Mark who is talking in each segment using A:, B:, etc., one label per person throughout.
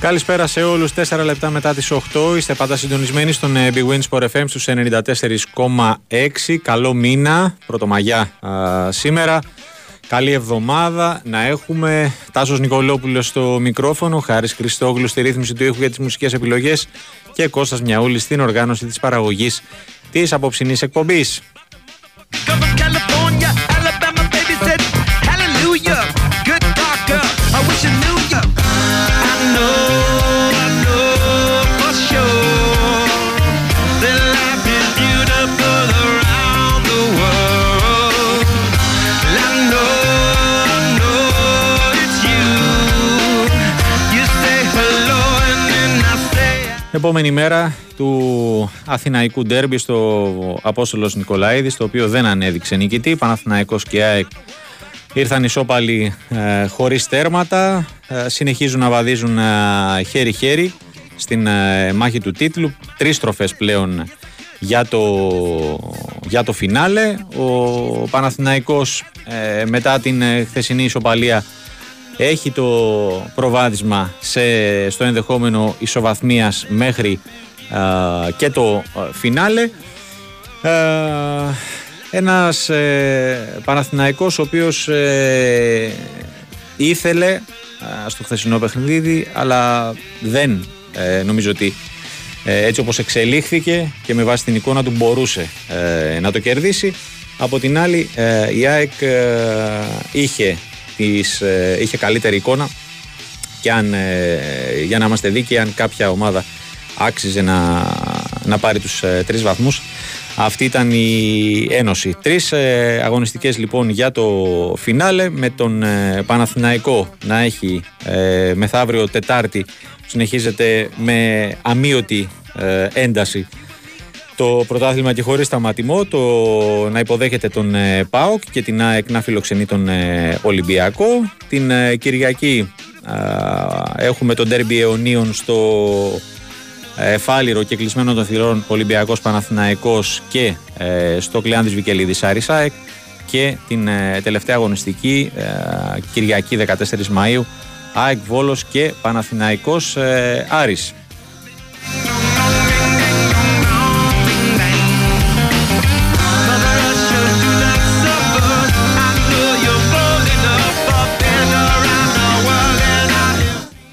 A: Καλησπέρα σε όλους. 4 λεπτά μετά τις 8. Είστε πάντα συντονισμένοι στον ε, Big Win Sport FM στους 94,6. Καλό μήνα. Πρωτομαγιά σήμερα. Καλή εβδομάδα να έχουμε. Τάσος Νικολόπουλος στο μικρόφωνο. Χάρης Χριστόγλου στη ρύθμιση του ήχου για τις μουσικές επιλογές. Και Κώστας Μιαούλη στην οργάνωση της παραγωγής της απόψινής εκπομπής. Επόμενη μέρα του Αθηναϊκού Ντέρμπι στο Απόστολος Νικολαίδης, το οποίο δεν ανέδειξε νικητή. Παναθηναϊκός και ΑΕΚ ήρθαν ισόπαλοι ε, χωρίς τέρματα, ε, συνεχίζουν να βαδίζουν ε, χέρι-χέρι στην ε, μάχη του τίτλου. Τρεις τροφές πλέον για το, για το φινάλε. Ο Παναθηναϊκός μετά την χθεσινή ισοπαλία έχει το προβάδισμα σε, στο ενδεχόμενο ισοβαθμίας μέχρι και το φινάλε. Ένας ε, Παναθηναϊκός ο οποίος ε, ήθελε στο χθεσινό παιχνίδι αλλά δεν ε, νομίζω ότι ε, έτσι όπως εξελίχθηκε και με βάση την εικόνα του μπορούσε να το κερδίσει. Από την άλλη η ΑΕΚ είχε, τις, είχε καλύτερη εικόνα και αν, για να είμαστε δίκαιοι αν κάποια ομάδα άξιζε να, να πάρει τους τρεις βαθμούς αυτή ήταν η ένωση. Τρεις ε, αγωνιστικές λοιπόν για το φινάλε με τον ε, Παναθηναϊκό να έχει ε, μεθαύριο Τετάρτη συνεχίζεται με αμύωτη ε, ένταση το πρωτάθλημα και χωρίς σταματημό το να υποδέχεται τον ε, ΠΑΟΚ και την ΑΕΚ να φιλοξενεί τον Ολυμπιακό. Την Κυριακή έχουμε τον Ντέρμπι Αιωνίων στο Φάληρο και κλεισμένο των θηρών Ολυμπιακός Παναθηναϊκός και ε, στο κλειάν τη Βικελίδη Άρισάεκ και την ε, τελευταία αγωνιστική ε, Κυριακή 14 Μαου ΑΕΚ Βόλος και Παναθηναϊκός Άρης.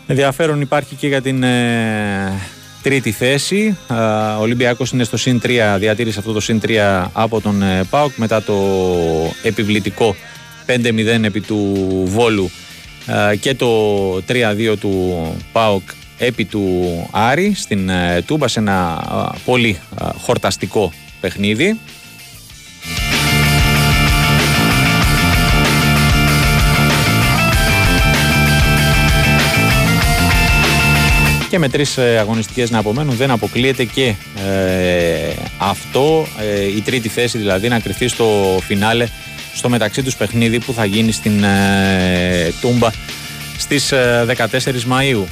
A: Ενδιαφέρον υπάρχει και για την τρίτη θέση. Ο Ολυμπιακός είναι στο συν 3, διατήρησε αυτό το συν 3 από τον ε, ΠΑΟΚ μετά το επιβλητικό 5-0 επί του Βόλου και το 3-2 του ΠΑΟΚ επί του Άρη στην ε, Τούμπα σε ένα πολύ χορταστικό παιχνίδι. Και με τρεις ε, αγωνιστικές να απομένουν δεν αποκλείεται και ε, αυτό ε, η τρίτη θέση δηλαδή να κρυφτεί στο φινάλε στο μεταξύ τους παιχνίδι που θα γίνει στην Τούμπα στις 14 Μαΐου.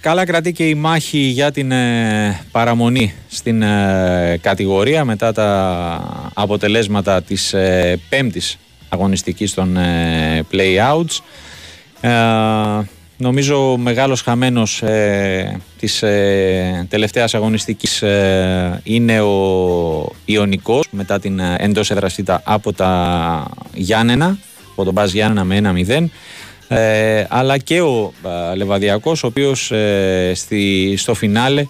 A: Καλά κρατεί και η μάχη για την ε, παραμονή στην ε, κατηγορία μετά τα αποτελέσματα της ε, πέμπτης αγωνιστικής των play-outs. Νομίζω μεγάλος χαμένος της τελευταίας αγωνιστικής είναι ο Ιωνικός μετά την εντός εδραστήτα από τα Γιάννενα, από τον Μπάζ Γιάννενα με 1-0. Ε, αλλά και ο ε, Λεβαδιακός ο οποίος ε, στη, στο φινάλε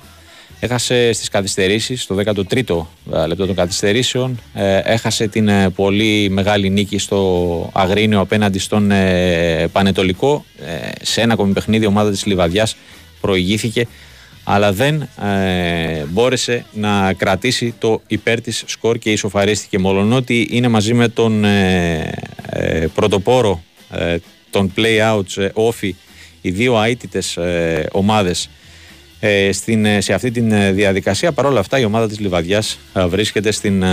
A: έχασε στις καθυστερήσεις στο 13ο ε, λεπτό των καθυστερήσεων έχασε την πολύ μεγάλη νίκη στο Αγρίνιο απέναντι στον Πανετολικό. Σε ένα ακόμη παιχνίδι ομάδα της Λιβαδιάς προηγήθηκε αλλά δεν μπόρεσε να κρατήσει το υπέρ της σκορ και ισοφαρίστηκε. Μόλον ότι είναι μαζί με τον πρωτοπόρο των play-outs όφη, οι δύο αίτητες ε, ομάδες ε, στην, σε αυτή τη διαδικασία. Παρ' όλα αυτά η ομάδα της Λιβαδιάς βρίσκεται στην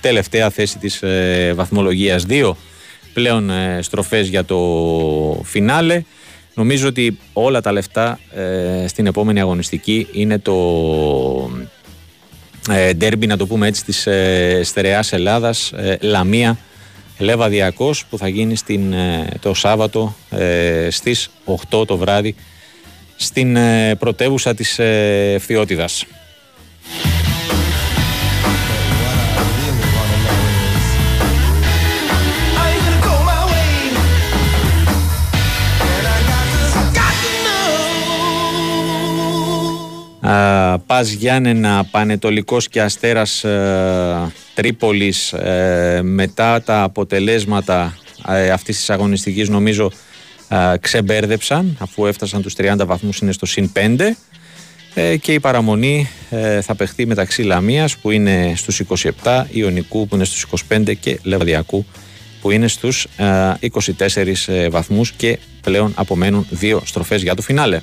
A: τελευταία θέση της βαθμολογίας. Δύο πλέον στροφές για το φινάλε. Νομίζω ότι όλα τα λεφτά στην επόμενη αγωνιστική είναι το ντέρμπι, να το πούμε έτσι, της Στερεάς Ελλάδας, Λαμία Λεβαδιακός που θα γίνει στην, ε, το Σάββατο ε, στις 8 το βράδυ στην ε, πρωτεύουσα της Ευθυότητας. Πας Γιάννενα, Πανετολικός και Αστέρας ε, Τρίπολης ε, μετά τα αποτελέσματα ε, αυτής της αγωνιστικής νομίζω ε, ξεμπέρδεψαν αφού έφτασαν τους 30 βαθμούς είναι στο συν 5 ε, και η παραμονή θα παιχτεί μεταξύ Λαμίας που είναι στους 27, Ιωνικού που είναι στους 25 και Λεβαδιακού που είναι στους 24 βαθμούς και πλέον απομένουν δύο στροφές για το φινάλε.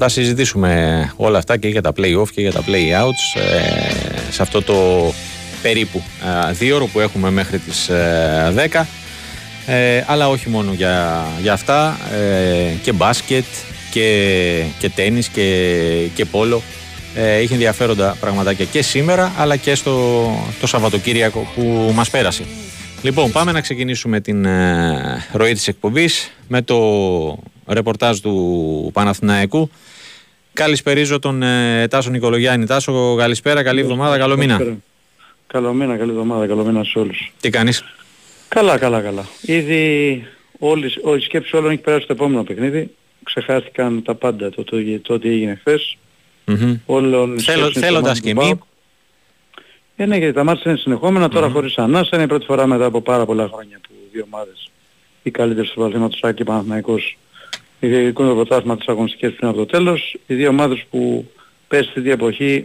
A: Θα τα συζητήσουμε όλα αυτά και για τα play-off και για τα play-outs ε, σε αυτό το περίπου ε, δύο που έχουμε μέχρι τις 10 ε, αλλά όχι μόνο για, για αυτά και μπάσκετ και, και τένις και, και πόλο είχε ενδιαφέροντα πραγματάκια και σήμερα αλλά και στο το Σαββατοκύριακο που μας πέρασε. Λοιπόν, πάμε να ξεκινήσουμε την ροή της εκπομπής με το ρεπορτάζ του Παναθηναϊκού. Καλησπερίζω τον ε, Τάσο Νικολογιάννη. Τάσο, καλησπέρα, καλή εβδομάδα, καλό μήνα.
B: Καλό μήνα, καλή εβδομάδα, καλό μήνα σε όλους.
A: Τι κάνεις;
B: Καλά, καλά, καλά. Ήδη όλη, η σκέψη όλων έχει περάσει στο επόμενο παιχνίδι. Ξεχάστηκαν τα πάντα το, το, το, ό,τι έγινε χθες. Mm-hmm. Όλων
A: Θέλω, θέλοντας και εμείς.
B: Ε, ναι, γιατί τα μάτια είναι συνεχόμενα, τώρα mm-hmm. χωρίς ανάσα. Είναι η πρώτη φορά μετά από πάρα πολλά χρόνια που δύο ομάδες, οι καλύτερες του Παλθήματος Άκη Παναθηναϊκός διεκδικούν το πρωτάθλημα της αγωνιστικής πριν από το τέλος. Οι δύο ομάδες που πέσει στη εποχή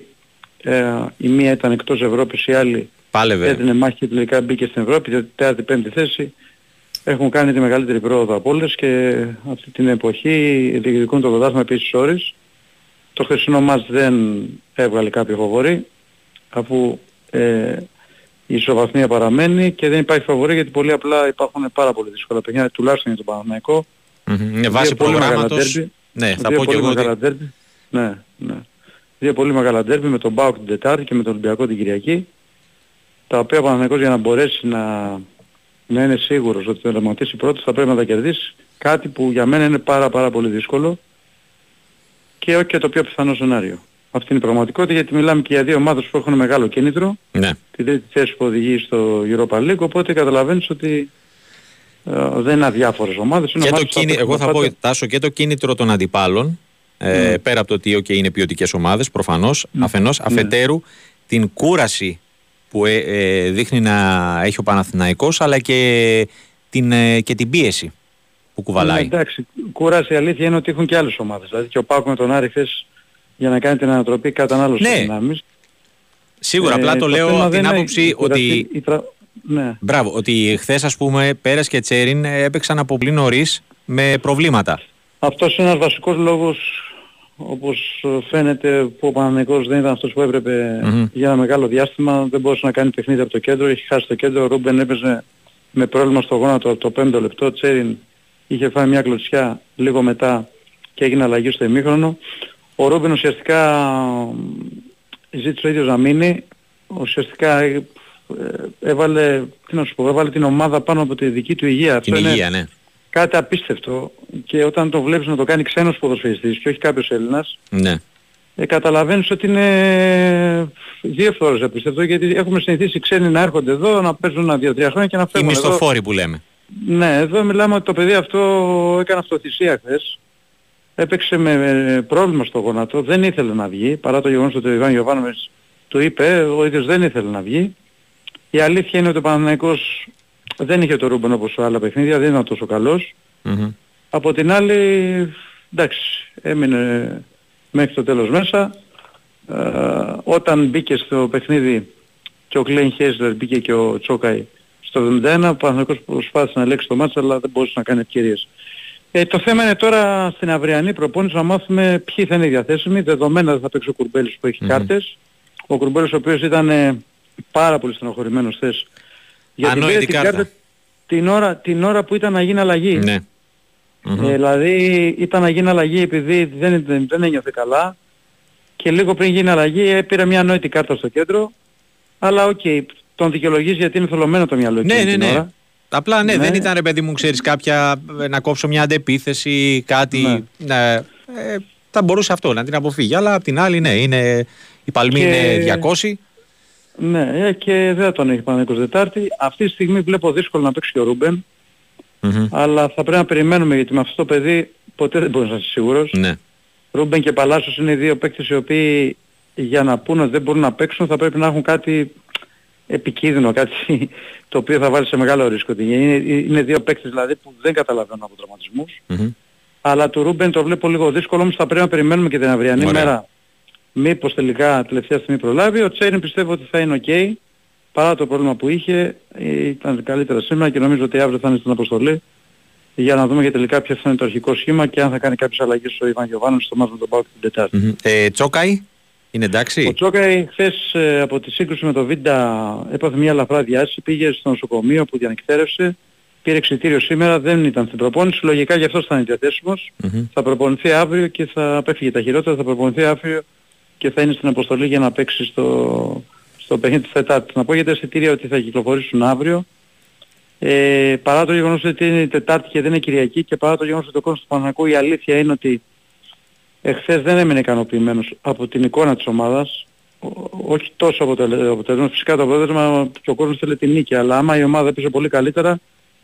B: ε, η μία ήταν εκτός Ευρώπης, η άλλη
A: Πάλευε.
B: έδινε μάχη και τελικά μπήκε στην Ευρώπη, η τέταρτη πέμπτη θέση. Έχουν κάνει τη μεγαλύτερη πρόοδο από όλες και αυτή την εποχή διεκδικούν το πρωτάθλημα επίσης ώρες. Το χθεσινό μας δεν έβγαλε κάποιο φοβορή αφού ε, η ισοβαθμία παραμένει και δεν υπάρχει φαβορή γιατί πολύ απλά υπάρχουν πάρα πολύ δύσκολα παιχνίδια τουλάχιστον για τον Παναθηναϊκό
A: Mm-hmm. βάση προγράμματος. Ναι, θα πω και εγώ ότι...
B: Ναι, ναι. Δύο πολύ μεγάλα ντέρμπι με τον Μπάουκ την Τετάρτη και με τον Ολυμπιακό την Κυριακή. Τα οποία ο Παναθηναϊκός για να μπορέσει να, να είναι σίγουρος ότι θα δραματίσει πρώτος θα πρέπει να τα κερδίσει. Κάτι που για μένα είναι πάρα πάρα πολύ δύσκολο και όχι και το πιο πιθανό σενάριο. Αυτή είναι η πραγματικότητα γιατί μιλάμε και για δύο ομάδες που έχουν μεγάλο κίνητρο.
A: Ναι.
B: Την τρίτη θέση που οδηγεί στο Europa League οπότε καταλαβαίνεις ότι ε, δεν είναι αδιάφορες ομάδες.
A: Είναι και ομάδες το κίνη, εγώ θα πω, Τάσο, και το κίνητρο των αντιπάλων, ε, ναι. πέρα από το ότι okay, είναι ποιοτικές ομάδες, προφανώς, mm. αφενός, ναι. αφετέρου, την κούραση που ε, ε, δείχνει να έχει ο Παναθηναϊκός, αλλά και την, ε, και την πίεση που κουβαλάει. Ναι,
B: εντάξει, κούραση η αλήθεια είναι ότι έχουν και άλλες ομάδες. Δηλαδή και ο ΠΑΟΚ με τον Άρη χθες για να κάνει την ανατροπή κατανάλωση ναι. δυνάμεις.
A: Σίγουρα, απλά το λέω την άποψη ότι... Ναι. Μπράβο, ότι χθες ας πούμε Πέρεθ και Τσέριν έπαιξαν από πολύ νωρίς με προβλήματα.
B: Αυτός είναι ένας βασικός λόγος όπως φαίνεται που ο Παναθηναϊκός δεν ήταν αυτός που επρεπε για ένα μεγάλο διάστημα, δεν μπορούσε να κάνει παιχνίδι από το κέντρο, έχει χάσει το κέντρο, ο Ρούμπεν έπαιζε με πρόβλημα στο γόνατο από το πέμπτο λεπτό, Τσέριν είχε φάει μια κλωτσιά λίγο μετά και έγινε αλλαγή στο ημίχρονο. Ο Ρούμπεν ουσιαστικά ζήτησε ο ίδιος να μείνει, ουσιαστικά ε, έβαλε, τι να σου πω, έβαλε την ομάδα πάνω από τη δική του υγεία.
A: Την υγεία, ναι.
B: κάτι απίστευτο και όταν το βλέπεις να το κάνει ξένος ποδοσφαιριστής και όχι κάποιος Έλληνας,
A: ναι.
B: ε, καταλαβαίνεις ότι είναι δύο φορές απίστευτο γιατί έχουμε συνηθίσει ξένοι να έρχονται εδώ, να παίζουν ένα δύο-τρία χρόνια και να φεύγουν
A: Οι μισθοφόροι που λέμε.
B: Ναι, εδώ μιλάμε ότι το παιδί αυτό έκανε αυτοθυσία χθες. Έπαιξε με πρόβλημα στο γόνατο, δεν ήθελε να βγει, παρά το γεγονός ότι ο Ιβάν Γιωβάνοβιτς του είπε, ο ίδιος δεν ήθελε να βγει. Η αλήθεια είναι ότι ο Παναθηναϊκός δεν είχε το Ρούμπεν όπως άλλα παιχνίδια, δεν ήταν τόσο Από την άλλη, εντάξει, έμεινε μέχρι το τέλος μέσα. Ε, όταν μπήκε στο παιχνίδι και ο Κλέιν Χέσλερ μπήκε και ο Τσόκαη στο 71, ο Παναθηναϊκός προσπάθησε να ελέγξει το μάτσα αλλά δεν μπορούσε να κάνει ευκαιρίες. Ε, το θέμα είναι τώρα στην αυριανή προπόνηση να μάθουμε ποιοι θα είναι οι διαθέσιμοι, δεδομένα δεν θα παίξει ο Κουρμπέλης που έχει κάρτες. Ο Κουρμπέλης ο οποίος ήταν ε, πάρα πολύ στενοχωρημένος θες
A: γιατί πήρε την κάρτα
B: την ώρα, την ώρα που ήταν να γίνει αλλαγή.
A: Ναι.
B: Ε, δηλαδή ήταν να γίνει αλλαγή επειδή δεν, δεν, δεν ένιωθε καλά και λίγο πριν γίνει αλλαγή ε, πήρε μια ανόητη κάρτα στο κέντρο αλλά ok, okay, τον δικαιολογείς γιατί είναι θολωμένο το μυαλό
A: ναι, ναι, ναι. Ώρα. Απλά ναι, ναι, δεν ήταν ρε παιδί μου, ξέρεις κάποια, να κόψω μια αντεπίθεση, κάτι, ναι. ναι ε, θα μπορούσε αυτό να την αποφύγει. Αλλά απ' την άλλη ναι, είναι, η παλμή και... είναι 200.
B: Ναι, ε, και δεν τον έχει πάνω 24 Τετάρτη. Αυτή τη στιγμή βλέπω δύσκολο να παίξει και ο Ρούμπεν. Mm-hmm. Αλλά θα πρέπει να περιμένουμε γιατί με αυτό το παιδί ποτέ δεν μπορείς να είσαι σίγουρος.
A: Ναι.
B: Ρούμπεν και Παλάσιος είναι δύο παίκτες οι οποίοι για να πούνε ότι δεν μπορούν να παίξουν θα πρέπει να έχουν κάτι επικίνδυνο, κάτι το οποίο θα βάλει σε μεγάλο ρίσκο. Είναι, είναι δύο παίκτες δηλαδή που δεν καταλαβαίνουν από τραυματισμούς. Mm-hmm. Αλλά του Ρούμπεν το βλέπω λίγο δύσκολο, όμως θα πρέπει να περιμένουμε και την αυριανή μέρα μήπως τελικά τελευταία στιγμή προλάβει. Ο Τσέριν πιστεύω ότι θα είναι ok. Παρά το πρόβλημα που είχε, ήταν καλύτερα σήμερα και νομίζω ότι αύριο θα είναι στην αποστολή για να δούμε και τελικά ποιο θα είναι το αρχικό σχήμα και αν θα κάνει κάποιες αλλαγές ο Ιβάν Γιωβάνος στο μάτς με τον Πάο την Τετάρτη. Mm-hmm.
A: Ε, Τσόκαη, είναι εντάξει;
B: Ο Τσόκαη χθες ε, από τη σύγκρουση με τον Βίντα έπαθε μια λαφρά διάση, πήγε στο νοσοκομείο που διανυκτέρευσε, πήρε εξητήριο σήμερα, δεν ήταν στην προπόνηση, λογικά γι' αυτό θα είναι διαθέσιμος. Mm-hmm. Θα προπονηθεί αύριο και θα απέφυγε τα χειρότερα, θα προπονηθεί αύριο και θα είναι στην αποστολή για να παίξει στο, στο παιχνίδι της Τετάρτης. Να πω για τα εισιτήρια ότι θα κυκλοφορήσουν αύριο. Ε, παρά το γεγονός ότι είναι Τετάρτη και δεν είναι Κυριακή και παρά το γεγονός ότι το κόσμο του Παναγικού η αλήθεια είναι ότι εχθές δεν έμεινε ικανοποιημένος από την εικόνα της ομάδας. όχι τόσο αποτελεσμα. Φυσικά το αποτέλεσμα και ο κόσμος θέλει την νίκη, αλλά άμα η ομάδα έπαιζε πολύ καλύτερα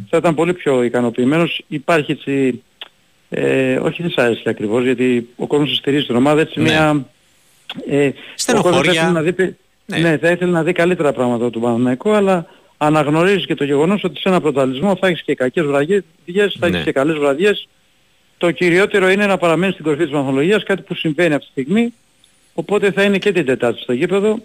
B: θα ήταν πολύ πιο ικανοποιημένος. Υπάρχει έτσι, ε, όχι δυσάρεστη ακριβώς, γιατί ο κόσμος στηρίζει την ομάδα, έτσι ναι. μια
A: ε, Στενοχώρια.
B: Να δει, ναι. ναι. θα ήθελε να δει καλύτερα πράγματα του Παναθηναϊκού, αλλά αναγνωρίζεις και το γεγονός ότι σε ένα πρωταλισμό θα έχεις και κακές βραδιές, θα έχεις ναι. και καλές βραδιές. Το κυριότερο είναι να παραμένεις στην κορυφή της μαθολογίας, κάτι που συμβαίνει αυτή τη στιγμή. Οπότε θα είναι και την Τετάρτη στο γήπεδο.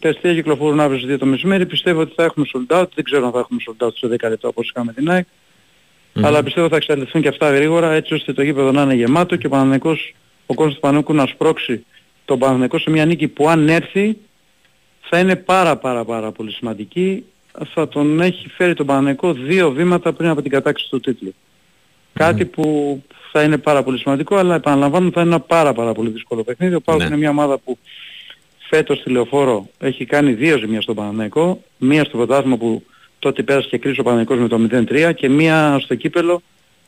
B: Τα εστία κυκλοφορούν αύριο στις 2 το μεσημέρι. Πιστεύω ότι θα έχουμε sold out. Δεν ξέρω αν θα έχουμε sold out στο 10 λεπτό όπως είχαμε την ΑΕΚ. Mm-hmm. Αλλά πιστεύω θα εξαρτηθούν και αυτά γρήγορα έτσι ώστε το γήπεδο να είναι γεμάτο και ο Παναναϊκός, ο κόσμος του Παναναϊκού να σπρώξει τον Παναθηναϊκό σε μια νίκη που αν έρθει θα είναι πάρα πάρα πάρα πολύ σημαντική. Θα τον έχει φέρει τον Παναθηναϊκό δύο βήματα πριν από την κατάξυση του τίτλου. Κάτι που θα είναι πάρα πολύ σημαντικό, αλλά επαναλαμβάνω θα είναι ένα πάρα πάρα πολύ δύσκολο παιχνίδι. Ο Πάουκ ναι. είναι μια ομάδα που φέτος στη Λεωφόρο έχει κάνει δύο ζημιά στον Παναθηναϊκό. Μία στο πρωτάθλημα που τότε πέρασε και κρίση ο Παναθηναϊκός με το 0-3 και μία στο κύπελο ο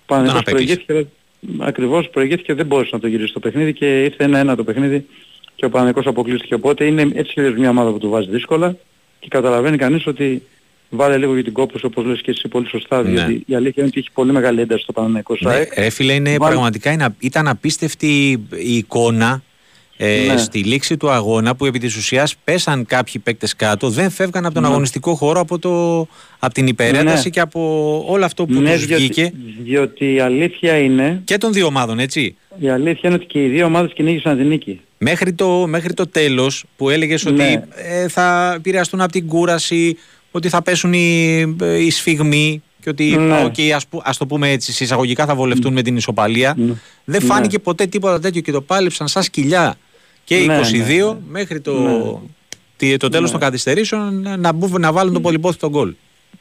B: Παναθηναϊκός προηγήθηκε, ακριβώς προηγήθηκε δεν μπορούσε να το γυρίσει το παιχνίδι και ήρθε ένα-ένα το παιχνίδι και ο Παναγικός αποκλείστηκε. Οπότε είναι έτσι και μια ομάδα που του βάζει δύσκολα και καταλαβαίνει κανείς ότι βάλε λίγο για την κόπωση όπως λες και εσύ πολύ σωστά. Ναι. Διότι η αλήθεια είναι ότι έχει πολύ μεγάλη ένταση στο Παναγικό ναι,
A: Ρε φίλε, είναι, πραγματικά ήταν απίστευτη η εικόνα ε, ναι. στη λήξη του αγώνα που επί της ουσίας πέσαν κάποιοι παίκτες κάτω, δεν φεύγαν από τον ναι. αγωνιστικό χώρο, από, το, από την υπερένταση ναι. και από όλο αυτό που ναι, τους διότι, βγήκε.
B: Διότι η αλήθεια είναι...
A: Και των δύο ομάδων, έτσι.
B: Η αλήθεια είναι ότι και οι δύο ομάδες κυνήγησαν την νίκη.
A: Μέχρι το, μέχρι το τέλος που έλεγες ότι ναι. ε, θα επηρεαστούν από την κούραση, ότι θα πέσουν οι, οι σφιγμοί και ότι ναι. okay, ας, ας το πούμε έτσι, συσσαγωγικά θα βολευτούν με την ισοπαλία. Δεν φάνηκε ποτέ τίποτα τέτοιο και το πάλεψαν σαν σκυλιά και οι 22 ναι, μέχρι το, ναι. το τέλος των καθυστερήσεων να, να βάλουν το πολυπόθητο γκολ.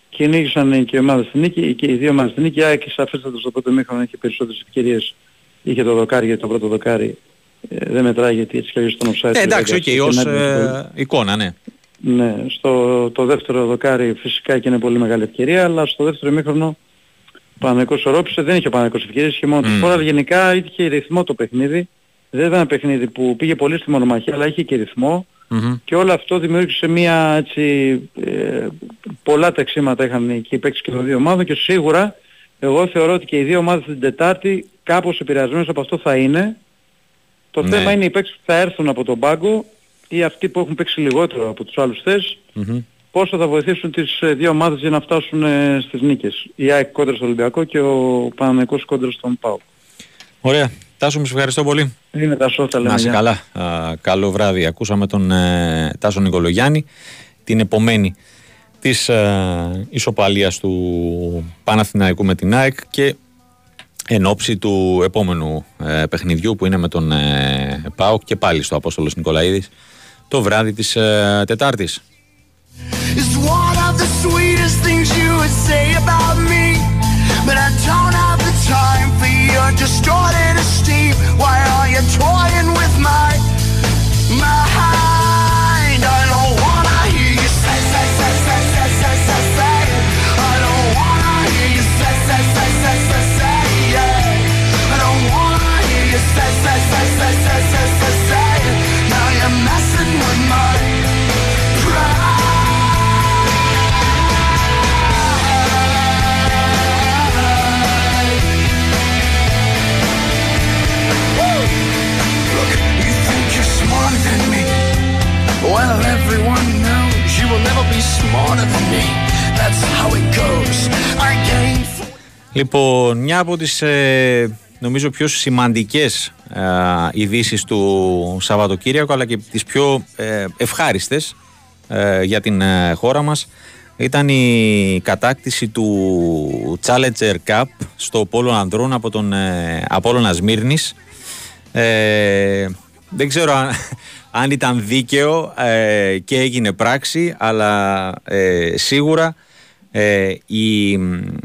B: Κυνήγησαν και οι ομάδες στην νίκη και οι δύο ομάδες στην νίκη. Η ΑΕΚ σαφέστατα στο πρώτο μήχρονο είχε περισσότερες ευκαιρίες. Είχε το δοκάρι για το πρώτο δοκάρι. Ε, δεν μετράει γιατί έτσι και στον offside.
A: Ε, εντάξει, οκ, okay, ως ε, εικόνα, ναι.
B: Ναι, στο το δεύτερο δοκάρι φυσικά και είναι πολύ μεγάλη ευκαιρία, αλλά στο δεύτερο μήχρονο Παναγικός ορόψησε, δεν είχε ο Παναγικός ευκαιρίες, είχε μόνο mm. αλλά γενικά είχε ρυθμό το παιχνίδι. Δεν ήταν ένα παιχνίδι που πήγε πολύ στη μονομαχία, αλλά είχε και ρυθμο Και όλο αυτό δημιούργησε μια έτσι, ε, πολλά ταξίματα είχαν εκεί παίξει και των δύο ομάδων και σίγουρα εγώ θεωρώ ότι και οι δύο ομάδες την Τετάρτη κάπως επηρεασμένες από αυτό θα είναι. Το ναι. θέμα είναι οι παίκτες που θα έρθουν από τον πάγκο ή αυτοί που έχουν παίξει λιγότερο από τους άλλους θες, mm-hmm. πόσο θα βοηθήσουν τις ε, δύο ομάδες για να φτάσουν ε, στις νίκες. Η ΑΕΚ κόντρα στο Ολυμπιακό και ο Παναμαϊκός κόντρα στον ΠΑΟ.
A: Ωραία. Τάσο, μου ευχαριστώ πολύ.
B: Είναι Τάσο, τα λέμε.
A: Να είσαι καλά. καλό βράδυ. Ακούσαμε τον ε, Τάσο Νικολογιάννη. Την επομένη της ε, ισοπαλίας του Παναθηναϊκού με την ΑΕΚ και εν ώψη του επόμενου ε, παιχνιδιού που είναι με τον ε, ΠΑΟΚ και πάλι στο Απόστολος Νικολαίδης το βράδυ της ε, Τετάρτης. Λοιπόν, μια από τις ε, νομίζω πιο σημαντικές ε, ειδήσεις του Σαββατοκύριακου αλλά και τις πιο ε, ευχάριστες ε, για την ε, χώρα μας ήταν η κατάκτηση του Challenger Cup στο Πόλο Ανδρών από τον ε, Απόλλωνας Σμύρνης. δεν ξέρω αν, αν ήταν δίκαιο και έγινε πράξη αλλά σίγουρα ε, οι,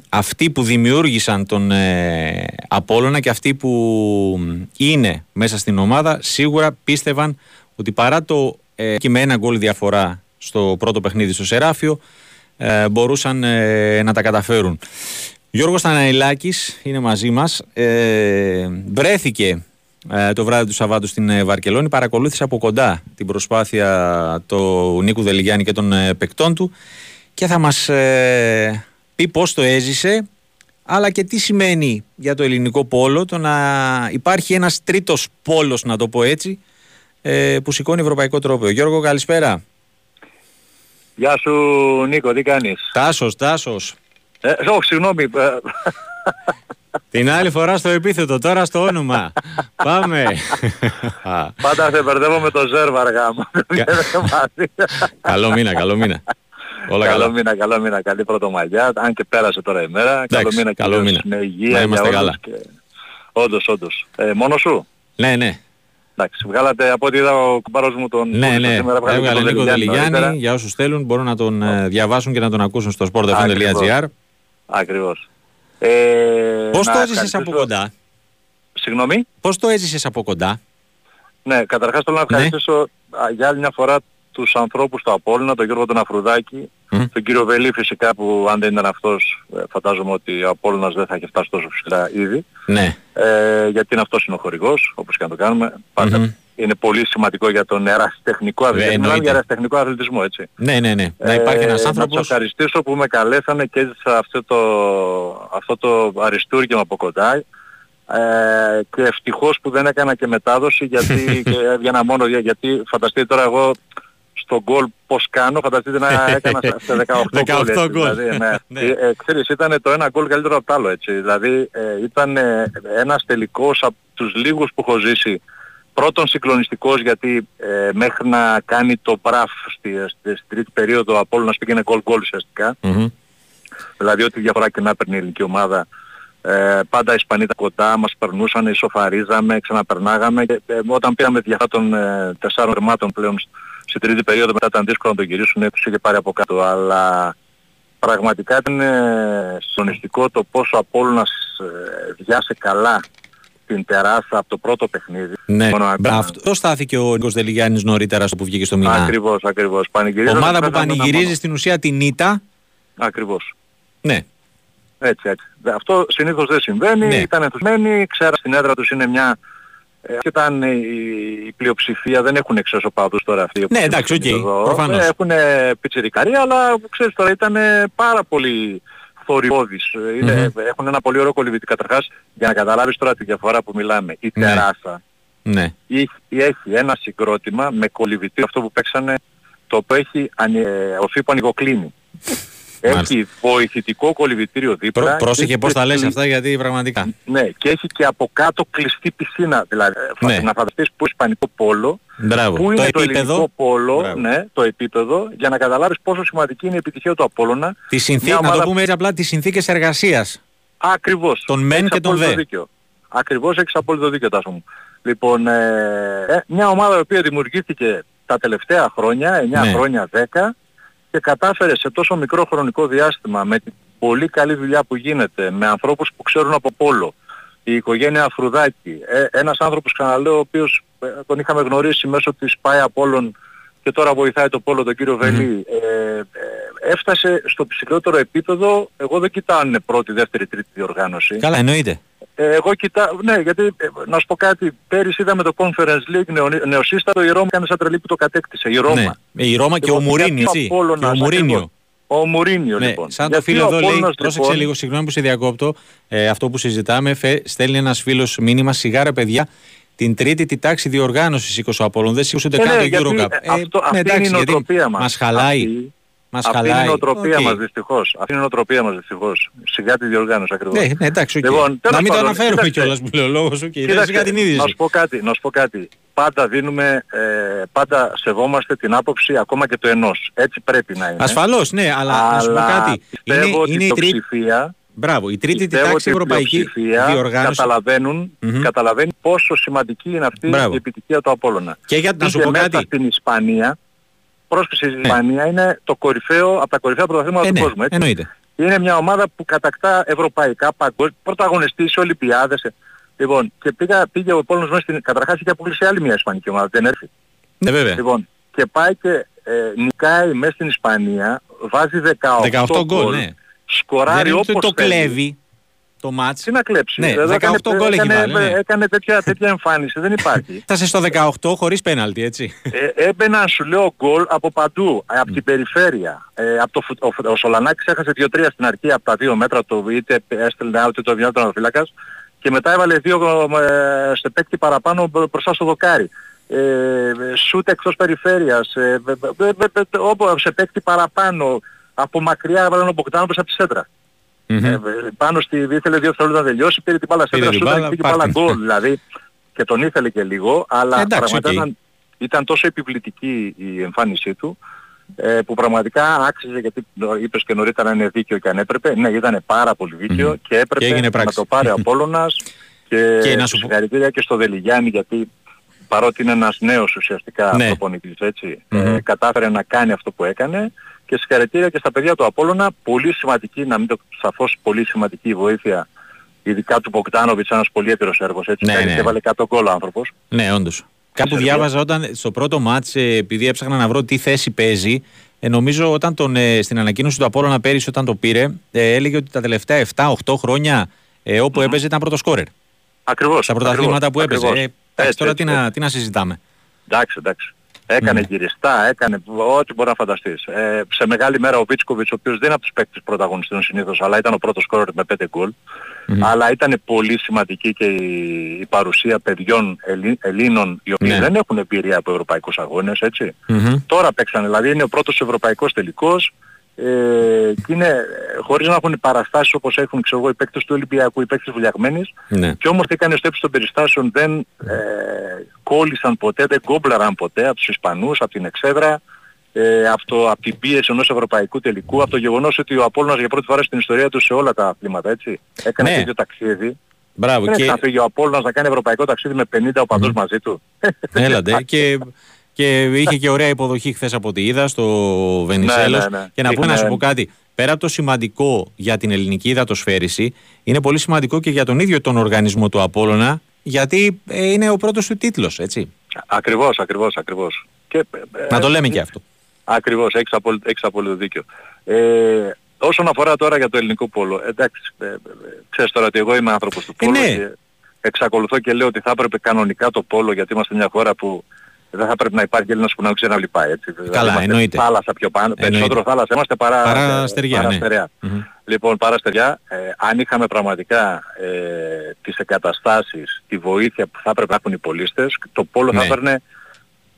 A: αυτοί που δημιούργησαν τον ε, Απόλλωνα και αυτοί που είναι μέσα στην ομάδα σίγουρα πίστευαν ότι παρά το ε, και με ένα γκολ διαφορά στο πρώτο παιχνίδι στο Σεράφιο ε, μπορούσαν ε, να τα καταφέρουν. Γιώργος Ταναϊλάκης είναι μαζί μας. Ε, βρέθηκε το βράδυ του Σαββάτου στην Βαρκελόνη. Παρακολούθησε από κοντά την προσπάθεια του Νίκου Δελιγιάννη και των παικτών του και θα μας ε, πει πώς το έζησε αλλά και τι σημαίνει για το ελληνικό πόλο το να υπάρχει ένας τρίτος πόλος να το πω έτσι ε, που σηκώνει ευρωπαϊκό τρόπο. Γιώργο καλησπέρα.
C: Γεια σου Νίκο, τι κάνεις;
A: Τάσος, Τάσος.
C: Ε, όχι, συγγνώμη. Ε,
A: Την άλλη φορά στο επίθετο, τώρα στο όνομα. Πάμε.
C: Πάντα σε μπερδεύω με το Ζέρβαργα
A: καλό μήνα, καλό μήνα.
C: Όλα καλό καλά. μήνα, καλό μήνα, καλή πρωτομαγιά, αν και πέρασε τώρα η μέρα. Εντάξει,
A: καλό μήνα, καλό μήνα.
C: με υγεία για καλά. Και... Όντως, όντως. Ε, μόνος σου;
A: Ναι, ναι.
C: Εντάξει, βγάλατε από ό,τι είδα ο κουμπάρος μου τον
A: Ναι, ναι, έβγαλε Νίκο Δελιγιάννη, για όσους θέλουν μπορούν να τον oh. διαβάσουν και να τον ακούσουν στο sport.gr.
C: Ακριβώς.
A: Ε, Πώς το έζησες από κοντά;
C: Συγγνώμη;
A: Πώς το έζησες από κοντά;
C: Ναι, καταρχάς θέλω να ναι. ευχαριστήσω ναι. για άλλη μια φορά τους ανθρώπους του Απόλλωνα, τον Γιώργο τον Αφρουδάκη, τον κύριο Βελή φυσικά που αν δεν ήταν αυτός ε, φαντάζομαι ότι ο Απόλλωνας δεν θα είχε φτάσει τόσο ψηλά ήδη.
A: Ναι.
C: Ε, γιατί είναι αυτός είναι ο χορηγός, όπως και να το κάνουμε. Είναι πολύ σημαντικό για τον ερασιτεχνικό αθλητισμό. Μιλάμε για ερασιτεχνικό αθλητισμό, έτσι.
A: Ναι, ναι, ναι. Να υπάρχει ένας ε, άνθρωπος...
C: Να σας ευχαριστήσω που με καλέσανε και έζησα αυτό το, αυτό το αριστούργημα από κοντά. Ε, και ευτυχώς που δεν έκανα και μετάδοση γιατί και έβγαινα μόνο γιατί φανταστείτε τώρα εγώ στο γκολ πώς κάνω, φανταστείτε να έκανα σε 18 γκολ. Δηλαδή, ναι. ναι. Ε, ε, ξέρεις, ήταν το ένα γκολ καλύτερο από το άλλο έτσι. Δηλαδή ε, ήταν ε, ένας τελικός από τους λίγους που έχω ζήσει πρώτον συγκλονιστικός γιατί ε, μέχρι να κάνει το μπραφ στη, στη, στη τρίτη περίοδο από όλο να πήγαινε γκολ γκολ ουσιαστικά. Mm-hmm. Δηλαδή ό,τι διαφορά και να έπαιρνε η ελληνική ομάδα ε, πάντα οι Ισπανοί ήταν κοντά, μας περνούσαν, ισοφαρίζαμε, ξαναπερνάγαμε και ε, όταν πήραμε διαφορά των ε, τεσσάρων ρημάτων πλέον στην τρίτη περίοδο μετά ήταν δύσκολο να τον γυρίσουν, τους είχε πάρει από κάτω, αλλά πραγματικά ήταν ε, συντονιστικό το πόσο Απόλλωνας ε, βιάσε καλά την τεράστια από το πρώτο παιχνίδι.
A: Ναι, αυτός στάθηκε ο Νίκος Δελιγιάννης νωρίτερα στο που βγήκε στο μήνα.
C: Ακριβώς, ακριβώς.
A: Ομάδα που πανηγυρίζει στην ουσία την ήττα.
C: Ακριβώς.
A: Ναι.
C: Έτσι, έτσι. Αυτό συνήθως δεν συμβαίνει, ναι. ήταν ενθουσμένοι, ξέρα στην έδρα τους είναι μια ε, και ήταν η, πλειοψηφία, δεν έχουν εξωσοπαδούς τώρα αυτοί.
A: Ναι, εντάξει, οκ, okay, προφανώς.
C: Ε, έχουν πιτσιρικαρία, αλλά ξέρεις τώρα ήταν πάρα πολύ θορυβόδης. Mm-hmm. Έχουν ένα πολύ ωραίο κολυβητή. Καταρχάς, για να καταλάβεις τώρα τη διαφορά που μιλάμε, η ναι. τεράσα
A: ναι.
C: έχει ένα συγκρότημα με κολυβητή αυτό που παίξανε το οποίο έχει ορφή που ανοιγοκλίνει. Έχει βοηθητικό κολυβητήριο δίπλα. Πρό,
A: πρόσεχε πώς τα λες αυτά γιατί πραγματικά.
C: Ναι, και έχει και από κάτω κλειστή πισίνα. Δηλαδή, ναι. να φανταστείς που ισπανικό πόλο,
A: Μπράβο.
C: που είναι
A: το,
C: το ελληνικό πόλο, ναι, το επίπεδο, για να καταλάβεις πόσο σημαντική είναι η επιτυχία του Απόλλωνα.
A: Τη συνθή... Να το πούμε έτσι απλά τις συνθήκες εργασίας.
C: Ακριβώς.
A: Τον μεν και τον δε.
C: Δίκιο. Ακριβώς έχεις απόλυτο δίκιο Τάσο μου. Λοιπόν, ε, ε, μια ομάδα η οποία δημιουργήθηκε τα τελευταία χρόνια, 9 ναι. χρόνια, 10, και κατάφερε σε τόσο μικρό χρονικό διάστημα με την πολύ καλή δουλειά που γίνεται, με ανθρώπους που ξέρουν από πόλο, η οικογένεια Αφρουδάκη, ε, ένας άνθρωπος ξαναλέω ο οποίος ε, τον είχαμε γνωρίσει μέσω της ΠΑΕ Απόλλων και τώρα βοηθάει το πόλο τον κύριο Βελή, ε, ε, έφτασε στο ψηλότερο επίπεδο, εγώ δεν κοιτάω αν είναι πρώτη, δεύτερη, τρίτη διοργάνωση.
A: Καλά εννοείται.
C: Ε, εγώ κοιτάω, ναι, γιατί ε, να σου πω κάτι, πέρυσι είδαμε το Conference League νεο, νεοσύστατο, η Ρώμα έκανε σαν τρελή που το κατέκτησε, η Ρώμα.
A: Ναι, η Ρώμα και ο λοιπόν, Μουρίνιο, έτσι. Και ο Μουρίνιο.
C: Ο Μουρίνιο
A: ναι,
C: λοιπόν.
A: Σαν το φίλο εδώ λέει, πρόσεξε λοιπόν... λίγο, συγγνώμη που σε διακόπτω, ε, αυτό που συζητάμε, φε, στέλνει ένας φίλος μήνυμα, σιγάρα παιδιά, την τρίτη τη τάξη διοργάνωσης 20 Απόλλων, δεν σήκωσε ούτε καν το Eurocap.
C: Ε, αυτό, ε, ναι, αυτή είναι η νοοτροπία μας.
A: Μας χαλάει.
C: Μας Αυτή είναι η νοοτροπία okay. μας δυστυχώς. Αυτή είναι η νοοτροπία μας δυστυχώς. Σιγά τη διοργάνωση ακριβώς.
A: Ναι, ναι εντάξει, okay. λοιπόν, να μην το αναφέρουμε κιόλας που λέει ο λόγος. Okay. Κοίταξε, την είδηση.
C: Να σου πω κάτι, να σου πω κάτι. Πάντα δίνουμε, ε, πάντα σεβόμαστε την άποψη ακόμα και του ενός. Έτσι πρέπει να είναι.
A: Ασφαλώς, ναι, αλλά, αλλά να σου πω κάτι.
C: Είναι, είναι η τρίτη...
A: Μπράβο, η τρίτη τη τάξη ευρωπαϊκή διοργάνωση.
C: Καταλαβαίνουν, mm-hmm. καταλαβαίνει πόσο σημαντική είναι αυτή Μπράβο. η επιτυχία του Απόλλωνα.
A: Και για να σου πω κάτι.
C: στην Ισπανία, πρόσκληση η Ισπανία ναι. είναι το κορυφαίο, από τα κορυφαία πρωταθλήματα
A: ε,
C: του
A: ναι,
C: κόσμου. Έτσι.
A: Εννοείται.
C: Είναι μια ομάδα που κατακτά ευρωπαϊκά, παγκόσμια, πρωταγωνιστής σε Ολυμπιάδες. Λοιπόν, και πήγα, πήγε ο Πόλος μέσα στην... Καταρχάς είχε αποκλείσει άλλη μια Ισπανική ομάδα, δεν έρθει.
A: Ναι βέβαια.
C: Λοιπόν, και πάει και ε, νικάει μέσα στην Ισπανία, βάζει 18, 18 γκολ, ναι. Σκοράρει
A: δεν
C: όπως
A: το κλέβει το μάτς.
C: Τι να κλέψει.
A: Ναι, 18 έκανε, γκολ έχει βάλει. Ναι.
C: Έκανε τέτοια, τέτοια εμφάνιση, δεν υπάρχει.
A: Φτάσε στο 18 χωρίς πέναλτι, έτσι.
C: Ε, έμπαιναν σου λέω γκολ από παντού, από την περιφέρεια. Ε, από το, ο, ο Σολανάκης έχασε 2-3 στην αρχή από τα 2 μέτρα του, είτε έστελνε out είτε το βγαίνει φύλακας και μετά έβαλε δύο ε, σε παίκτη παραπάνω μπροστά στο δοκάρι. Ε, σούτ εκτός περιφέρειας, ε, όπου σε παίκτη παραπάνω, από μακριά έβαλε ο Μποκτάνοπες από τη σέντρα. Mm-hmm. Ε, πάνω στη ήθελε δύο δευτερόλεπτα να τελειώσει, πήρε την μπάλα σέντρα, σούτ και την μπάλα γκολ δηλαδή. Και τον ήθελε και λίγο, αλλά
A: Εντάξει,
C: πραγματικά
A: okay.
C: ήταν, ήταν τόσο επιβλητική η εμφάνισή του ε, που πραγματικά άξιζε γιατί είπες και νωρίτερα είναι δίκαιο και αν έπρεπε. Ναι, ήταν πάρα πολύ δίκαιο mm-hmm. και έπρεπε
A: και
C: να το πάρει ο Απόλλωνας και,
A: και να σου
C: συγχαρητήρια και στο Δελιγιάννη γιατί παρότι είναι ένας νέος ουσιαστικά
A: ναι.
C: προπονητής έτσι, mm-hmm. ε, κατάφερε να κάνει αυτό που έκανε και συγχαρητήρια και στα παιδιά του Απόλλωνα, πολύ σημαντική, να μην το σαφώς πολύ σημαντική βοήθεια ειδικά του Μποκτάνοβιτς, ένας πολύ έτερος έργος, έτσι,
A: ναι, ναι.
C: έβαλε 100 γκολ άνθρωπος.
A: Ναι, όντως. Κάπου διάβαζα όταν στο πρώτο μάτς, ε, επειδή έψαχνα να βρω τι θέση παίζει, ε, νομίζω όταν τον, ε, στην ανακοίνωση του Απόλλωνα πέρυσι όταν το πήρε, ε, έλεγε ότι τα τελευταία 7-8 χρόνια ε, όπου mm-hmm. έπαιζε ήταν πρώτος σκόρερ.
C: Ακριβώς.
A: Στα πρωταθλήματα που έπαιζε. Ε, εντάξει, τώρα έτσι, τι, έτσι. Να, τι να συζητάμε.
C: Εντάξει, εντάξει. Έκανε mm. γυριστά, έκανε ό,τι μπορεί να φανταστείς. Ε, σε μεγάλη μέρα ο Βίτσκοβιτς, ο οποίος δεν είναι από τους παίκτες πρωταγωνιστών συνήθως, αλλά ήταν ο πρώτος σκόρερ με 5 γκολ. Mm. Αλλά ήταν πολύ σημαντική και η, η παρουσία παιδιών Ελλή, Ελλήνων, οι οποίοι ναι. δεν έχουν εμπειρία από ευρωπαϊκούς αγώνες, έτσι. Mm-hmm. Τώρα παίξανε, δηλαδή είναι ο πρώτος ευρωπαϊκός τελικός, ε, και είναι χωρίς να έχουν παραστάσεις όπως έχουν ξέρω εγώ, οι παίκτες του Ολυμπιακού, οι παίκτες βουλιαγμένης
A: ναι.
C: και όμως έκανε στο ύψος των περιστάσεων δεν ε, κόλλησαν ποτέ, δεν κόμπλαραν ποτέ από τους Ισπανούς, από την Εξέδρα, ε, από, το, από την πίεση ενός ευρωπαϊκού τελικού, από το γεγονός ότι ο Απόλλωνας για πρώτη φορά στην ιστορία του σε όλα τα αθλήματα, έτσι, έκανε
A: ναι.
C: τέτοιο ταξίδι.
A: Μπράβο.
C: Δεν
A: και...
C: θα φύγει ο Απόλλωνας να κάνει ευρωπαϊκό ταξίδι με 50 οπαδούς mm. μαζί του.
A: Έλατε και και είχε και ωραία υποδοχή χθες από ό,τι είδα στο Βενιζέλος.
C: Ναι, ναι, ναι.
A: Και να πούμε να σου πω κάτι. Πέρα από το σημαντικό για την ελληνική υδατοσφαίριση, είναι πολύ σημαντικό και για τον ίδιο τον οργανισμό του Απόλλωνα, γιατί ε, είναι ο πρώτος του τίτλος, έτσι.
C: Ακριβώς, ακριβώς, ακριβώς. Και,
A: να το λέμε και αυτό.
C: Ακριβώς, έχεις απόλυτο, έχεις απόλυτο δίκιο. Ε, όσον αφορά τώρα για το ελληνικό πόλο, εντάξει, ε, ε, ξέρεις τώρα ότι εγώ είμαι άνθρωπος του πόλου
A: ναι.
C: και εξακολουθώ και λέω ότι θα έπρεπε κανονικά το πόλο γιατί είμαστε μια χώρα που δεν θα πρέπει να υπάρχει Έλληνας που να ξέρει να βλυπάει έτσι.
A: Καλά,
C: είμαστε
A: εννοείται.
C: Θάλασσα πιο πάνω,
A: Εννοείται.
C: περισσότερο θάλασσα είμαστε παρά,
A: Παρά
C: ε,
A: στεριά,
C: παρά
A: ναι.
C: στεριά.
A: Μμμ.
C: Λοιπόν, παρά στεριά, ε, αν είχαμε πραγματικά ε, τις εγκαταστάσεις, τη βοήθεια που θα έπρεπε να έχουν οι πολίτες, το πόλο
A: Ναι.
C: θα έπαιρνε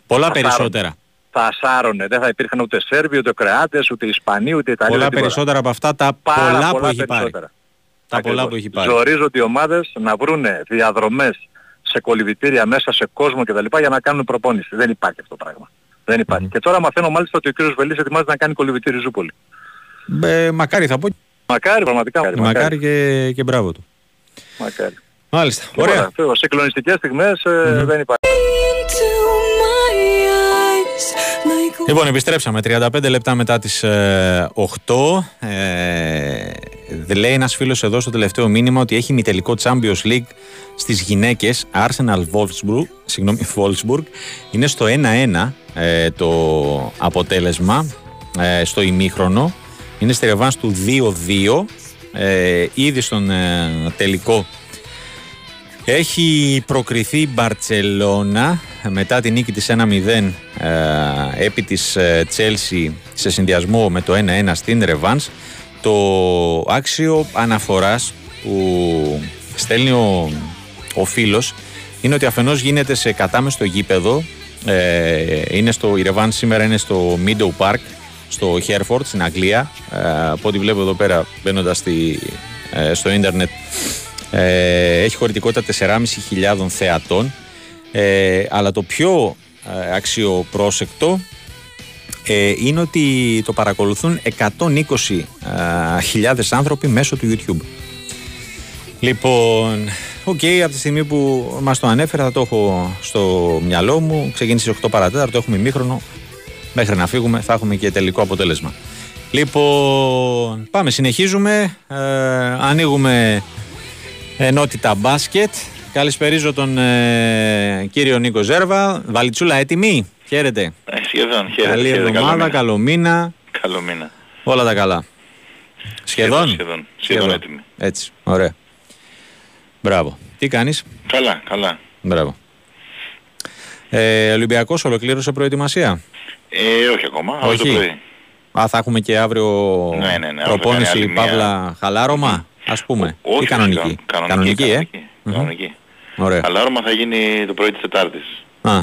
A: Πολλά
C: θα
A: περισσότερα.
C: θα ασάρωνε. Δεν θα υπήρχαν ούτε Σέρβοι, ούτε Κροάτες, ούτε Ισπανοί, ούτε Ιταλοί.
A: Πολλά
C: ούτε τίποτα.
A: περισσότερα από αυτά τα
C: Πάρα
A: πολλά, που
C: πολλά
A: έχει πάρει.
C: περισσότερα.
A: Τα
C: Ακριβώς.
A: πολλά που έχει πάρει.
C: Ζορίζονται οι ομάδες να βρούνε διαδρομές σε κολυβητήρια μέσα σε κόσμο κτλ. για να κάνουν προπόνηση. Δεν υπάρχει αυτό το πράγμα. Δεν υπάρχει. Και τώρα μαθαίνω μάλιστα ότι ο κύριος Βελής ετοιμάζεται να κάνει κολυβητήρι Ζούπολη.
A: Ε, μακάρι θα πω.
C: Μακάρι, πραγματικά. Μακάρι.
A: Μακάρι και, και μπράβο του.
C: μακάρι.
A: Μάλιστα.
C: Τίποτα.
A: Ωραία.
C: Θεό, Σε κλονιστικές στιγμές ε, δεν υπάρχει.
A: Λοιπόν, επιστρέψαμε 35 λεπτά μετά τις ε, 8. Ε, δε- λέει ένας φίλος εδώ στο τελευταίο μήνυμα ότι έχει μητελικό Champions League στις γυναίκες Arsenal Wolfsburg, συγγνώμη, Wolfsburg. Είναι στο 1-1 ε, το αποτέλεσμα ε, στο ημίχρονο. Είναι στη ρεβάνς του 2-2. Ε, ήδη στον ε, τελικό έχει προκριθεί η Μπαρτσελώνα μετά την νίκη της 1-0 ε, επί της ε, Chelsea σε συνδυασμό με το 1-1 στην Ρεβάνς. Το άξιο αναφοράς που στέλνει ο, ο φίλος είναι ότι αφενός γίνεται σε κατάμεστο γήπεδο ε, είναι στο, η Ρεβάνς σήμερα είναι στο Meadow Park στο Hereford στην Αγγλία ε, από ό,τι βλέπω εδώ πέρα μπαίνοντας ε, στο ίντερνετ ε, έχει χωρητικότητα 4.500 θεατών ε, αλλά το πιο ε, αξιοπρόσεκτο ε, είναι ότι το παρακολουθούν 120.000 άνθρωποι μέσω του YouTube. Λοιπόν, οκ, από τη στιγμή που μας το ανέφερα θα το έχω στο μυαλό μου. Ξεκίνησε 8 παρά τέταρτο, έχουμε ημίχρονο. Μέχρι να φύγουμε θα έχουμε και τελικό αποτέλεσμα. Λοιπόν, πάμε, συνεχίζουμε. Ε, ανοίγουμε ενότητα μπάσκετ. Καλησπερίζω τον ε, κύριο Νίκο Ζέρβα. Βαλιτσούλα έτοιμη; Χαίρετε.
D: Ε, σχεδόν, χαίρετε.
A: Καλή
D: χαίρετε, καλό
A: εβδομάδα,
D: μήνα.
A: καλό μήνα.
D: Καλό μήνα.
A: Όλα τα καλά. Σχεδόν;
D: Σχεδόν, σχεδόν έτοιμη.
A: Έτσι, ωραία. Μπράβο. Τι κάνεις;
D: Καλά, καλά.
A: Μπράβο. Ε, Ολυμπιακός ολοκλήρωσε προετοιμασία;
D: Ε, όχι ακόμα, αύριο το
A: Όχι.
D: πρωί.
A: Α, θα έχουμε και αύριο
D: Ναι, ναι, ναι, αύριο θα
A: προπόνηση
D: κάνει άλλη μια-
A: παύλα χαλάρωμα, ας πούμε.
D: Όχι,
A: Ή κανονική;
D: φυσικά. Κανονική,
A: ε;
D: κανονική.
A: Μμμ.
D: κανονική.
A: Ωραία.
D: Χαλάρωμα θα γίνει το πρωί της Τετάρτης.
A: Α.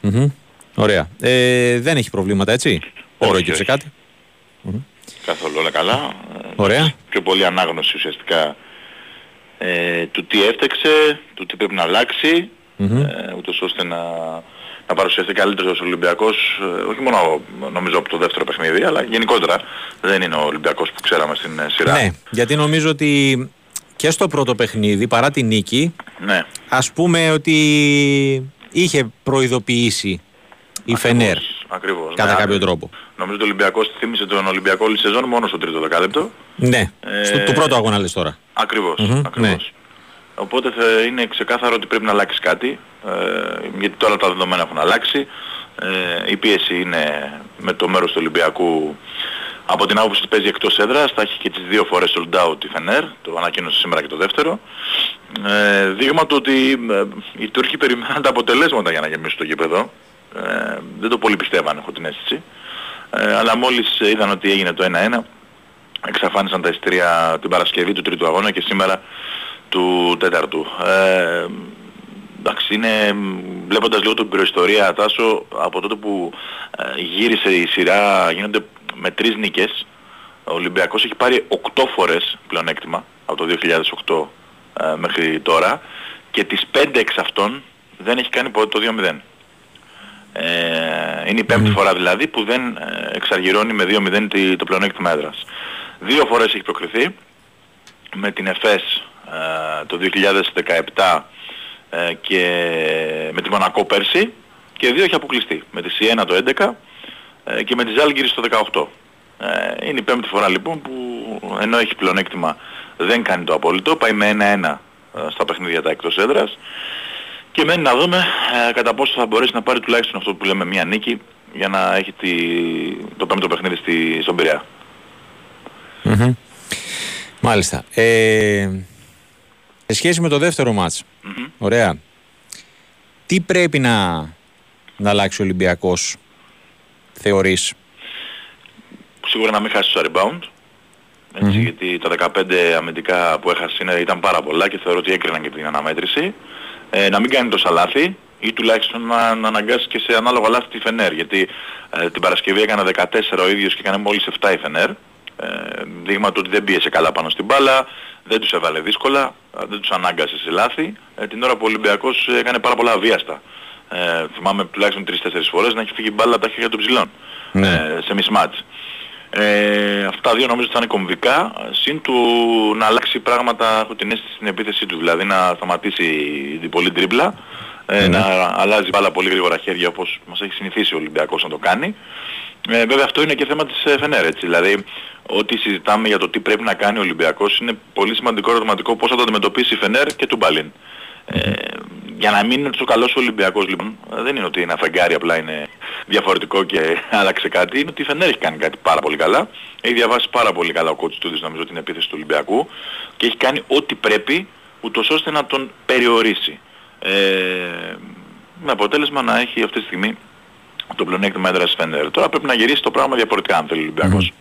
A: μμμ. Ωραία. Ε, δεν έχει προβλήματα, έτσι; Δεν
D: Όχι,
A: προέκυψε
D: όχι.
A: κάτι;
D: Καθόλου όλα καλά. Ε,
A: Ωραία.
D: Πιο πολύ ανάγνωση ουσιαστικά ε, του τι έφτεξε, του τι πρέπει να αλλάξει,
A: Μμμ.
D: ε, ούτως ώστε να, να παρουσιαστεί καλύτερος ο Ολυμπιακός, ε, όχι μόνο νομίζω από το δεύτερο παιχνίδι, αλλά γενικότερα δεν είναι ο Ολυμπιακός που ξέραμε στην ε, σειρά.
A: Ναι, γιατί νομίζω ότι και στο πρώτο παιχνίδι, παρά τη νίκη,
D: ναι.
A: ας πούμε ότι είχε προειδοποιήσει η Φενέρ
D: Ακριβώς, Ακριβώς.
A: κατά
D: Ναι,
A: κάποιο
D: α,
A: τρόπο.
D: Νομίζω ότι ο Ολυμπιακός θύμισε τον Ολυμπιακό όλη τη σεζόν μόνο στο τρίτο δεκάλεπτο.
A: Ναι,
D: Ε,
A: στο, του πρώτου αγώνα λες τώρα.
D: Ακριβώς,
A: Μμμ,
D: ακριβώς.
A: Ναι.
D: Οπότε θα είναι ξεκάθαρο ότι πρέπει να αλλάξεις κάτι, ε, γιατί τώρα τα δεδομένα έχουν αλλάξει. Ε, η πίεση είναι με το μέρος του Ολυμπιακού από την άποψη ότι παίζει εκτός έδρας, θα έχει και τις δύο φορές sold out η Φενέρ, το ανακοίνωσε σήμερα και το δεύτερο. Ε, δείγμα του ότι ε, οι Τούρκοι περιμέναν τα αποτελέσματα για να γεμίσουν το γήπεδο. Ε, δεν το πολύ πιστεύαν, έχω την αίσθηση. Ε, αλλά μόλις είδαν ότι έγινε το 1-1, εξαφάνισαν τα ειστήρια την Παρασκευή του τρίτου αγώνα και σήμερα του τέταρτου. Ε, εντάξει, είναι, βλέποντας λίγο την προϊστορία Τάσο, από τότε που ε, γύρισε η σειρά γίνονται με τρεις νίκες, ο Ολυμπιακός έχει πάρει 8 φορές πλεονέκτημα από το 2008 ε, μέχρι τώρα και τις 5 εξ αυτών δεν έχει κάνει ποτέ το 2-0. Ε, είναι η πέμπτη φορά δηλαδή που δεν ε, εξαργυρώνει με 2-0 τη- το πλεονέκτημα έδρας. Δύο φορές έχει προκριθεί με την ΕΦΕΣ ε, το 2017 ε, και με τη Μονακό πέρσι και δύο έχει αποκλειστεί με τη Σιένα το 11 ε, και με τη Ζάλγκυρη το 18. Ε, είναι η πέμπτη φορά λοιπόν που ενώ έχει πλεονέκτημα δεν κάνει το απόλυτο, πάει με 1-1 ε, στα παιχνίδια τα εκτός έδρας και μένει να δούμε ε, κατά πόσο θα μπορέσει να πάρει τουλάχιστον αυτό που λέμε μια νίκη για να έχει τη, το πέμπτο παιχνίδι στη, στον Πειραιά.
A: Μάλιστα. Ε, σε σχέση με το δεύτερο μάτς, ωραία, τι πρέπει να, να αλλάξει ο Ολυμπιακός, θεωρείς;
D: Σίγουρα να μην χάσει το rebound. ετσι Γιατί τα 15 αμυντικά που έχασε ήταν πάρα πολλά και θεωρώ ότι έκριναν και την αναμέτρηση. Ε, να μην κάνει τόσα λάθη ή τουλάχιστον να, να αναγκάσει και σε ανάλογα λάθη τη Φενέρ. Γιατί ε, την Παρασκευή έκανε 14 ο ίδιος και έκανε μόλις 7 η Φενέρ. Ε, δείγμα του ότι δεν πίεσε καλά πάνω στην μπάλα, δεν τους έβαλε δύσκολα, ε, δεν τους ανάγκασε σε λάθη. Ε, την ώρα που ο Ολυμπιακός έκανε πάρα πολλά αβίαστα. Ε, θυμάμαι τουλάχιστον 3-4 φορές να έχει φύγει μπάλα από τα χέρια των ψηλών ναι. ε, σε mismatch. Ε, αυτά δύο νομίζω θα είναι κομβικά, συν του να αλλάξει πράγματα, έχω την αίσθηση στην επίθεσή του, δηλαδή να σταματήσει την πολύ τρίπλα, ε, ναι. να αλλάζει μπάλα πολύ γρήγορα χέρια όπως μας έχει συνηθίσει ο Ολυμπιακός να το κάνει. Ε, βέβαια αυτό είναι και θέμα της ε, Φενέρ, έτσι. Δηλαδή, ό,τι συζητάμε για το τι πρέπει να κάνει ο Ολυμπιακός είναι πολύ σημαντικό ερωτηματικό πώς θα το αντιμετωπίσει η Φενέρ και του Μπαλίν. Ε, για να μην είναι τόσο καλός ο Ολυμπιακός λοιπόν, δεν είναι ότι είναι αφεντάρι απλά είναι διαφορετικό και άλλαξε κάτι, είναι ότι η Φενέρ έχει κάνει κάτι πάρα πολύ καλά. Έχει διαβάσει πάρα πολύ καλά ο κότσος του νομίζω την επίθεση του Ολυμπιακού και έχει κάνει ό,τι πρέπει ούτως ώστε να τον περιορίσει. Ε, με αποτέλεσμα να έχει αυτή τη στιγμή το πλεονέκτημα έδρας Φενέρ. Τώρα πρέπει να γυρίσει το πράγμα διαφορετικά αν θέλει ο Ολυμπιακός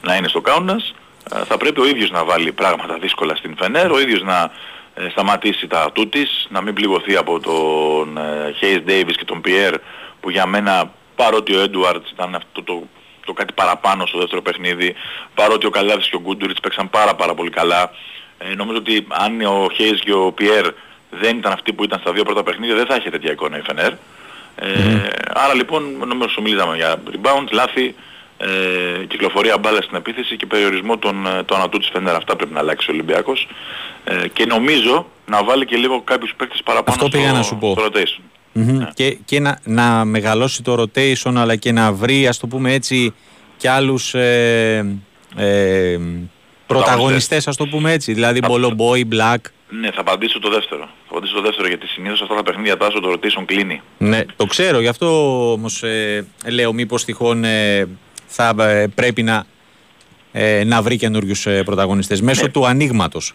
D: να είναι στο Κάουνας. Ε, θα πρέπει ο ίδιος να βάλει πράγματα δύσκολα στην Φενέρ, ο ίδιος να ε, σταματήσει τα τούτης, να μην πληγωθεί από τον Χέις Davis και τον Πιέρ που για μένα παρότι ο Έντουαρτς ήταν αυτό το, το κάτι παραπάνω στο δεύτερο παιχνίδι, παρότι ο Καλάδης και ο Γκούντουριτς παίξαν πάρα πάρα πολύ καλά, ε, νομίζω ότι αν ο Χέις και ο Πιέρ δεν ήταν αυτοί που ήταν στα δύο πρώτα παιχνίδια δεν θα είχε τέτοια εικόνα η Φενέρ. Ε, Άρα λοιπόν νομίζω σου μιλήσαμε για rebound, λάθη, ε, κυκλοφορία μπάλα στην επίθεση και περιορισμό των, ε, των ανατού της Φενέρ. Αυτά πρέπει να αλλάξει ο Ολυμπιακός. Ε, και νομίζω να βάλει και λίγο κάποιους παίκτες παραπάνω
A: Αυτό στο, να σου πω.
D: στο rotation.
A: Ναι. Και, και να, να μεγαλώσει το rotation αλλά και να βρει ας το πούμε έτσι και άλλους ε, ε, πρωταγωνιστές ας το πούμε έτσι. Δηλαδή Μπολομπόι, Black.
D: Ναι, θα απαντήσω το δεύτερο. Θα απαντήσω το δεύτερο γιατί συνήθως αυτά τα παιχνίδια τάσο το rotation κλείνει.
A: Ναι, το ξέρω. Γι' αυτό όμως ε, λέω μήπως τυχόν ε, θα ε, πρέπει να, ε, να βρει καινούριους ε, πρωταγωνιστές μέσω ναι. του ανοίγματος.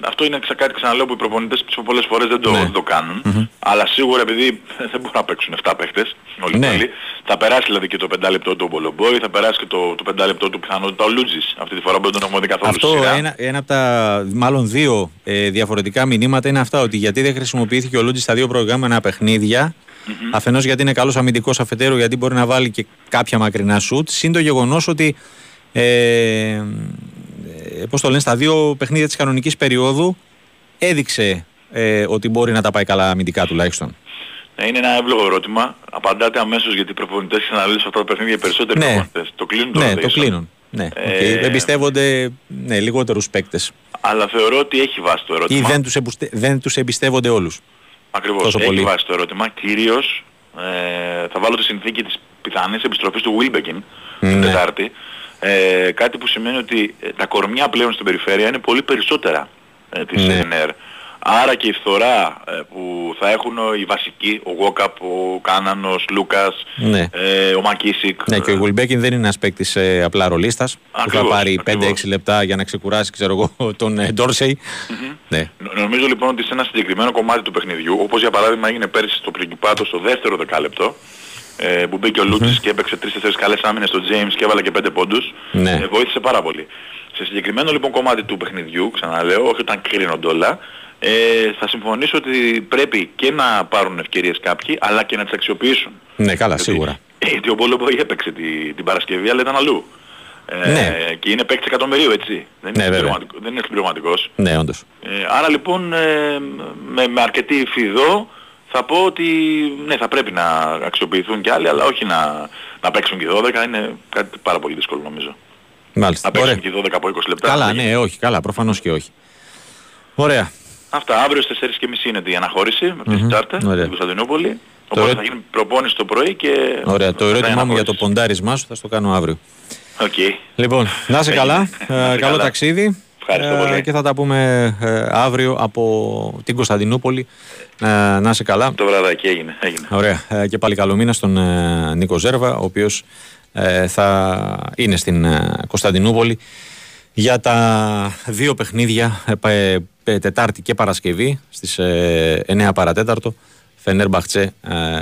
D: Αυτό είναι κάτι ξαναλέω που οι προπονητές πολλές φορές δεν το, ναι. το κανουν Αλλά σίγουρα επειδή δεν μπορούν να παίξουν 7 παίχτες όλοι ναι. θα περάσει δηλαδή και το 5 λεπτό του Μπολομπόη, θα περάσει και το, το 5 λεπτό του πιθανότητα ο Λούτζης. Αυτή τη φορά που δεν τον έχουμε δει καθόλου
A: Αυτό ένα, ένα από τα μάλλον δύο ε, διαφορετικά μηνύματα είναι αυτά ότι γιατί δεν χρησιμοποιήθηκε ο Λούτζης στα δύο προηγούμενα παιχνίδια Mm-hmm. Αφενός γιατί είναι καλός αμυντικός αφετέρου γιατί μπορεί να βάλει και κάποια μακρινά σουτ. Συν το γεγονός ότι ε, ε, πώς το λένε, στα δύο παιχνίδια της κανονικής περίοδου έδειξε ε, ότι μπορεί να τα πάει καλά αμυντικά τουλάχιστον.
D: Ναι, είναι ένα εύλογο ερώτημα. Απαντάτε αμέσως γιατί οι προπονητές αναλύσουν αυτά τα παιχνίδια οι περισσότεροι ναι. προπονητές. Το κλείνουν
A: το Ναι, το κλείνουν. Ναι, ε... okay. Εμπιστεύονται ναι, λιγότερους παίκτες.
D: Αλλά θεωρώ ότι έχει βάσει το ερώτημα.
A: Ή δεν τους, εμπουστε... δεν τους εμπιστεύονται όλους.
D: Ακριβώς, Τόσο έχει πολύ. βάσει το ερώτημα. Κυρίως ε, θα βάλω τη συνθήκη της πιθανής επιστροφής του Wilbekin ναι. την Τετάρτη. Ε, κάτι που σημαίνει ότι ε, τα κορμιά πλέον στην περιφέρεια είναι πολύ περισσότερα ε, της ναι. ΕΝΕΡ. Άρα και η φθορά ε, που θα έχουν οι βασικοί, ο Γόκαπ, ο Κάνανος, Λούκας, ναι. ε, ο Μακίσικ.
A: Ναι, και ο Γουλμπέκιν δεν είναι ένας παίκτης ε, απλά ρολίστας που θα πάρει 5-6 λεπτά για να ξεκουράσει ξέρω εγώ, τον ε, Ντόρσεϊ.
D: Mm-hmm. Ναι. Νομίζω λοιπόν ότι σε ένα συγκεκριμένο κομμάτι του παιχνιδιού, όπως για παράδειγμα έγινε πέρυσι στο Πριγκιπάτο στο δεύτερο δεκάλεπτο, ε, που μπήκε ο Λούτσις και έπαιξε 3-4 καλές άμυνες στο James και έβαλε και 5 πόντους, ναι. ε, βοήθησε πάρα πολύ. Σε συγκεκριμένο λοιπόν κομμάτι του παιχνιδιού, ξαναλέω, όχι όταν κρίνονται όλα, ε, θα συμφωνήσω ότι πρέπει και να πάρουν ευκαιρίες κάποιοι, αλλά και να τις αξιοποιήσουν.
A: Ναι, καλά, γιατί, σίγουρα.
D: Γιατί ο Μπόλεμποη έπαιξε την, την Παρασκευή, αλλά ήταν αλλού. Ε, ναι. Και είναι παίκτης εκατομμυρίου, έτσι. Δεν είναι, ναι, δεν είναι συμπληρωματικός.
A: Ναι, όντως.
D: Ε, άρα λοιπόν, ε, με, με αρκετή φιδό, θα πω ότι ναι, θα πρέπει να αξιοποιηθούν και άλλοι, αλλά όχι να, να παίξουν και 12, είναι κάτι πάρα πολύ δύσκολο νομίζω.
A: Μάλιστα.
D: Να παίξουν και 12 από 20 λεπτά.
A: Καλά, ναι, όχι, καλά, προφανώς και όχι. Ωραία.
D: Αυτά, αύριο στις 4.30 είναι η αναχώρηση με την mm-hmm. Τσάρτα, στην Κωνσταντινούπολη. Οπότε θα γίνει προπόνηση το πρωί και...
A: Ωραία, το ερώτημά μου για το ποντάρισμά σου θα το κάνω αύριο.
D: Okay.
A: Λοιπόν, να είσαι καλά, ε, καλό ταξίδι.
D: Ευχαριστώ πολύ.
A: Και θα τα πούμε ε, αύριο από την Κωνσταντινούπολη. Ε, να είσαι καλά.
D: Το βραδάκι έγινε. έγινε.
A: Ωραία. Ε, και πάλι καλό μήνα στον Νίκο Ζέρβα, ο οποίος θα είναι στην Κωνσταντινούπολη για τα δύο παιχνίδια ε, Τετάρτη και Παρασκευή στις 9 παρατέταρτο Φενέρ Μπαχτσέ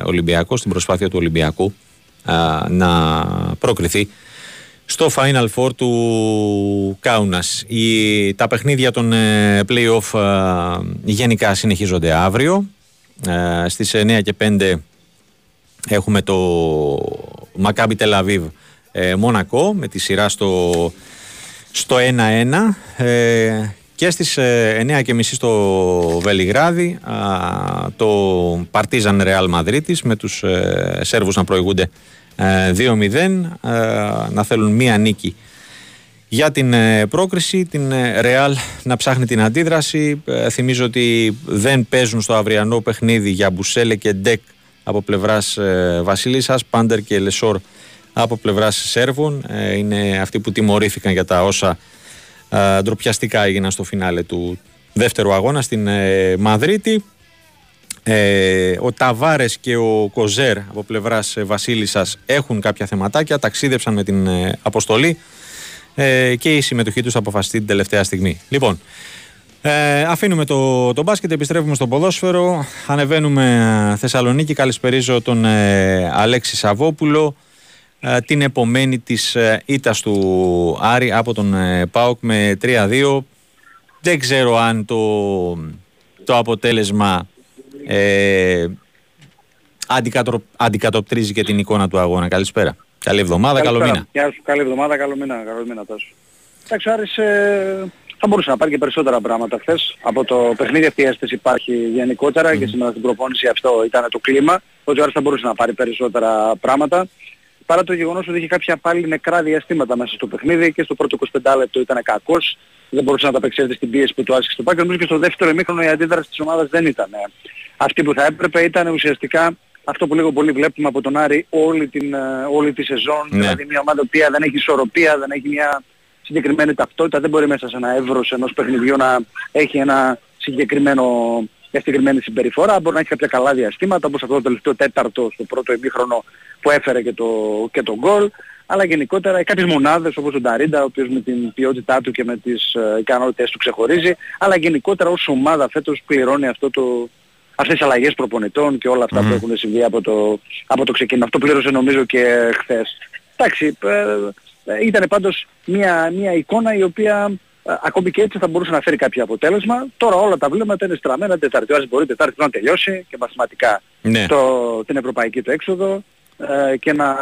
A: Ολυμπιακός στην προσπάθεια του Ολυμπιακού να προκριθεί στο Final Four του Κάουνας. Η, τα παιχνίδια των ε, play-off γενικά συνεχίζονται αύριο. Ε, στις 9 και 5 έχουμε το Maccabi Tel Aviv ε, Μονακό με τη σειρά στο, στο 1-1 ε, και στις 9 και μισή στο Βελιγράδι το Partizan Real Madrid με τους Σέρβους να προηγούνται 2-0 ε, να θέλουν μία νίκη για την ε, πρόκριση, την Ρεάλ να ψάχνει την αντίδραση. Ε, θυμίζω ότι δεν παίζουν στο αυριανό παιχνίδι για Μπουσέλε και Ντεκ από πλευράς Βασίλισσας, Πάντερ και Λεσόρ από πλευράς Σέρβων. Είναι αυτοί που τιμωρήθηκαν για τα όσα ντροπιαστικά έγιναν στο φινάλε του δεύτερου αγώνα στην Μαδρίτη. Ε, ο Ταβάρες και ο Κοζέρ από πλευράς ε, Βασίλισσας έχουν κάποια θεματάκια, ταξίδεψαν με την ε, αποστολή ε, και η συμμετοχή τους αποφασιστεί την τελευταία στιγμή. Λοιπόν, ε, αφήνουμε το, το μπάσκετ, επιστρέφουμε στο ποδόσφαιρο, ανεβαίνουμε Θεσσαλονίκη, καλησπερίζω τον Αλέξη Σαββόπουλο, την επομένη της ήττας του Άρη από τον ΠΑΟΚ με 3-2. Δεν ξέρω αν το, το αποτέλεσμα ε, αντικατοπτρίζει και την εικόνα του αγώνα. Καλησπέρα. Καλή εβδομάδα, καλό μήνα.
E: Γεια σου, καλή εβδομάδα, καλό μήνα, καλό μήνα τόσο. Εντάξει, Άρης ε, θα μπορούσε να πάρει και περισσότερα πράγματα χθες. Από το παιχνίδι αυτή η αίσθηση υπάρχει γενικότερα mm. και σήμερα στην προπόνηση αυτό ήταν το κλίμα. Ότι ο Άρης θα μπορούσε να πάρει περισσότερα πράγματα. Παρά το γεγονός ότι είχε κάποια πάλι νεκρά διαστήματα μέσα στο παιχνίδι και στο πρώτο 25 λεπτό ήταν κακός. Δεν μπορούσε να τα απεξέλθει στην πίεση που του άσκησε στο πάκι. Νομίζω και στο δεύτερο ημίχρονο η αντίδραση της ομάδας δεν ήταν αυτή που θα έπρεπε ήταν ουσιαστικά αυτό που λίγο πολύ βλέπουμε από τον Άρη όλη, την, ε, όλη τη σεζόν, ναι. δηλαδή μια ομάδα που δεν έχει ισορροπία, δεν έχει μια συγκεκριμένη ταυτότητα, δεν μπορεί μέσα σε ένα εύρος ενός παιχνιδιού να έχει ένα συγκεκριμένο, μια συγκεκριμένη συμπεριφορά, μπορεί να έχει κάποια καλά διαστήματα, όπως αυτό το τελευταίο τέταρτο στο πρώτο ημίχρονο που έφερε και το, και το γκολ, αλλά γενικότερα κάποιες μονάδες όπως ο Νταρίντα, ο οποίος με την ποιότητά του και με τις ε, ικανότητες του ξεχωρίζει, αλλά γενικότερα ως ομάδα φέτος πληρώνει αυτό το, αυτές τις αλλαγές προπονητών και όλα αυτά που έχουν συμβεί από το, από το ξεκίνημα. Αυτό πλήρωσε νομίζω και χθες. Εντάξει, ε, ε, ήταν πάντως μια, μια εικόνα η οποία ε, ακόμη και έτσι θα μπορούσε να φέρει κάποιο αποτέλεσμα. Τώρα όλα τα βλέμματα είναι στραμμένα τετάρτη. Ο μπορεί τετάρτη να τελειώσει και μαθηματικά ναι. το, την ευρωπαϊκή του έξοδο ε, και να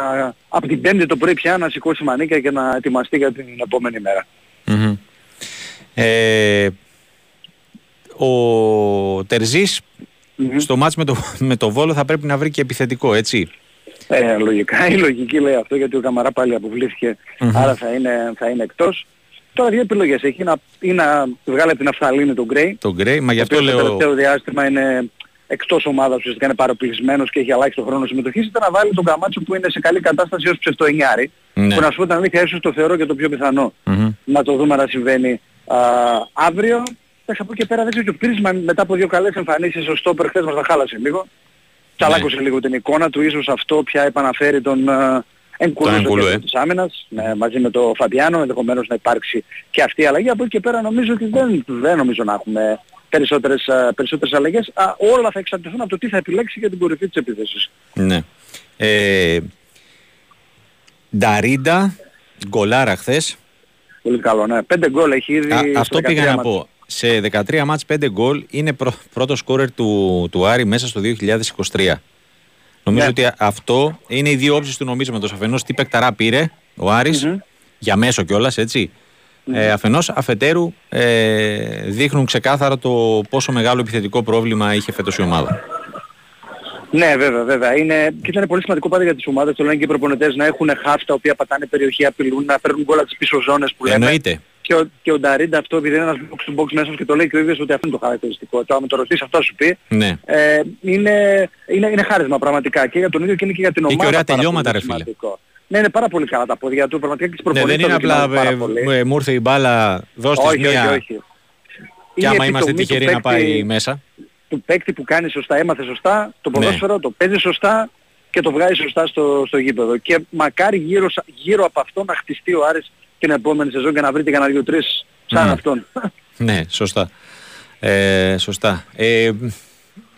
E: από την πέμπτη το πρωί πια να σηκώσει μανίκια και να ετοιμαστεί για την επόμενη μέρα. Mm-hmm.
A: Ε, ο Τερζής Mm-hmm. Στο μάτς με το, με το Βόλο θα πρέπει να βρει και επιθετικό, έτσι;
E: Ε, λογικά, η λογική λέει αυτό γιατί ο Καμαρά πάλι αποβλήθηκε, mm-hmm. άρα θα είναι, θα είναι εκτός. Τώρα δύο επιλογές έχει, να, ή να βγάλει από την Αφθαλήνη τον Γκρέι.
A: Τον Γκρέι, μα γι' αυτό λέω...
E: Το τελευταίο διάστημα είναι εκτός ομάδας ουσιαστικά είναι παροπλισμένος και έχει αλλάξει το χρόνο συμμετοχής ήταν να βάλει τον Καμάτσο που είναι σε καλή κατάσταση ως ψευτοενιάρη ναι. που να σου πω την αλήθεια ίσως το θεωρώ και το πιο πιθανό mm-hmm. να το δούμε να συμβαίνει α, αύριο Εντάξει, από εκεί πέρα δεν ξέρω και ο Πίρισμαν μετά από δύο καλές εμφανίσεις στο στόπερ χθες μας τα χάλασε λίγο. Τσαλάκωσε ναι. λίγο την εικόνα του, ίσως αυτό πια επαναφέρει τον uh, Εγκουλού ε. της άμυνας ναι, μαζί με τον Φαμπιάνο, ενδεχομένως να υπάρξει και αυτή η αλλαγή. Από εκεί και πέρα νομίζω ότι δεν, δεν νομίζω να έχουμε περισσότερες, uh, περισσότερες αλλαγές. Α, όλα θα εξαρτηθούν από το τι θα επιλέξει για την κορυφή της επίθεσης.
A: Ναι. Ε, Νταρίντα, γκολάρα χθες.
E: Πολύ καλό, ναι. Πέντε γκολ έχει ήδη. Α,
A: αυτό πήγα να πω σε 13 μάτς 5 γκολ είναι πρω, πρώτος σκόρερ του, του Άρη μέσα στο 2023. Νομίζω ναι. ότι αυτό είναι οι δύο όψεις του νομίσματος. Αφενός τι παικταρά πήρε ο αρης για μέσο κιόλας, έτσι. Ε, αφενός αφετέρου ε, δείχνουν ξεκάθαρα το πόσο μεγάλο επιθετικό πρόβλημα είχε φέτος η ομάδα.
E: Ναι, βέβαια, βέβαια. Είναι, και ήταν πολύ σημαντικό πάντα για τις ομάδες, το λένε και οι προπονητές, να έχουν χάφτα, τα οποία πατάνε περιοχή, απειλούν, να παίρνουν γκολ τις πίσω ζώνες που λέμε.
A: Εννοείται
E: και ο, και ο Νταρίντα αυτό επειδή είναι ένας box to box μέσα και το λέει και ο ίδιος ότι αυτό είναι το χαρακτηριστικό. Το άμα το ρωτήσεις αυτό σου πει.
A: Ναι.
E: Ε, είναι, είναι, είναι χάρισμα πραγματικά και για τον ίδιο και είναι και για την ομάδα.
A: Και ωραία τελειώματα ρε φίλε.
E: Ναι, είναι πάρα πολύ καλά τα πόδια του, πραγματικά και τις προπονήσεις.
A: Ναι, δεν είναι απλά ε, ε, μου ήρθε η μπάλα, δώστε
E: όχι,
A: μία.
E: Όχι, όχι.
A: Και άμα είμαστε τυχεροί να πάει μέσα.
E: Του παίκτη που κάνει σωστά, έμαθε σωστά, το ναι. ποδόσφαιρο, ναι. το παίζει σωστά και το βγάζει σωστά στο, στο γήπεδο. Και μακάρι γύρω, γύρω από αυτό να χτιστεί ο Άρης
B: την επόμενη σεζόν και να βρείτε κανένα δύο-τρεις σαν αυτόν.
A: Ναι, σωστά. Ε, σωστά. Ε,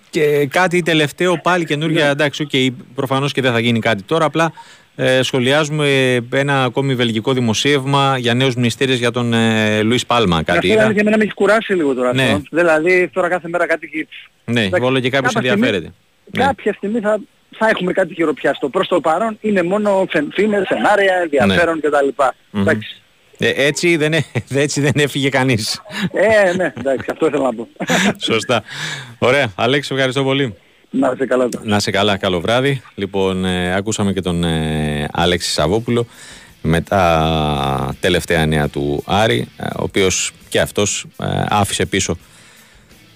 A: και κάτι τελευταίο πάλι καινούργια, ναι. εντάξει, okay, προφανώς και δεν θα γίνει κάτι τώρα, απλά ε, σχολιάζουμε ένα ακόμη βελγικό δημοσίευμα για νέους μνηστήρες για τον ε, Λουίς Πάλμα. Κάτι
B: αυτό για μένα με έχεις κουράσει λίγο τώρα ναι. αυτό. Δηλαδή τώρα κάθε μέρα κάτι...
A: Ναι, όλο και κάποιος ενδιαφέρεται.
B: Ναι. Κάποια στιγμή θα, θα έχουμε κάτι χειροπιαστό. Προς το παρόν είναι μόνο φήμες, σενάρια, ενδιαφέρον ναι. κτλ. Mm-hmm.
A: Ε, έτσι, δεν, έτσι δεν έφυγε κανείς.
B: Ε, ναι, εντάξει, αυτό ήθελα να πω.
A: Σωστά. Ωραία. Αλέξη, ευχαριστώ πολύ.
B: Να σε καλά.
A: Να σε καλά, καλό βράδυ. Λοιπόν, ε, ακούσαμε και τον ε, Αλέξη Σαββόπουλο με τα τελευταία νέα του Άρη, ε, ο οποίος και αυτός ε, άφησε πίσω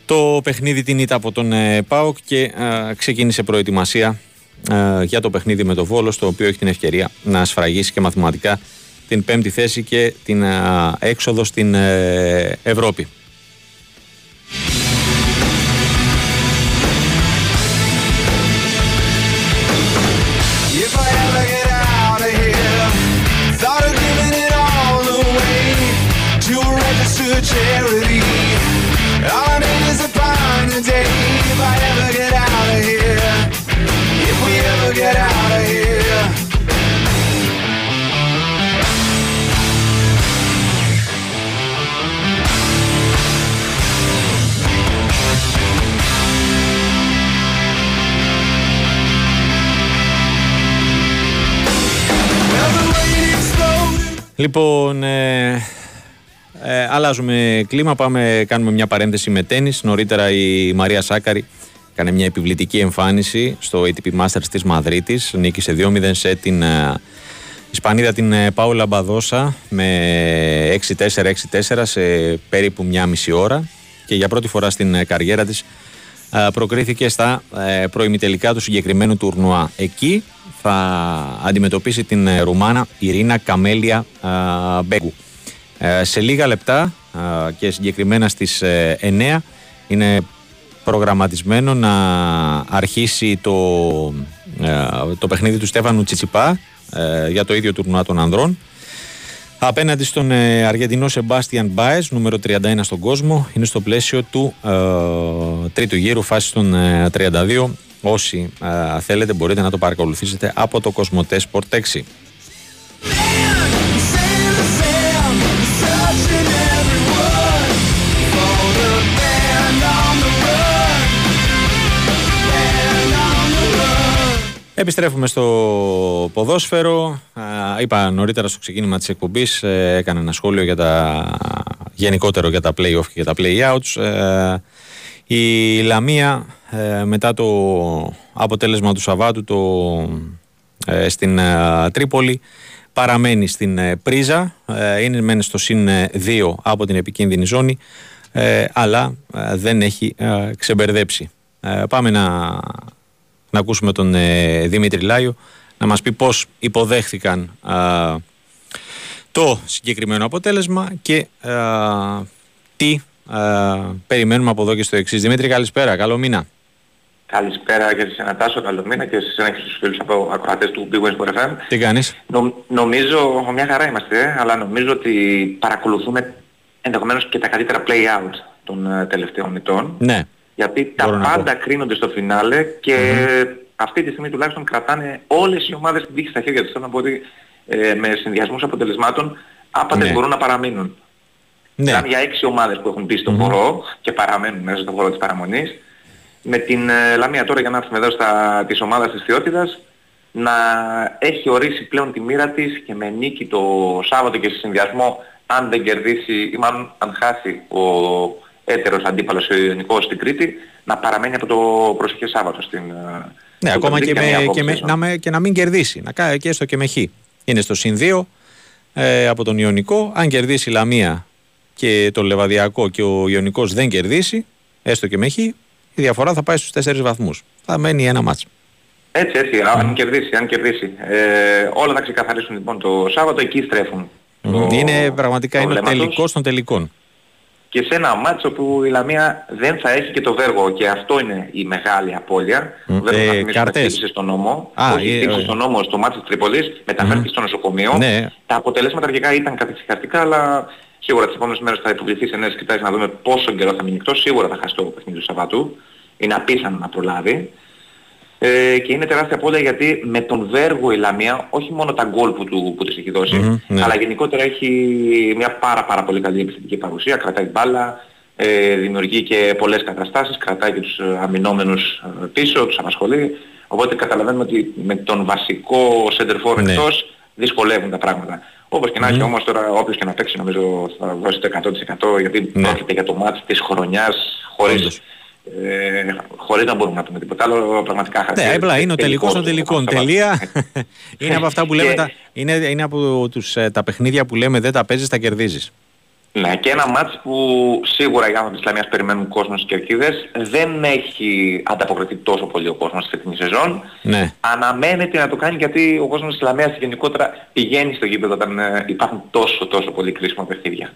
A: το παιχνίδι την ήττα από τον ΠΑΟΚ και ξεκίνησε προετοιμασία για το παιχνίδι με το Βόλος, στο οποίο έχει την ευκαιρία να σφραγίσει και μαθηματικά την πέμπτη θέση και την έξοδο στην Ευρώπη. Λοιπόν, ε, ε, αλλάζουμε κλίμα, πάμε, κάνουμε μια παρένθεση με τέννις. Νωρίτερα η Μαρία Σάκαρη έκανε μια επιβλητική εμφάνιση στο ATP Masters της Μαδρίτης. Νίκησε 2-0 σε την ε, Ισπανίδα την ε, Πάουλα Μπαδόσα με 6-4-6-4 σε περίπου μια μισή ώρα και για πρώτη φορά στην ε, καριέρα της προκρίθηκε στα προημιτελικά του συγκεκριμένου τουρνουά. Εκεί θα αντιμετωπίσει την ε, Ρουμάνα Ειρήνα Καμέλια Μπέγκου. Ε, σε λίγα λεπτά και συγκεκριμένα στις 9 ε, είναι προγραμματισμένο να αρχίσει το, το παιχνίδι του Στέφανου Τσιτσιπά για το ίδιο τουρνουά των ανδρών απέναντι στον Αργεντινό Σεμπάστιαν Μπάες νούμερο 31 στον κόσμο είναι στο πλαίσιο του τρίτου γύρου φάση των 32 Όσοι θέλετε μπορείτε να το παρακολουθήσετε από το Κοσμοτέ Sport 6. Επιστρέφουμε στο ποδόσφαιρο. Είπα νωρίτερα στο ξεκίνημα της εκπομπής, ε, έκανα ένα σχόλιο για τα γενικότερο για τα play-off και για τα play-outs. Ε, η Λαμία ε, μετά το αποτέλεσμα του Σαββάτου το, ε, στην ε, Τρίπολη παραμένει στην πρίζα, είναι μεν στο συν 2 από την επικίνδυνη ζώνη αλλά δεν έχει ξεμπερδέψει. Πάμε να, να ακούσουμε τον Δημήτρη Λάιο να μας πει πώς υποδέχθηκαν το συγκεκριμένο αποτέλεσμα και τι περιμένουμε από εδώ και στο εξής. Δημήτρη, καλησπέρα. Καλό μήνα.
F: Καλησπέρα και σε Τάσο, καλό μήνα και σε ένα και στους φίλους από ακροατές του Big West FM.
A: Τι κάνεις;
F: νομίζω, μια χαρά είμαστε, αλλά νομίζω ότι παρακολουθούμε ενδεχομένως και τα καλύτερα play-out των ε, τελευταίων ετών.
A: Ναι.
F: Γιατί τα πάντα κρίνονται στο φινάλε και αυτή τη στιγμή τουλάχιστον κρατάνε όλες οι ομάδες την τύχη στα χέρια τους. Θέλω να πω ότι ε, με συνδυασμούς αποτελεσμάτων άπαντες ναι. μπορούν να παραμείνουν. Ναι. για έξι ομάδες που έχουν μπει στον mm χώρο και παραμένουν μέσα στον χώρο της παραμονής. Με την ε, Λαμία τώρα για να έρθουμε εδώ στα, της ομάδας της Θεότητας να έχει ορίσει πλέον τη μοίρα της και με νίκη το Σάββατο και σε συνδυασμό αν δεν κερδίσει ή μάλλον αν χάσει ο έτερος αντίπαλος ο Ιωνικός στην Κρήτη να παραμένει από το προσεχές Σάββατο στην
A: ε, Ναι, ακόμα και, με, και, με, να με, και να μην κερδίσει, να κάνει και έστω και με χ. Είναι στο συν 2 ε, από τον Ιωνικό. Αν κερδίσει η Λαμία και το Λεβαδιακό και ο Ιωνικός δεν κερδίσει, έστω και με χ, η διαφορά θα πάει στους 4 βαθμούς. Θα μένει ένα μάτς.
F: Έτσι, έτσι, mm. αν κερδίσει, αν κερδίσει. Ε, όλα θα ξεκαθαρίσουν λοιπόν το Σάββατο, εκεί στρέφουν.
A: Mm. Το... Είναι πραγματικά είναι ο τελικός των τελικών.
F: Και σε ένα μάτσο που η Λαμία δεν θα έχει και το Βέργο και αυτό είναι η μεγάλη απώλεια.
A: Mm,
F: ο Βέργο
A: ε,
F: θα χτύπησε στον νόμο,
A: Α,
F: όχι
A: ε,
F: χτύπησε
A: ε.
F: στον νόμο στο μάτσο της Τρίπολης, μεταφέρθηκε στο νοσοκομείο.
A: Ναι.
F: Τα αποτελέσματα αρχικά ήταν καθησυχαστικά, αλλά σίγουρα τις επόμενες μέρες θα υποβληθεί σε νέες κοιτάξεις να δούμε πόσο καιρό θα μείνει εκτός. Σίγουρα θα χάσει το παιχνίδι του Σαββατού. Είναι απίθανο να προλάβει. Ε, και είναι τεράστια απώλεια γιατί με τον Βέργο η Λαμία, όχι μόνο τα γκολ που, του, που της έχει δώσει,
A: Μμμ, ναι.
F: αλλά γενικότερα έχει μια πάρα πάρα πολύ καλή επιθετική παρουσία, κρατάει μπάλα, ε, δημιουργεί και πολλές καταστάσεις, κρατάει και τους ε, αμυνόμενους ε, πίσω, τους απασχολεί. Οπότε καταλαβαίνουμε ότι με τον βασικό center for
A: Ναι.
F: εκτός δυσκολεύουν τα πράγματα. Όπως και να έχει όμως τώρα όποιος και να παίξει νομίζω θα δώσει το 100% γιατί
A: Ναι.
F: πρόκειται για το μάτς της χρονιάς χωρίς,
A: Όντως.
F: Ε, χωρίς να μπορούμε να πούμε τίποτα άλλο πραγματικά
A: Ναι,
F: χαρακτηρίζεται
A: απλά είναι ο τελικός των τελικών. Τελεία. είναι από αυτά που λέμε,
F: Και-
A: τα, είναι, είναι από τους, ε, τα παιχνίδια που λέμε δεν τα παίζεις, τα κερδίζεις.
F: Ναι, και ένα μάτς που σίγουρα οι άνθρωποι της Λαμίας περιμένουν κόσμος και κερκίδες. Δεν έχει ανταποκριθεί τόσο πολύ ο κόσμος στη φετινή σεζόν.
A: Ναι.
F: Αναμένεται να το κάνει γιατί ο κόσμος της Λαμίας γενικότερα πηγαίνει στο γήπεδο όταν ε, υπάρχουν τόσο τόσο πολύ κρίσιμα παιχνίδια.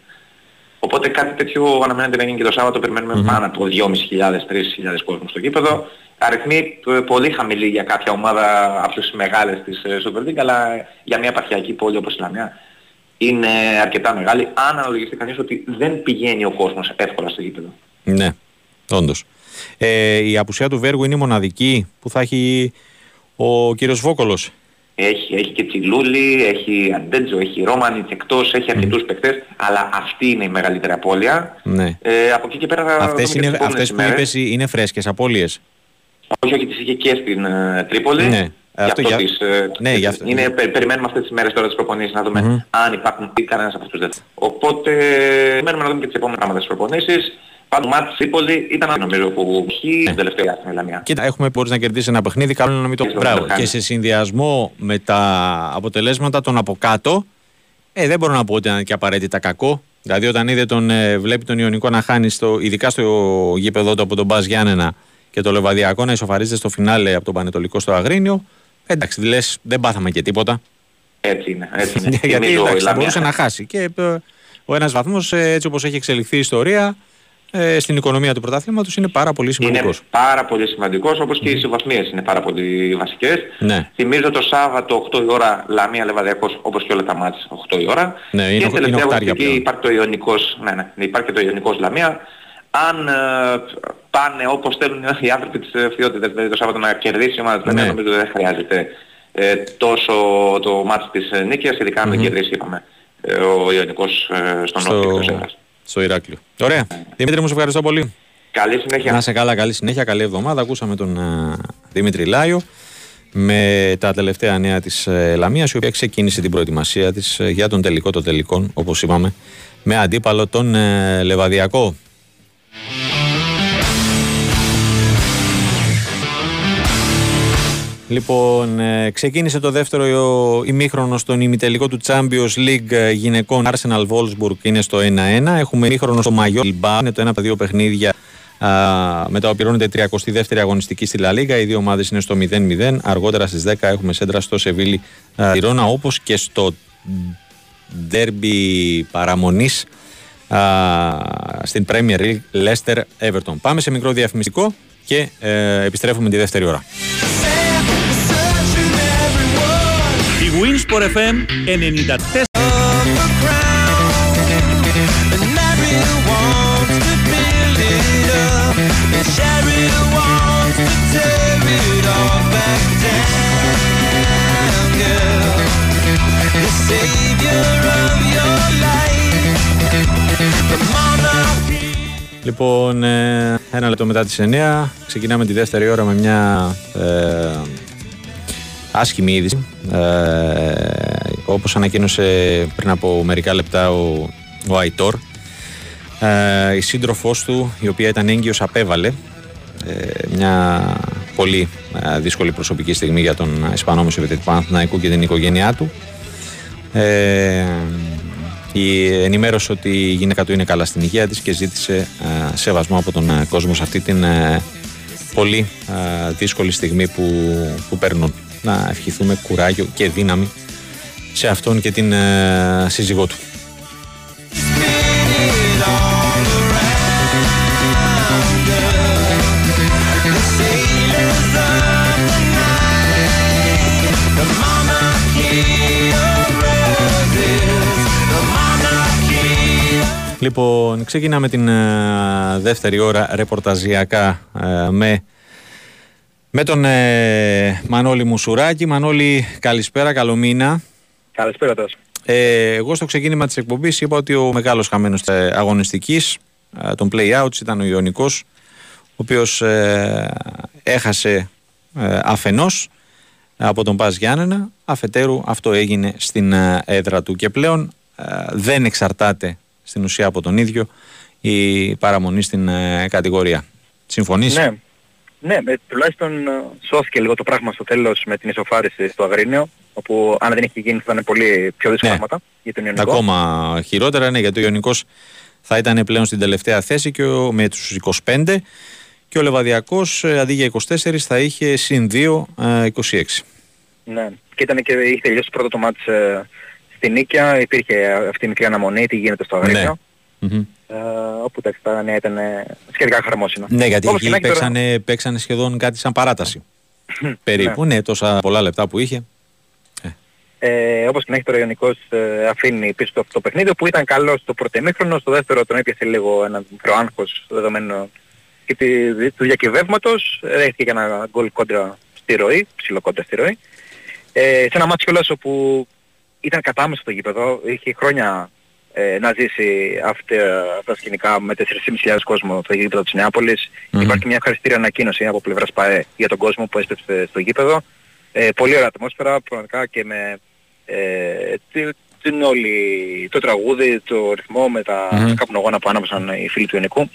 F: Οπότε κάτι τέτοιο αναμένεται να γίνει και το Σάββατο. Περιμένουμε πάνω από 2.500-3.000 κόσμος στο γήπεδο. Αριθμοί ε, πολύ χαμηλοί για κάποια ομάδα από τις μεγάλες της ε, Super League, αλλά για μια επαρχιακή πόλη όπως η Λαμία είναι αρκετά μεγάλη. Αν αναλογιστεί κανείς ότι δεν πηγαίνει ο κόσμος εύκολα στο γήπεδο.
A: Ναι, όντως. Ε, η απουσία του Βέργου είναι η μοναδική που θα έχει ο κύριος Βόκολος.
F: Έχει, έχει και Τσιλούλη, έχει Αντέτζο, έχει Ρόμανιτς εκτός, έχει αρκετούς παικτές, αλλά αυτή είναι η μεγαλύτερη απώλεια.
A: Ναι.
F: Ε, από εκεί και πέρα θα
A: Αυτές,
F: δούμε και
A: είναι,
F: τις επόμενες
A: αυτές που
F: ημέρες.
A: είπες είναι φρέσκες απώλειες.
F: Όχι, όχι, τις είχε και στην ε, Τρίπολη.
A: Ναι.
F: Γι'
A: Αυτό
F: αυτό,
A: για-
F: τις, ε,
A: Ναι, γι' αυτό.
F: Είναι, πε- περιμένουμε αυτές τις μέρες τώρα τις προπονήσεις να δούμε
A: Μμμ.
F: αν υπάρχουν ή κανένας από αυτούς δεν. Οπότε περιμένουμε να δούμε και τις επόμενες πράγματα στις προπονήσεις. Πάντως, μάτς Τρίπολη ήταν νομίζω που έχει
A: Ναι.
F: το τελευταίο διάστημα η Λαμία.
A: Κοίτα, έχουμε μπορείς να κερδίσεις ένα παιχνίδι, καλό είναι να μην το
F: Ίσως να
A: μπράβο.
F: το κάνει.
A: Και σε συνδυασμό με τα αποτελέσματα των από κάτω, ε, δεν μπορώ να πω ότι ήταν και απαραίτητα κακό. Δηλαδή, όταν είδε τον, ε, βλέπει τον Ιωνικό να χάνει, στο, ειδικά στο γήπεδο του από τον Μπα Γιάννενα και το Λεβαδιακό να ισοφαρίζεται στο φινάλε από τον Πανετολικό στο Αγρίνιο, εντάξει, λες, δεν πάθαμε και τίποτα.
F: Έτσι είναι, έτσι είναι.
A: Γιατί
F: Θυμίζω, η
A: εντάξει, θα
F: Λαμία-
A: μπορούσε να χάσει. Και ε, ο ένας βαθμός, έτσι όπως έχει εξελιχθεί η ιστορία, ε, στην οικονομία του πρωταθλήματο είναι πάρα πολύ σημαντικός.
F: Είναι πάρα πολύ σημαντικός, όπως και οι συμβασμίες είναι πάρα πολύ βασικές.
A: Ναι.
F: Θυμίζω το Σάββατο 8 η ώρα Λαμία Λεβαδιακός, όπως και όλα τα μάτς 8 η ώρα.
A: Ναι, είναι
F: και
A: οχ- είναι
F: τελευταία
A: οχτάρια
F: αγωνιστική
A: πλέον.
F: υπάρχει το Ιωνικός, ναι, ναι, υπάρχει και το Ιωνικός Λαμία. Αν ε, πάνε όπως θέλουν οι άνθρωποι της ευθυότητας, δηλαδή το Σάββατο να κερδίσει η ομάδα της Λαμία,
A: Ναι.
F: νομίζω δεν χρειάζεται ε, τόσο το μάτς της ε, νίκης, ειδικά αν δεν κερδίσει, είπαμε, ε, ο Ιωνικός ε, στον Νότιο εκτός
A: στο,
F: έδρας.
A: Στο Ηράκλειο. Ωραία. Δημήτρη, μου σε ευχαριστώ πολύ.
F: Καλή συνέχεια.
A: Να σε καλά, καλή συνέχεια, καλή εβδομάδα. Ακούσαμε τον ε, Δημήτρη Λάιο με τα τελευταία νέα της ε, Λαμίας η οποία ξεκίνησε την προετοιμασία της ε, για τον τελικό των τελικών όπως είπαμε με αντίπαλο τον ε, Λεβαδιακό. Λοιπόν, ε, ξεκίνησε το δεύτερο ε, ημίχρονο στον ημιτελικό του Champions League ε, γυναικών Arsenal Wolfsburg είναι στο 1-1. Έχουμε ημίχρονο στο Μαγιό Bilbao, είναι το ένα από τα δύο παιχνίδια α, με τα οποία η 32η αγωνιστική στη Λα Λίγα. Οι δύο ομάδες είναι στο 0-0. Αργότερα στις 10 έχουμε σέντρα στο Σεβίλη Ρώνα όπως και στο ντέρμπι παραμονής α, στην Premier League Leicester Everton. Πάμε σε μικρό διαφημιστικό και ε, επιστρέφουμε τη δεύτερη ώρα.
G: Η Winsport FM 94
A: Λοιπόν, ε, ένα λεπτό μετά τις 9 ξεκινάμε τη δεύτερη ώρα με μια ε, άσχημη είδηση. Ε, όπως ανακοίνωσε πριν από μερικά λεπτά ο, ο Αϊτόρ, ε, η σύντροφός του, η οποία ήταν έγκυος, απέβαλε ε, μια πολύ ε, δύσκολη προσωπική στιγμή για τον Ισπανό Μεσοβιετή του Παναθηναϊκού και την οικογένειά του. Ε, η ενημέρωσε ότι η γυναίκα του είναι καλά στην υγεία της και ζήτησε ε, σεβασμό από τον ε, κόσμο σε αυτή την ε, πολύ ε, δύσκολη στιγμή που, που παίρνουν να ευχηθούμε κουράγιο και δύναμη σε αυτόν και την ε, σύζυγό του. Λοιπόν, ξεκινάμε την ε, δεύτερη ώρα ρεπορταζιακά ε, με με τον ε, Μανώλη Μουσουράκη. Μανώλη, καλησπέρα, καλό μήνα.
H: Καλησπέρα τόσο.
A: εγώ στο ξεκίνημα της εκπομπής είπα ότι ο μεγάλος χαμένος αγωνιστικής των play-outs ήταν ο Ιωνικός, ο οποίος έχασε αφενός από τον Πας Γιάννενα, αφετέρου αυτό έγινε στην έδρα του και πλέον δεν εξαρτάται στην ουσία από τον ίδιο η παραμονή στην ε, κατηγορία. Συμφωνείς;
H: Ναι, ναι με, τουλάχιστον ε, σώθηκε λίγο το πράγμα στο τέλος με την ισοφάριση στο Αγρίνιο όπου αν δεν είχε γίνει θα ήταν πολύ πιο δύσκολα ναι. για τον Ιωνικό.
A: Ακόμα χειρότερα, ναι, γιατί ο Ιωνικός θα ήταν πλέον στην τελευταία θέση και ο, με τους 25 και ο Λεβαδιακός ε, αντί για 24 θα είχε συν 2, 26.
H: Ναι, και ήταν και είχε τελειώσει πρώτο το μάτς στη Νίκαια υπήρχε αυτή η μικρή αναμονή, τι γίνεται στο Αγρίνιο. Ναι. Mm-hmm. Ε, όπου τα εξτάνια ήταν σχετικά χαρμόσυνα.
A: Ναι, γιατί Όπως εκεί παίξανε, τώρα... παίξανε σχεδόν κάτι σαν παράταση. Περίπου, ναι. ναι, τόσα πολλά λεπτά που είχε.
H: Ε, όπως και να έχει τώρα ο Ιωνικός ε, αφήνει πίσω το, το παιχνίδι που ήταν καλός στο πρώτο ημίχρονο, στο δεύτερο τον έπιασε λίγο ένα μικρό άγχος δεδομένο και τη, του διακυβεύματος, δέχτηκε και ένα γκολ κόντρα στη ροή, ψηλό κόντρα στη ροή. Ε, σε ένα μάτσο κιόλας όπου ήταν κατάμεσο το γήπεδο, είχε χρόνια ε, να ζήσει αυτά, τα σκηνικά με 4.500 κόσμο στο γήπεδο της Νεάπολης. Mm-hmm. Υπάρχει μια ευχαριστήρια ανακοίνωση από πλευράς ΠΑΕ για τον κόσμο που έστρεψε στο γήπεδο. Ε, πολύ ωραία ατμόσφαιρα, πραγματικά και με ε, την όλη, το τραγούδι, το ρυθμό με τα mm-hmm. καπνογόνα που άναψαν οι φίλοι του Ιωνικού.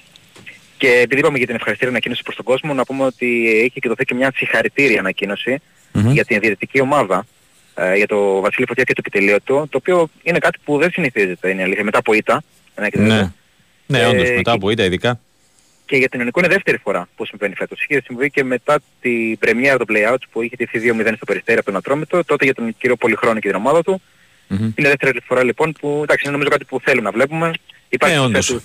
H: Και επειδή είπαμε για την ευχαριστήρια ανακοίνωση προς τον κόσμο, να πούμε ότι έχει και δοθεί και μια συγχαρητήρια ανακοίνωση mm-hmm. για την διαιτητική ομάδα ε, για το Βασίλη Φωτιά και το επιτελείο του, το οποίο είναι κάτι που δεν συνηθίζεται, είναι αλήθεια, μετά από ήττα.
A: Ναι, ναι ε, όντως, μετά από ήττα ειδικά.
H: Και για την Ελληνικό είναι δεύτερη φορά που συμβαίνει φέτος. Είχε συμβεί και μετά την πρεμιέρα των play-outs που είχε τηθεί 2-0 στο Περιστέρι από τον Ατρόμητο, τότε για τον κύριο Πολυχρόνο και την ομάδα του. Mm-hmm. Είναι δεύτερη φορά λοιπόν που, εντάξει, είναι νομίζω κάτι που θέλουμε να βλέπουμε. Υπάρχει
A: ναι, όντως. Του,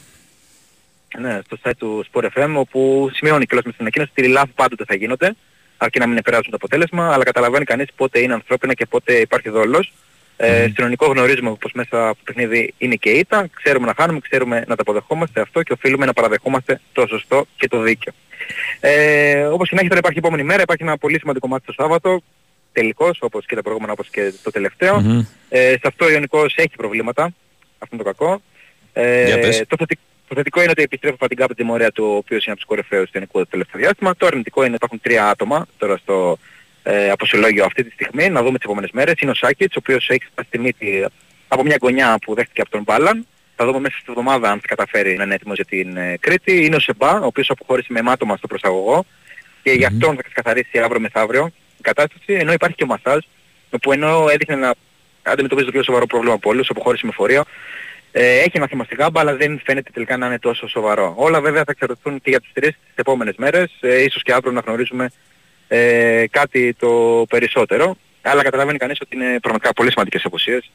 H: ναι, στο site του Sport FM, όπου σημειώνει κιόλας με την ανακοίνωση ότι οι λάθη πάντοτε θα γίνονται αρκεί να μην επηρεάζουν το αποτέλεσμα, αλλά καταλαβαίνει κανείς πότε είναι ανθρώπινα και πότε υπάρχει δόλος. Ε, στην Ονικό γνωρίζουμε πως μέσα από το παιχνίδι είναι και ήττα, ξέρουμε να χάνουμε, ξέρουμε να τα αποδεχόμαστε αυτό και οφείλουμε να παραδεχόμαστε το σωστό και το δίκαιο. Ε, όπως και να έχει τώρα υπάρχει επόμενη μέρα, υπάρχει ένα πολύ σημαντικό μάτι το Σάββατο, τελικός όπως και τα προηγούμενα όπως και το τελευταίο. Mm-hmm. Ε, σε αυτό ο Ιωνικός έχει προβλήματα, αυτό είναι το κακό. Ε, το, θετικό, το θετικό είναι ότι επιστρέφει ο Φαντιγκά από τη τιμωρία του, ο οποίος είναι από τους κορυφαίους του ελληνικού το τελευταίο διάστημα. Το αρνητικό είναι ότι υπάρχουν τρία άτομα τώρα στο ε, αποσυλλόγιο αυτή τη στιγμή. Να δούμε τις επόμενες μέρες. Είναι ο Σάκητς, ο οποίος έχει σπάσει τη μύτη από μια γωνιά που δέχτηκε από τον Μπάλαν. Θα δούμε μέσα στη εβδομάδα αν θα καταφέρει να είναι έτοιμος για την ε, Κρήτη. Είναι ο Σεμπά, ο οποίος αποχώρησε με αιμάτωμα στο προσαγωγό και mm-hmm. γι' αυτόν θα ξεκαθαρίσει αύριο μεθαύριο η κατάσταση. Ενώ υπάρχει και ο Μασάζ, που ενώ έδειχνε να αντιμετωπίζει το πιο σοβαρό πρόβλημα από όλους, αποχώρησε με φορείο. Ε, έχει ένα θέμα στη γάμπα, αλλά δεν φαίνεται τελικά να είναι τόσο σοβαρό. Όλα βέβαια θα εξαρτηθούν και για τις τρεις τις επόμενες μέρες, ε, ίσως και αύριο να γνωρίζουμε ε, κάτι το περισσότερο. Αλλά καταλαβαίνει κανείς ότι είναι πραγματικά πολύ σημαντικές αποσίες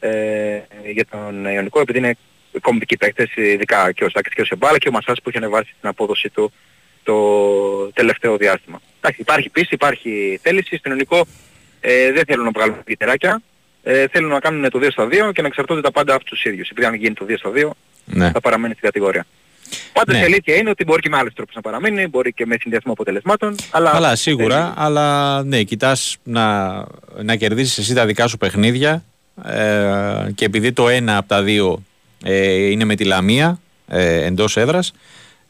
H: ε, για τον Ιωνικό, επειδή είναι κομβικοί παίκτες, ειδικά και ο Σάκης και ο Σεμπάλα και ο Μασάς που έχει ανεβάσει την απόδοση του το τελευταίο διάστημα. Εντάξει, υπάρχει πίστη, υπάρχει θέληση. Στον Ιωνικό ε, δεν θέλουν να βγάλουν πιτεράκια ε, θέλουν να κάνουν το 2 στα 2 και να εξαρτώνται τα πάντα από τους ίδιους. Επειδή αν γίνει το 2 στα 2 ναι. θα παραμένει στην κατηγορία. Πάντως ναι. η αλήθεια είναι ότι μπορεί και με άλλους τρόπους να παραμείνει, μπορεί και με συνδυασμό αποτελεσμάτων. Αλλά,
A: αλλά σίγουρα, αλλά ναι, κοιτάς να, να κερδίσεις εσύ τα δικά σου παιχνίδια ε, και επειδή το ένα από τα δύο ε, είναι με τη Λαμία ε, εντός έδρας,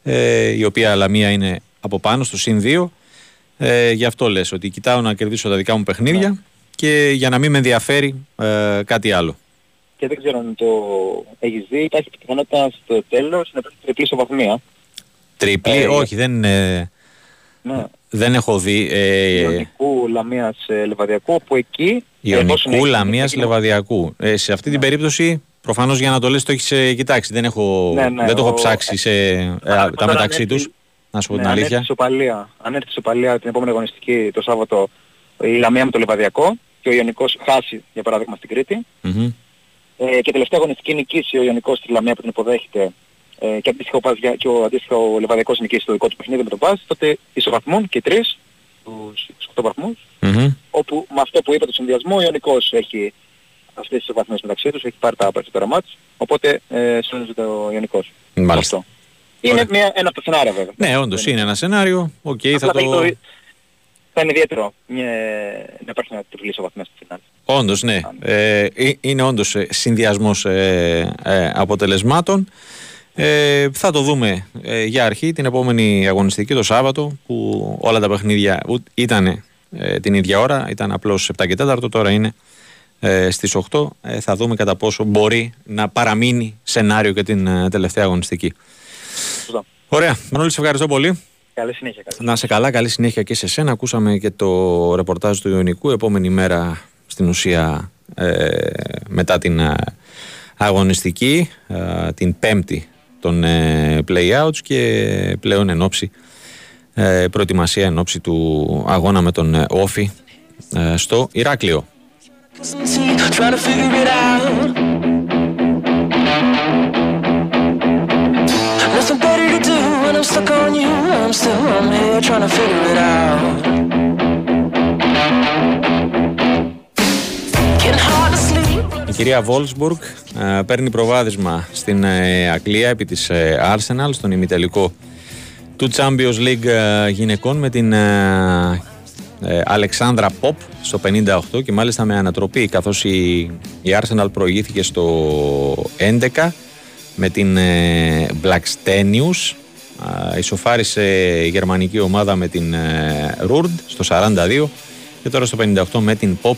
A: ε, η οποία Λαμία είναι από πάνω στο συν 2, ε, γι' αυτό λες ότι κοιτάω να κερδίσω τα δικά μου παιχνίδια. Ναι και για να μην με ενδιαφέρει ε, κάτι άλλο.
H: Και δεν ξέρω αν το έχεις δει, υπάρχει πιθανότητα στο τέλος να πέσει τριπλή ισοβαθμία.
A: Τριπλή, ε, όχι, δεν, ε, ναι. δεν έχω δει. Ε,
H: Ιωνικού Λαμίας ε, Λεβαδιακού, που εκεί...
A: Ιωνικού Λαμίας Λεβαδιακού. Ε, σε αυτή την ναι. περίπτωση, προφανώς για να το λες το έχεις ε, κοιτάξει, δεν, έχω, ναι, ναι, δεν το έχω ψάξει σε, ε, τα μεταξύ τους. Να σου πω την αλήθεια.
H: Αν έρθει στο Παλία την επόμενη αγωνιστική το Σάββατο η Λαμία με το Λεβαδιακό, και ο Ιωνικός χάσει για παράδειγμα στην Κρήτη mm-hmm. ε, και τελευταία αγωνιστική νικήσει ο Ιωνικός στη Λαμία που την υποδέχεται ε, και, αντίστοιχο, και ο αντίστοιχο Λεβαδιακός νικήσει το δικό του παιχνίδι με τον Πας τότε ισοβαθμούν και τρεις τους 8 βαθμούς mm-hmm. όπου με αυτό που είπε το συνδυασμό ο Ιωνικός έχει αυτές τις βαθμές μεταξύ τους, έχει πάρει τα περισσότερα μάτς, οπότε ε, σώζεται ο Ιωνικός.
A: Μάλιστα.
H: Είναι μια, ένα από τα σενάρια βέβαια.
A: Ναι, όντως είναι ένα σενάριο. Ok, okay, θα το...
H: Θα είναι ιδιαίτερο μια, να υπάρχει ένα τριπλή ισοβαθμία στο φινάλε.
A: Όντως, ναι. Ε, ε, είναι όντως ε, συνδυασμός ε, ε, αποτελεσμάτων. Ε, θα το δούμε ε, για αρχή την επόμενη αγωνιστική το Σάββατο που όλα τα παιχνίδια ήταν ε, την ίδια ώρα, ήταν απλώς 7 και 4, τώρα είναι ε, στις 8. Ε, θα δούμε κατά πόσο μπορεί να παραμείνει σενάριο και την ε, τελευταία αγωνιστική. Ωραία. Μανώλη, σε ευχαριστώ πολύ.
H: Καλή συνέχεια. Καλή.
A: Να σε καλά, καλή συνέχεια και σε σένα. Ακούσαμε και το ρεπορτάζ του Ιωνικού. Επόμενη μέρα στην ουσία ε, μετά την αγωνιστική, την πέμπτη των ε, play-outs και πλέον εν ώψη, ε, προετοιμασία εν ώψη του αγώνα με τον Όφη στο Ηράκλειο. Η κυρία Βόλσμπουργκ παίρνει προβάδισμα στην ε, Αγγλία επί της ε, Arsenal στον ημιτελικό του Champions League γυναικών με την ε, Αλεξάνδρα Ποπ στο 58 και μάλιστα με ανατροπή καθώς η, η Arsenal προηγήθηκε στο 11 με την ε, Blackstenius ισοφάρισε η γερμανική ομάδα με την ε, Rurd στο 42 και τώρα στο 58 με την Pop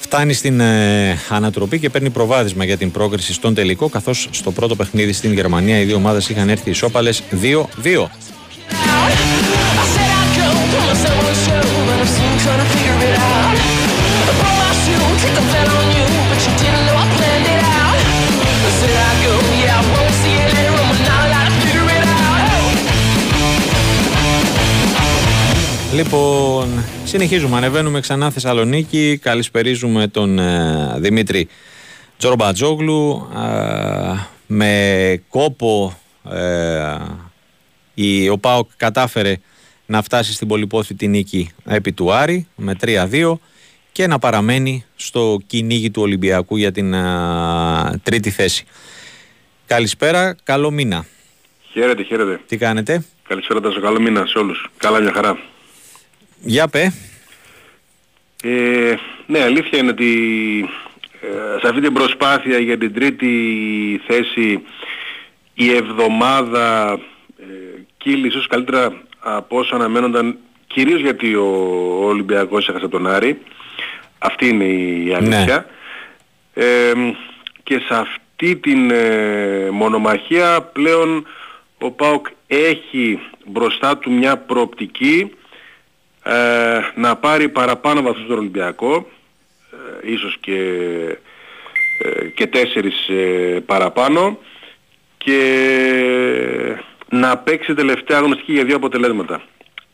A: φτάνει στην ε, ανατροπή και παίρνει προβάδισμα για την πρόκριση στον τελικό καθώς στο πρώτο παιχνίδι στην Γερμανία οι δύο ομάδες είχαν έρθει ισόπαλες 2-2 Λοιπόν, συνεχίζουμε. Ανεβαίνουμε ξανά Θεσσαλονίκη. Καλησπερίζουμε τον ε, Δημήτρη Τζορμπατζόγλου. Ε, με κόπο ε, η, ο ΠΑΟΚ κατάφερε να φτάσει στην πολυπόθητη νίκη επί του Άρη με 3-2 και να παραμένει στο κυνήγι του Ολυμπιακού για την τρίτη θέση. Καλησπέρα, καλό μήνα.
I: Χαίρετε, χαίρετε.
A: Τι κάνετε;
I: Καλησπέρα, τόσο καλό μήνα σε όλους. Καλά μια χαρά.
A: Για πέ.
I: Ε, ναι, αλήθεια είναι ότι ε, σε αυτή την προσπάθεια για την τρίτη θέση η εβδομάδα ε, κύλει ίσως καλύτερα από όσο αναμένονταν κυρίως γιατί ο, ο Ολυμπιακός έχασε τον Άρη. Αυτή είναι η αλήθεια. Ναι. Ε, και σε αυτή την ε, μονομαχία πλέον ο ΠΑΟΚ έχει μπροστά του μια προοπτική ε, να πάρει παραπάνω βαθμούς στον Ολυμπιακό, ε, ίσως και, ε, και τέσσερις ε, παραπάνω και να παίξει τελευταία αγωνιστική για δύο αποτελέσματα.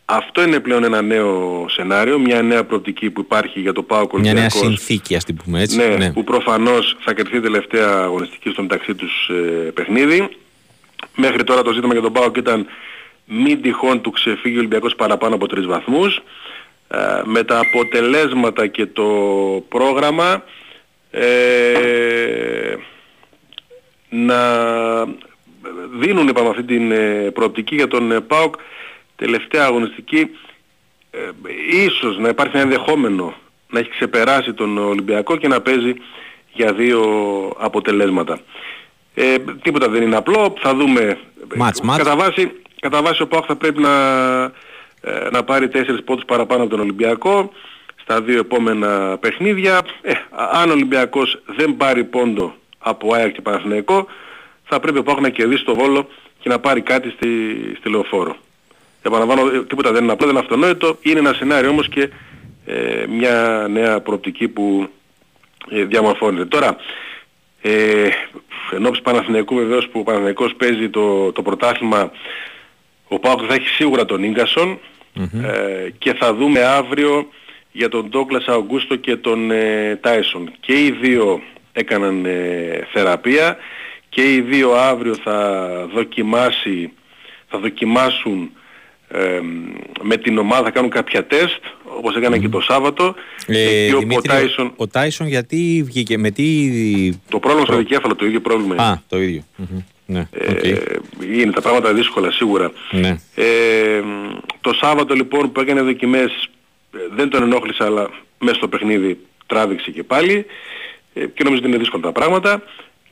I: Αυτό είναι πλέον ένα νέο σενάριο, μια νέα προοπτική που υπάρχει για το ΠΑΟΚ
A: Μια νέα συνθήκη ας την πούμε έτσι.
I: Ναι, ναι. που προφανώς θα κερδίσει τελευταία αγωνιστική στο μεταξύ τους ε, παιχνίδι. Μέχρι τώρα το ζήτημα για τον ΠΑΟΚ ήταν μην τυχόν του ξεφύγει ο Ολυμπιακός παραπάνω από τρεις βαθμούς. Ε, με τα αποτελέσματα και το πρόγραμμα ε, να δίνουν είπαμε αυτή την ε, προοπτική για τον ε, ΠΑΟΚ τελευταία αγωνιστική ε, ίσως να υπάρχει ένα ενδεχόμενο να έχει ξεπεράσει τον Ολυμπιακό και να παίζει για δύο αποτελέσματα. Ε, τίποτα δεν είναι απλό, θα δούμε.
A: Μάτς, μάτς.
I: Κατά βάση Κατά βάση ο ΠΑΟΚ θα πρέπει να, ε, να πάρει τέσσερις πόντους παραπάνω από τον Ολυμπιακό στα δύο επόμενα παιχνίδια. Ε, αν ο Ολυμπιακός δεν πάρει πόντο από ΑΕΚ και Παναθηναϊκό θα πρέπει ο ΠΑΟΚ να κερδίσει το Βόλο και να πάρει κάτι στη, στη Λεωφόρο. Επαναλαμβάνω, ε, τίποτα δεν είναι απλό, δεν είναι αυτονόητο. Είναι ένα σενάριο όμως και ε, μια νέα προοπτική που ε, διαμορφώνεται. Τώρα, ε, εν Παναθηναϊκού βεβαίως που ο Παναθηναϊκός παίζει το, το πρωτάθλημα ο Πάοκ θα έχει σίγουρα τον ιγκασον ε, και θα δούμε αύριο για τον Ντόγκλας Αουγκούστο και τον ε, Τάισον. Και οι δύο έκαναν ε, θεραπεία και οι δύο αύριο θα, δοκιμάσει, θα δοκιμάσουν ε, με την ομάδα θα κάνουν κάποια τεστ όπως έκανα και το Σάββατο
A: ε, ο, Τάισον, ο Τάισον γιατί βγήκε με τι...
I: Το πρόβλημα στο δικέφαλο το ίδιο πρόβλημα
A: είναι. Α, το ίδιο. Ναι,
I: okay. είναι τα πράγματα δύσκολα σίγουρα.
A: Ναι.
I: το Σάββατο λοιπόν που έκανε δοκιμές δεν τον ενόχλησα αλλά μέσα στο παιχνίδι τράβηξε και πάλι και νομίζω ότι είναι δύσκολα τα πράγματα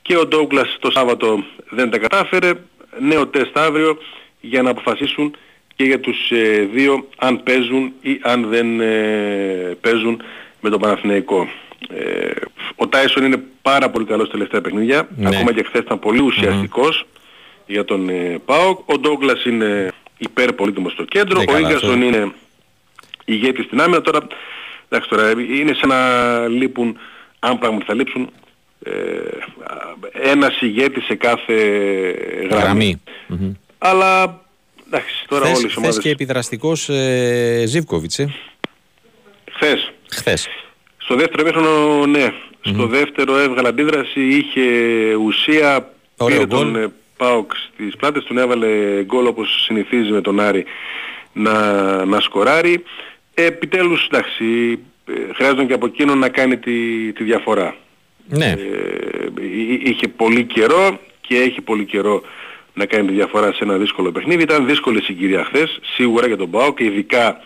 I: και ο Ντόγκλας το Σάββατο δεν τα κατάφερε νέο τεστ αύριο για να αποφασίσουν και για τους ε, δύο αν παίζουν ή αν δεν ε, παίζουν με τον Παναθηναϊκό. Ε, ο Τάισον είναι πάρα πολύ καλός τελευταία παιχνίδια. Ναι. Ακόμα και χθες ήταν πολύ για τον ε, ΠΑΟΚ. Ο Ντόγκλας είναι υπέρ πολύτιμος στο κέντρο. Ναι, ο Ίγκασον είναι ηγέτης στην άμυνα. Τώρα, εντάξει, τώρα είναι σαν να λείπουν, αν πράγματι θα λείψουν, ε, ένας ηγέτης σε κάθε γραμμή. Αλλά εντάξει, τώρα
A: χθες,
I: όλες οι ομάδες...
A: και επιδραστικός ε, Ζίβκοβιτς, ε.
I: Χθες.
A: Χθες.
I: Στο δεύτερο μήχρονο, ναι. Στο δεύτερο έβγαλε αντίδραση, είχε ουσία,
A: Ωραίο
I: πήρε τον ε, Πάοκ στις πλάτες, τον έβαλε γκολ όπως συνηθίζει με τον Άρη να, να σκοράρει. Επιτέλους, εντάξει, ε, χρειάζονταν και από εκείνον να κάνει τη, τη διαφορά.
A: Ναι. Ε,
I: είχε πολύ καιρό και έχει πολύ καιρό να κάνει τη διαφορά σε ένα δύσκολο παιχνίδι. Ήταν δύσκολη συγκυρία χθες, σίγουρα για τον ΠΑΟ και ειδικά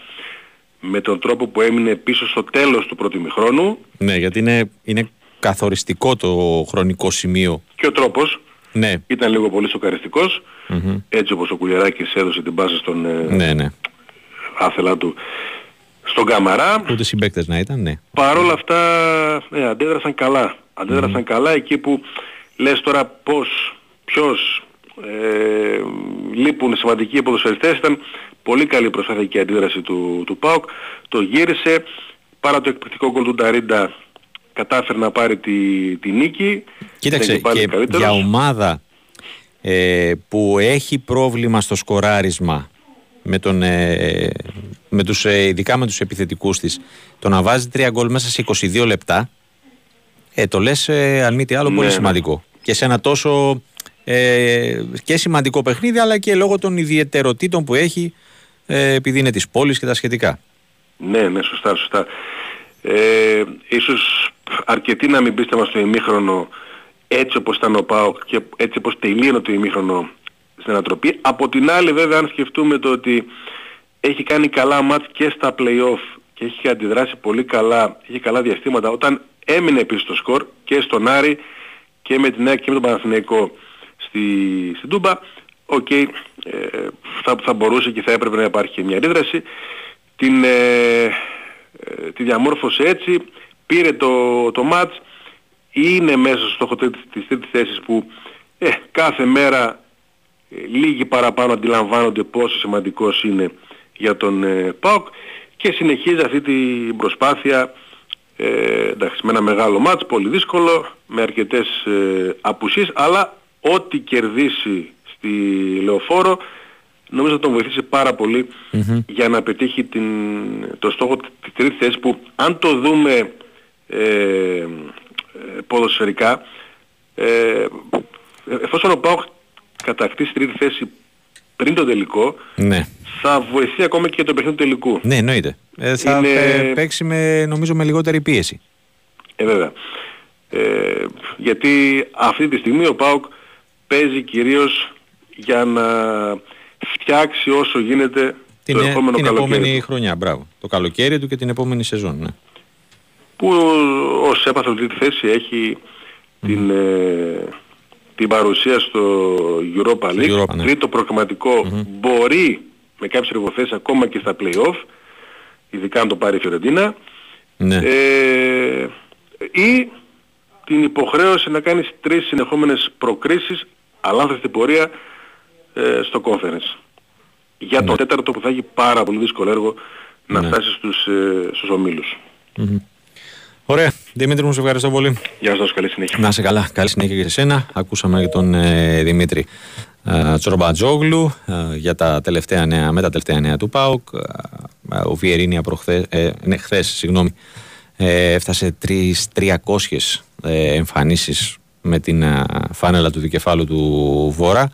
I: με τον τρόπο που έμεινε πίσω στο τέλος του πρώτου ημιχρόνου.
A: Ναι, γιατί είναι, είναι καθοριστικό το χρονικό σημείο.
I: Και ο τρόπος
A: ναι.
I: ήταν λίγο πολύ σοκαριστικός. Mm-hmm. Έτσι όπως ο Κουλιαράκης έδωσε την πάσα στον ε,
A: ναι, ναι.
I: άθελά του στον Καμαρά.
A: Ούτε συμπαίκτες να ήταν, ναι.
I: Παρ' όλα αυτά ναι, αντέδρασαν καλά. Αντέδρασαν καλά εκεί που λες τώρα πώς, ποιος ε, λείπουν σημαντικοί ποδοσφαιριστές. Ήταν πολύ καλή προσπάθεια και αντίδραση του, του ΠΑΟΚ. Το γύρισε, παρά το εκπληκτικό γκολ του Νταρίντα κατάφερε να πάρει τη, τη νίκη.
A: Κοίταξε, και για ομάδα ε, που έχει πρόβλημα στο σκοράρισμα με τον, ε, με τους, ε, ειδικά με τους επιθετικούς της το να βάζει τρία γκολ μέσα σε 22 λεπτά ε, το λες ε, αν μη τι άλλο πολύ ναι, ναι. σημαντικό και σε ένα τόσο ε, και σημαντικό παιχνίδι αλλά και λόγω των ιδιαιτεροτήτων που έχει ε, επειδή είναι της πόλης και τα σχετικά.
I: Ναι, ναι, σωστά, σωστά. Ε, ίσως αρκετοί να μην πίστευαν στο ημίχρονο έτσι όπως ήταν ο ΠΑΟΚ και έτσι όπως τελείωνε το ημίχρονο στην ανατροπή. Από την άλλη βέβαια αν σκεφτούμε το ότι έχει κάνει καλά ματς και στα play-off και έχει αντιδράσει πολύ καλά, έχει καλά διαστήματα όταν έμεινε επίσης το σκορ και στον Άρη και με την ΑΕΚ και με τον Παναθηναϊκό στη, στην Τούμπα, ok, okay, ε, θα, θα μπορούσε και θα έπρεπε να υπάρχει μια αντίδραση. Την, ε, ε, τη διαμόρφωσε έτσι, πήρε το, το μάτς, είναι μέσα στο στόχο της τρίτης θέσης που ε, κάθε μέρα ε, λίγοι παραπάνω αντιλαμβάνονται πόσο σημαντικός είναι για τον ε, ΠΑΟΚ και συνεχίζει αυτή την προσπάθεια ε, εντάξει, με ένα μεγάλο μάτς, πολύ δύσκολο, με αρκετές ε, απουσίες, αλλά ό,τι κερδίσει στη Λεωφόρο νομίζω θα τον βοηθήσει πάρα για να πετύχει την, το στόχο της τρίτης θέσης που αν το δούμε ε, ποδοσφαιρικά ε, εφόσον ο Πάοκ κατακτήσει τρίτη θέση πριν το τελικό,
A: ναι.
I: θα βοηθεί ακόμα και για το παιχνίδι του τελικού.
A: Ναι, εννοείται. Ε, θα είναι... παίξει με, νομίζω με λιγότερη πίεση.
I: Ε, βέβαια. Ε, γιατί αυτή τη στιγμή ο ΠΑΟΚ παίζει κυρίως για να φτιάξει όσο γίνεται
A: την,
I: το επόμενο
A: την
I: καλοκαίρι.
A: επόμενη χρονιά, μπράβο. Το καλοκαίρι του και την επόμενη σεζόν, ναι.
I: Που ως έπαθλο τρίτη θέση έχει την, ε, την παρουσία στο Europa League.
A: Europa, ναι.
I: Τρίτο μπορεί με κάποιες εργοθέσεις ακόμα και στα play-off, ειδικά αν το πάρει η Φιωρεντίνα,
A: ναι.
I: ε, ή την υποχρέωση να κάνεις τρεις συνεχόμενες προκρίσεις, αλλά αν την πορεία, ε, στο conference. Για το ναι. τέταρτο που θα έχει πάρα πολύ δύσκολο έργο να ναι. φτάσει στους, ε, στους ομιλους
A: Ωραία. Δημήτρη μου, σε ευχαριστώ πολύ.
I: Γεια σας, καλή συνέχεια.
A: Να είσαι καλά. Καλή συνέχεια και σε σένα. Ακούσαμε και τον ε, Δημήτρη ε, Τσορμπατζόγλου ε, για τα τελευταία νέα, με τα τελευταία νέα του ΠΑΟΚ. Ε, ο Βιερίνια προχθές, ε, ναι, χθες, συγγνώμη, ε, έφτασε 300 ε, εμφανίσεις με την φάνελα του δικεφάλου του Βόρα.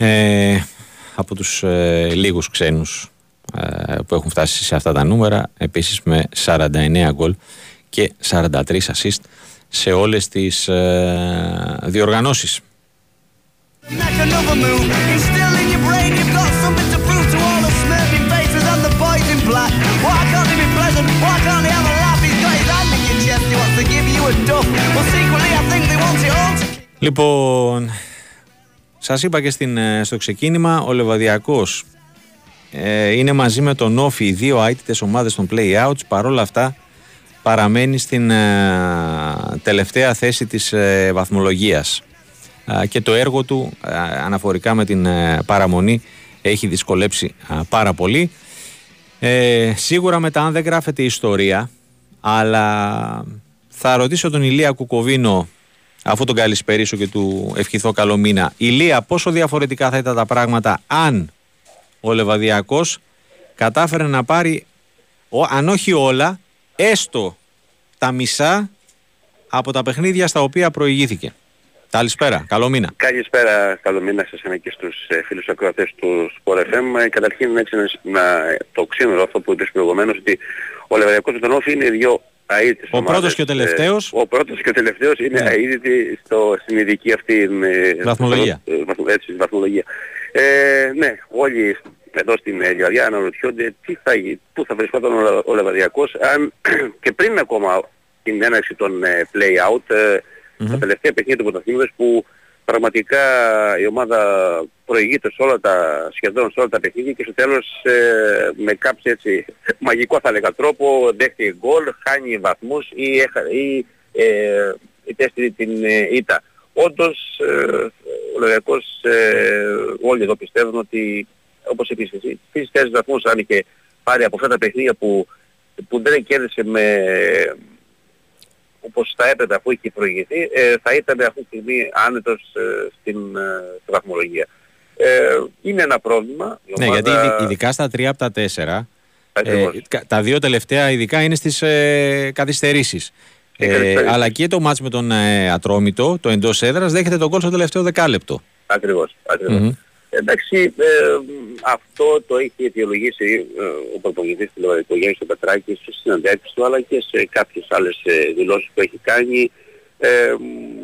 A: Ε, από τους ε, λίγους ξένους ε, που έχουν φτάσει σε αυτά τα νούμερα επίσης με 49 γκολ και 43 assist σε όλες τις ε, διοργανώσεις. Λοιπόν, σας είπα και στην, ε, στο ξεκίνημα, ο Λεβαδιακός ε, είναι μαζί με τον Όφη οι δύο αίτητες ομάδες των play-outs, παρόλα αυτά παραμένει στην ε, τελευταία θέση της ε, βαθμολογίας και το έργο του αναφορικά με την παραμονή έχει δυσκολέψει πάρα πολύ. σίγουρα μετά αν δεν γράφεται ιστορία, αλλά θα ρωτήσω τον Ηλία Κουκοβίνο αφού τον καλησπερίσω και του ευχηθώ καλό μήνα. Ηλία, πόσο διαφορετικά θα ήταν τα πράγματα αν ο Λεβαδιακός κατάφερε να πάρει, αν όχι όλα, έστω τα μισά από τα παιχνίδια στα οποία προηγήθηκε. Καλησπέρα, καλό μήνα.
J: Καλησπέρα, καλό μήνα σε εσένα και στους ε, φίλους ακροατές του Sport FM. Ε, καταρχήν έτσι να, το ξύνω αυτό που είπες προηγουμένως ότι ο Λεβαδιακός με τον Όφη είναι δύο αίτητες
A: Ο πρώτος και ο τελευταίος.
J: Ε, ο πρώτος και ο τελευταίος είναι ναι. αίτητοι στο, στην ειδική αυτή
A: βαθμολογία.
J: έτσι, βαθμολογία. Ε, ναι, όλοι εδώ στην Ελιαδιά αναρωτιόνται τι θα, πού θα βρισκόταν ο, ο Λεβαδιακός αν και πριν ακόμα την έναρξη των ε, play-out ε, mm-hmm. τα τελευταία παιχνίδια του πρωταθλήματος που πραγματικά η ομάδα προηγείται σε όλα τα, σχεδόν σε όλα τα παιχνίδια και στο τέλος ε, με κάποιο έτσι μαγικό θα λέγα τρόπο δέχτηκε γκολ, χάνει βαθμούς ή, ή ε, είτε την ε, ήττα. Όντως ε, ο Λεβαδιακός ε, όλοι εδώ πιστεύουν ότι όπως επίσης εσύ, τις θέσεις βαθμούς αν είχε πάρει από αυτά τα παιχνίδια που, που δεν κέρδισε με όπως θα έπρεπε αφού είχε προηγηθεί, ε, θα ήταν αυτή τη στιγμή άνετος ε, στην, ε, βαθμολογία. Ε, είναι ένα πρόβλημα.
A: Ναι, γιατί ειδικά στα τρία από τα τέσσερα, ε, τα δύο τελευταία ειδικά είναι στις ε, καθυστερήσεις. Ε, αλλά και το μάτς με τον ε, Ατρόμητο, το εντός έδρας, δέχεται τον κόλ στο τελευταίο δεκάλεπτο.
J: Ακριβώς. ακριβώς. Εντάξει, ε, αυτό το έχει αιτιολογήσει ε, ο προπονητής του Λεβαδικού του Πετράκης στις συναντήσεις του αλλά και σε κάποιες άλλες ε, δηλώσεις που έχει κάνει. Ε,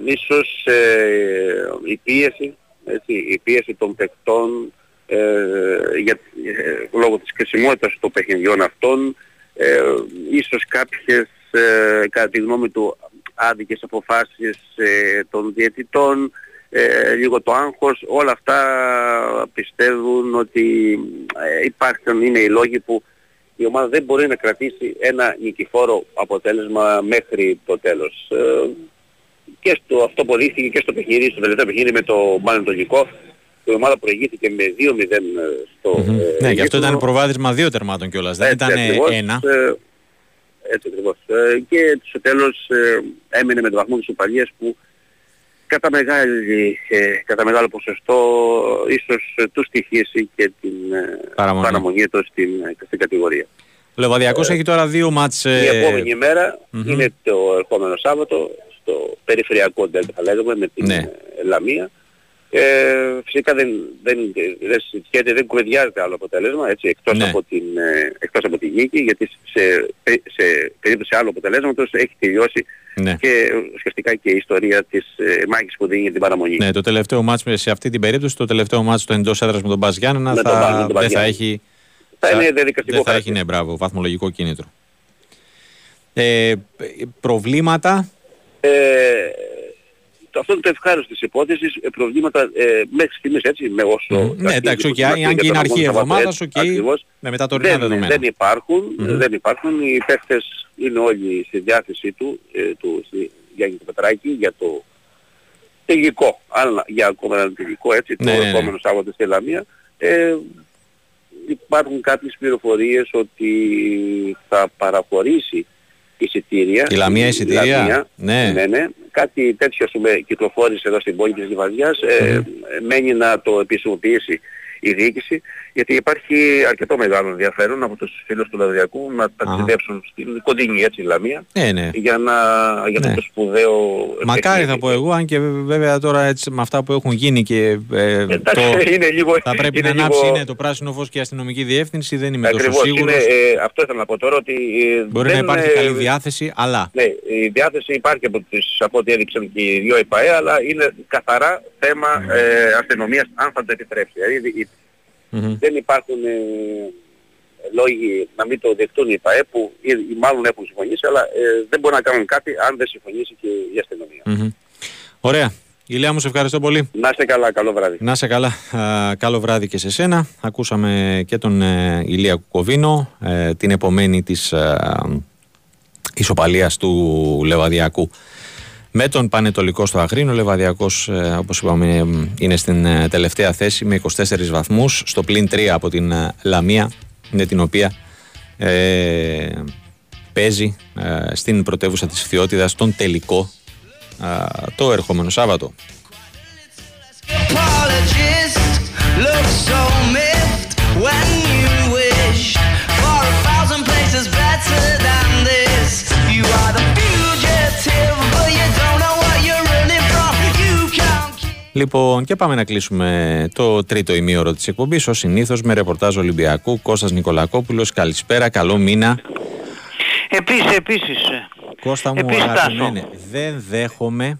J: ίσως ε, η πίεση, έτσι, η πίεση των παιχτών ε, για, ε, λόγω της κρισιμότητας των παιχνιδιών αυτών, ε, ίσως κάποιες, ε, κατά τη γνώμη του, άδικες αποφάσεις των διαιτητών, ε, λίγο το άγχος, όλα αυτά πιστεύουν ότι ε, υπάρχουν, είναι οι λόγοι που η ομάδα δεν μπορεί να κρατήσει ένα νικηφόρο αποτέλεσμα μέχρι το τέλος. Ε, και στο, αυτό που δείχθηκε και στο παιχνίδι, στο τελευταίο παιχνίδι με το Μανατολικό, η ομάδα προηγήθηκε με 2-0 ε, στο... Mm-hmm.
A: Ε, ναι, και αυτό ήταν προβάδισμα δύο τερμάτων κιόλας, δεν ήταν ένα.
J: Ε, έτσι ακριβώς. Ε, και στο τέλος ε, έμεινε με το βαθμό της Ουπαλίας που κατά, μεγάλη, ε, κατά μεγάλο ποσοστό ίσως ε, του στοιχήσει και την ε, παραμονή, παραμονή του στην, στην κατηγορία.
A: Ο Λεβαδιακός έχει τώρα δύο μάτς...
J: Η επόμενη είναι το ερχόμενο Σάββατο στο περιφερειακό Ντέλτα θα λέγαμε με την ναι. Λαμία ε, φυσικά δεν, δεν, δεν συζητιέται, δεν κουβεντιάζεται άλλο αποτέλεσμα, έτσι, εκτός, ναι. από την, ε, εκτός από τη νίκη, γιατί σε, σε περίπτωση άλλου αποτελέσματος έχει τελειώσει ναι. και ουσιαστικά και η ιστορία της ε, μάχης που δίνει για την παραμονή.
A: Ναι, το τελευταίο ματς σε αυτή την περίπτωση, το τελευταίο ματς το εντός έδρας με τον ΠΑΣ Γιάννενα θα, δεν θα έχει...
J: Θα, είναι διαδικαστικό
A: Δεν θα έχει, ναι, μπράβο, βαθμολογικό κίνητρο. Ε, προβλήματα...
J: Ε, το, αυτό είναι το ευχάριστο της υπόθεσης, ε, προβλήματα ε, μέχρι στιγμής έτσι, με όσο...
A: Mm, ναι, εντάξει, okay, αν και είναι αρχή εβδομάδας, ok, okay, με μετά το δεν, δεδομένα.
J: Δεν υπάρχουν, mm-hmm. δεν υπάρχουν, οι παίχτες είναι όλοι στη διάθεσή του, ε, του Γιάννη του Πετράκη, για το τελικό, αλλά για ακόμα ένα τελικό, έτσι, το ναι, ναι, ναι. επόμενο Σάββατο στη Λαμία. Ε, υπάρχουν κάποιες πληροφορίες ότι θα παραχωρήσει εισιτήρια.
A: Η Λαμία εισιτήρια;
J: ναι. ναι, ναι. Κάτι τέτοιο πούμε, κυκλοφόρησε εδώ στην πόλη της Λιβαδιάς. Ε, μένει να το επισημοποιήσει η διοίκηση γιατί υπάρχει αρκετό μεγάλο ενδιαφέρον από τους φίλους του Λαδιακού να ταξιδέψουν στην κοντινή έτσι Λαμία
A: ε, ναι.
J: για, να, για ναι. το σπουδαίο
A: Μακάρι θα πω εγώ, αν και βέβαια τώρα έτσι με αυτά που έχουν γίνει και ε,
J: Εντάξει, το, είναι λίγο,
A: θα πρέπει
J: είναι
A: να ανάψει
J: λίγο...
A: είναι το πράσινο φως και η αστυνομική διεύθυνση, δεν είμαι
J: Ακριβώς,
A: τόσο σίγουρος.
J: Είναι, ε, αυτό ήθελα να πω τώρα ότι... Ε,
A: Μπορεί
J: δεν,
A: να υπάρχει
J: ε,
A: καλή διάθεση, αλλά...
J: Ναι, η διάθεση υπάρχει από, τις, από ό,τι έδειξαν και οι δύο ΕΠΑΕ, αλλά είναι καθαρά θέμα ε, αστυνομίας αν θα το επιτρέψει. Δηλαδή
A: Mm-hmm.
J: δεν υπάρχουν ε, λόγοι να μην το δεχτούν οι ΠαΕ που ή, ή μάλλον έχουν συμφωνήσει αλλά ε, δεν μπορούν να κάνουν κάτι αν δεν συμφωνήσει και η αστυνομία.
A: Mm-hmm. Ωραία. Ηλία μου σε ευχαριστώ πολύ.
J: Να είστε καλά, καλό βράδυ.
A: Να είστε καλά, Α, καλό βράδυ και σε σένα. Ακούσαμε και τον ε, Ηλία Κουκοβίνο, ε, την επομένη της ε, ισοπαλίας του Λεβαδιακού με τον Πανετολικό στο Αγρίνο. Ο Λεβαδιακός, ε, όπως είπαμε, είναι στην ε, τελευταία θέση με 24 βαθμούς, στο πλήν 3 από την ε, Λαμία, με την οποία ε, παίζει ε, στην πρωτεύουσα της Φθιώτιδας τον τελικό ε, το ερχόμενο Σάββατο. Λοιπόν, και πάμε να κλείσουμε το τρίτο ημίωρο της εκπομπής, ως συνήθως με ρεπορτάζ Ολυμπιακού, Κώστας Νικολακόπουλος. Καλησπέρα, καλό μήνα.
K: Επίσης, επίσης.
A: Κώστα μου,
K: Επίσης,
A: αγαπημένε, δεν δέχομαι,